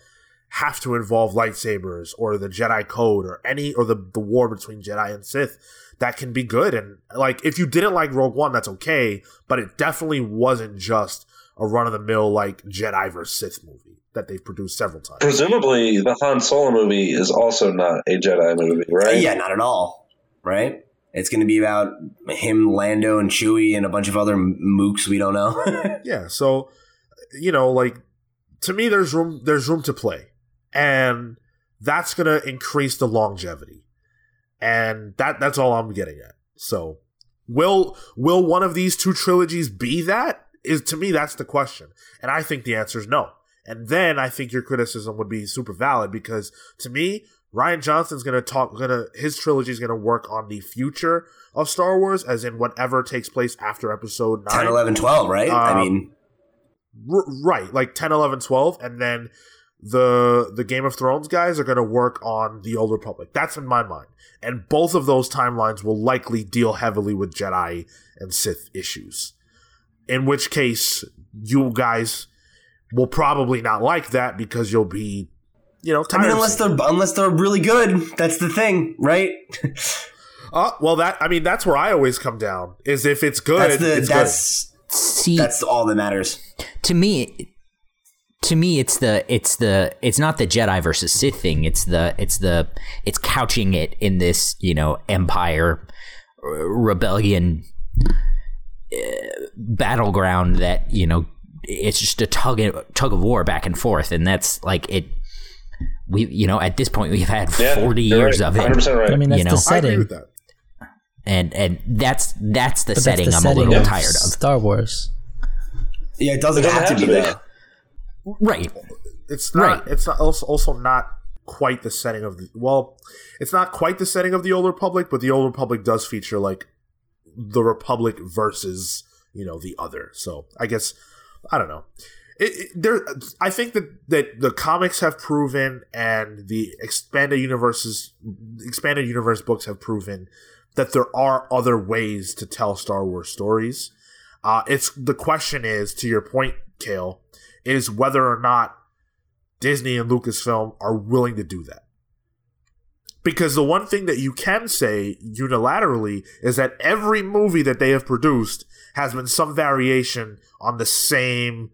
have to involve lightsabers or the Jedi Code or any or the the war between Jedi and Sith. That can be good, and like if you didn't like Rogue One, that's okay. But it definitely wasn't just a run of the mill like Jedi versus Sith movie that they've produced several times. Presumably, the Han Solo movie is also not a Jedi movie, right? Yeah, not at all. Right? It's going to be about him, Lando, and Chewie, and a bunch of other mooks we don't know. Yeah, so you know, like to me, there's room there's room to play, and that's gonna increase the longevity, and that that's all I'm getting at. So, will will one of these two trilogies be that? Is to me that's the question, and I think the answer is no. And then I think your criticism would be super valid because to me, Rian Johnson's gonna talk gonna his trilogy is gonna work on the future of Star Wars, as in whatever takes place after Episode nine. 10, 11, 12, right? I Um, mean, R- right like 10 11 12 and then the the game of thrones guys are going to work on the old republic that's in my mind and both of those timelines will likely deal heavily with jedi and sith issues in which case you guys will probably not like that because you'll be you know I mean, unless seeing they're unless they're really good, that's the thing, right? Uh, well, that I mean, that's where I always come down. Is if it's good, That's the it's that's see, that's all that matters. to me to me it's the it's the it's not the jedi versus sith thing it's the it's the it's couching it in this you know empire uh, rebellion uh, battleground that you know it's just a tug tug of war back and forth and that's like it we you know at this point we've had Yeah, 40 you're years right. of it 100% right. I mean, that's You know. the good. I agree setting. with that. and and that's that's the But setting that's the i'm a little of tired of Star Wars. Yeah, it doesn't, It doesn't have, to have be to be. though. Right It's not. Right. It's not also, also not quite the setting of the. Well, it's not quite the setting of the Old Republic, but the Old Republic does feature like the Republic versus you know the other. So I guess I don't know. It, it, there, I think that that the comics have proven, and the expanded universes, expanded universe books have proven that there are other ways to tell Star Wars stories. Uh, it's the question is to your point, Cale, is whether or not Disney and Lucasfilm are willing to do that. Because the one thing that you can say unilaterally is that every movie that they have produced has been some variation on the same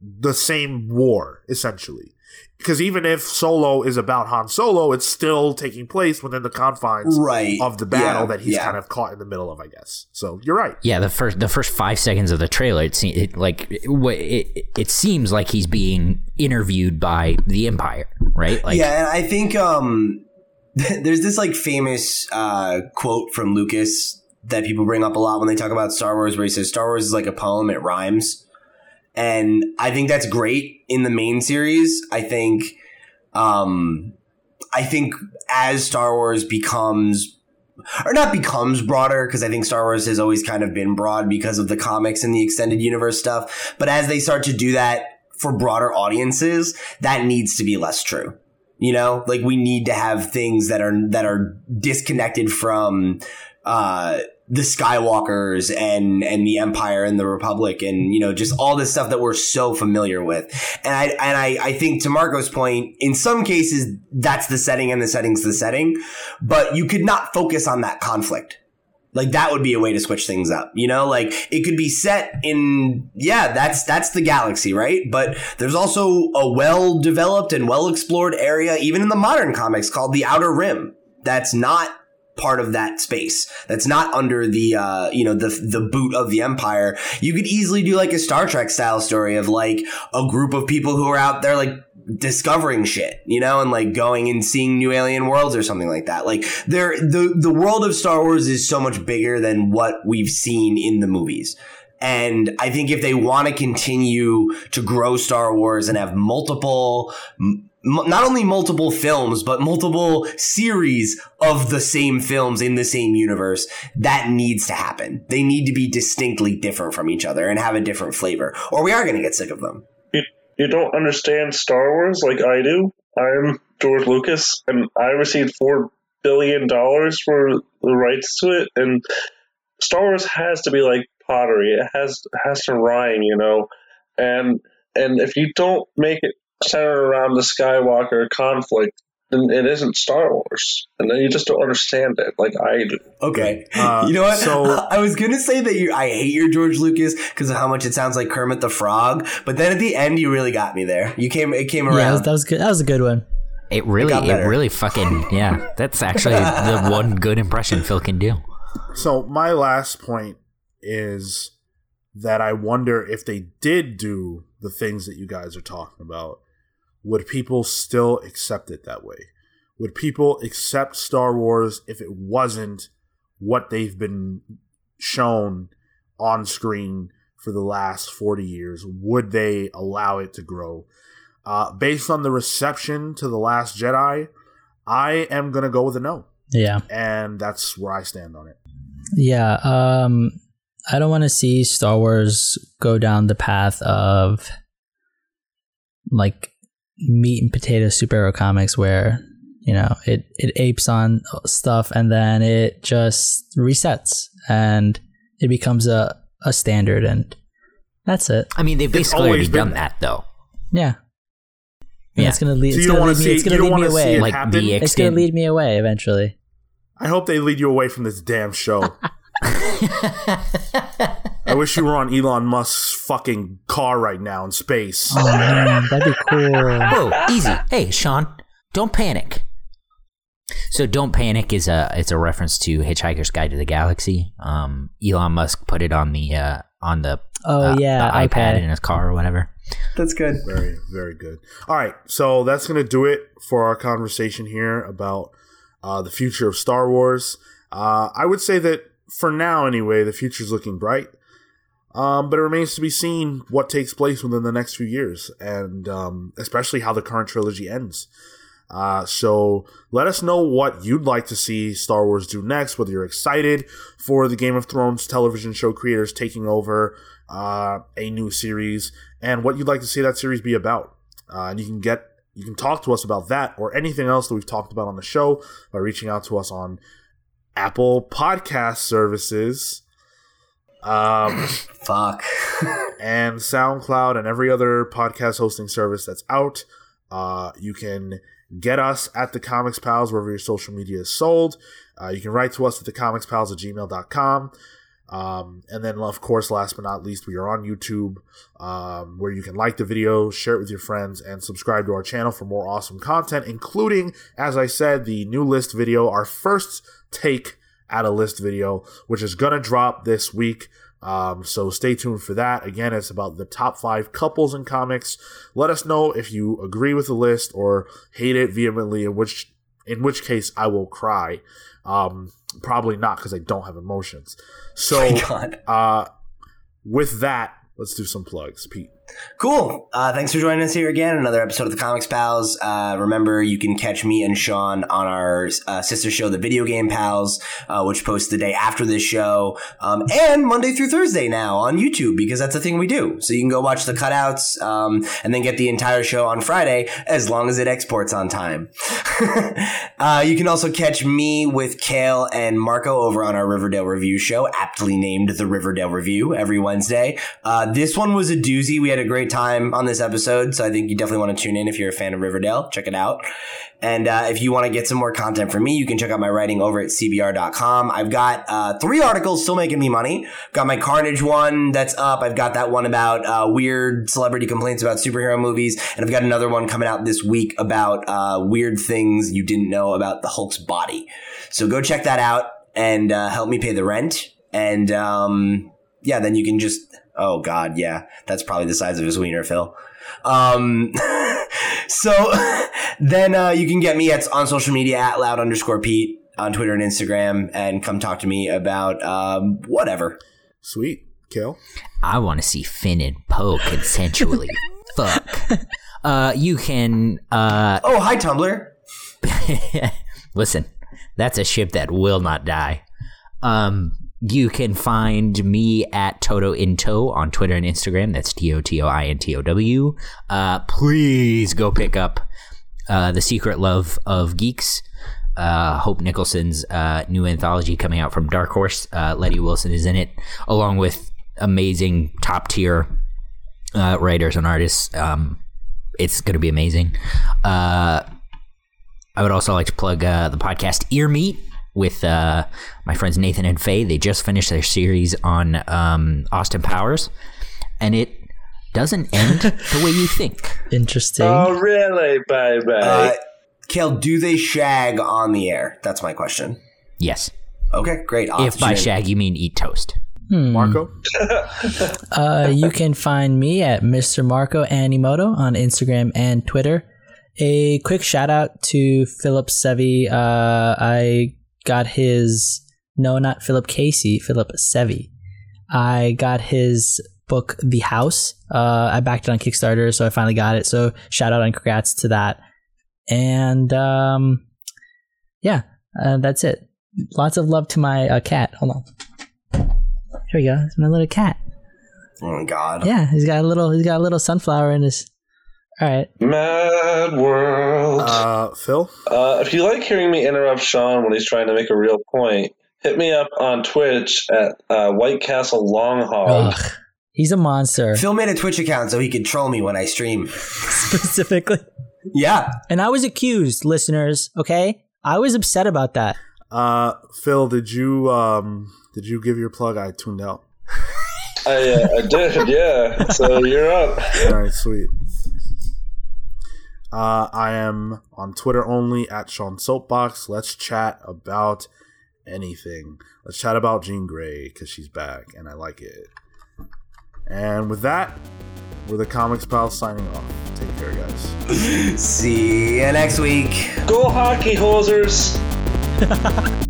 the same war essentially. Because even if Solo is about Han Solo, it's still taking place within the confines Right. of the battle Yeah, that he's yeah. kind of caught in the middle of, I guess. So you're right. Yeah, the first the first five seconds of the trailer, it, se- it like it, it, it seems like he's being interviewed by the Empire, right? Like, yeah, and I think um, there's this like famous uh, quote from Lucas that people bring up a lot when they talk about Star Wars, where he says Star Wars is like a poem; it rhymes, and I think that's great in the main series. I think um, I think as Star Wars becomes or not becomes broader because I think Star Wars has always kind of been broad because of the comics and the extended universe stuff. But as they start to do that for broader audiences, that needs to be less true. You know, like we need to have things that are that are disconnected from uh the Skywalkers and and the Empire and the Republic and you know just all this stuff that we're so familiar with. And I and I, I think to Marco's point, in some cases that's the setting and the setting's the setting, but you could not focus on that conflict. Like that would be a way to switch things up, you know? Like it could be set in yeah, that's that's the galaxy, right? But there's also a well-developed and well-explored area even in the modern comics called the Outer Rim. That's not part of that space that's not under the uh, you know the the boot of the empire. You could easily do like a star trek style story of like a group of people who are out there like discovering shit you know and like going and seeing new alien worlds or something like that. Like there the the world of star wars is so much bigger than what we've seen in the movies. And I think if they want to continue to grow Star Wars and have multiple, not only multiple films, but multiple series of the same films in the same universe, that needs to happen. They need to be distinctly different from each other and have a different flavor, or we are going to get sick of them. You, you don't understand Star Wars like I do. I'm George Lucas, and I received four billion dollars for the rights to it, and Star Wars has to be like pottery. It has has to rhyme, you know, and and if you don't make it centered around the Skywalker conflict, then it isn't Star Wars, and then you just don't understand it like I do. Okay, Uh, you know what? so- I was gonna say that you, I hate your George Lucas because of how much it sounds like Kermit the Frog, but then at the end, you really got me there. You came, it came Yeah, that was, around. that was good. That was a good one. It really, got it, really fucking yeah. That's actually the one good impression Phil can do. So my last point is that I wonder if they did do the things that you guys are talking about, would people still accept it that way? Would people accept Star Wars if it wasn't what they've been shown on screen for the last 40 years? Would they allow it to grow? Uh, based on the reception to The Last Jedi, I am going to go with a no. Yeah. And that's where I stand on it. Yeah, um I don't want to see Star Wars go down the path of like meat and potato superhero comics where, you know, it it apes on stuff and then it just resets and it becomes a a standard and that's it. I mean, they've basically already been done that though. Yeah. And Yeah. it's gonna lead. So it's you don't gonna want lead to me. see It's gonna lead me away. it Like happen. the It's gonna lead me away eventually. I hope they lead you away from this damn show. I wish you were on Elon Musk's fucking car right now in space. Oh man, that'd be cool. Whoa, easy. Hey, Sean, don't panic. So, "Don't Panic" is a it's a reference to Hitchhiker's Guide to the Galaxy. Um, Elon Musk put it on the uh, on the Oh uh, yeah, the iPad okay. in his car or whatever. That's good. Very, very good. All right, so that's going to do it for our conversation here about uh, the future of Star Wars. Uh, I would say that for now, anyway, the future's looking bright. Um, but it remains to be seen what takes place within the next few years, and um, especially how the current trilogy ends. Uh, so let us know what you'd like to see Star Wars do next, whether you're excited for the Game of Thrones television show creators taking over uh, a new series, and what you'd like to see that series be about. Uh, and you can get you can talk to us about that or anything else that we've talked about on the show by reaching out to us on Apple Podcast services. Um, Fuck. and SoundCloud and every other podcast hosting service that's out. Uh, you can get us at the Comics Pals wherever your social media is sold. Uh, you can write to us at thecomicspals at gmail.com. Um, and then, of course, last but not least, we are on YouTube um, where you can like the video, share it with your friends, and subscribe to our channel for more awesome content, including, as I said, the new list video, our first take at a list video, which is going to drop this week. Um, so stay tuned for that. Again, it's about the top five couples in comics. Let us know if you agree with the list or hate it vehemently, in which in which case I will cry. Um, probably not because I don't have emotions. So, uh, with that, let's do some plugs, Pete. Cool. Uh, thanks for joining us here again. Another episode of the Comics Pals. Uh, remember, you can catch me and Sean on our uh, sister show, The Video Game Pals, uh, which posts the day after this show, um, and Monday through Thursday now on YouTube because that's a thing we do. So you can go watch the cutouts um, and then get the entire show on Friday as long as it exports on time. Uh, you can also catch me with Cale and Marco over on our Riverdale Review show, aptly named The Riverdale Review, every Wednesday. Uh, this one was a doozy. We had a great time on this episode, so I think you definitely want to tune in if you're a fan of Riverdale. Check it out. And uh, if you want to get some more content from me, you can check out my writing over at cbr.com. I've got uh, three articles still making me money. Got my Carnage one that's up. I've got that one about uh, weird celebrity complaints about superhero movies. And I've got another one coming out this week about uh, weird things you didn't know about the Hulk's body. So go check that out and uh, help me pay the rent. And um, yeah, then you can just, oh God, yeah, that's probably the size of his wiener, Phil. Um, so then uh, you can get me at on social media at loud underscore Pete on Twitter and Instagram, and come talk to me about um, whatever. Sweet. Cale? I want to see Finn and Poe consensually fuck. Uh, you can uh, Oh, hi Tumblr. listen. That's a ship that will not die. Um, you can find me at Toto Into on Twitter and Instagram. That's T O T O I N T O W. Uh, please go pick up uh, The Secret Love of Geeks. Uh, Hope Nicholson's uh, new anthology coming out from Dark Horse. Uh, Letty Wilson is in it, along with amazing top tier uh, writers and artists. Um, it's going to be amazing. I would also like to plug the podcast Ear Meat with uh, my friends Nathan and Faye. They just finished their series on um, Austin Powers, and it doesn't end the way you think. Interesting. Oh, really, baby? Uh, Cale, do they shag on the air? That's my question. Yes. Okay, great. I'll If by tune shag you mean eat toast. Hmm. Marco? Uh, you can find me at Mr. Marco Animoto on Instagram and Twitter. A quick shout out to Phillip Sevy. Uh, I got his no, not Philip Casey, Phillip Sevy. I got his book, The House. Uh, I backed it on Kickstarter, so I finally got it. So shout out and congrats to that. And um, yeah, uh, that's it. Lots of love to my uh, cat. Hold on. Here we go. It's my little cat. Oh my God. Yeah, he's got a little. He's got a little sunflower in his. All right. Mad world. Uh, Phil? Uh, if you like hearing me interrupt Sean when he's trying to make a real point, hit me up on Twitch at uh, White Castle Longhog. Ugh, he's a monster. Phil made a Twitch account so he could troll me when I stream. specifically. Yeah. And I was accused, listeners. Okay, I was upset about that. Uh, Phil, did you um did you give your plug? I tuned out. I, uh, I did, yeah. So you're up. All right, sweet. Uh, I am on Twitter only at Sean Soapbox. Let's chat about anything. Let's chat about Jean Grey because she's back and I like it. And with that, we're the Comics Pals signing off. Take care, guys. See you next week. Go hockey hosers.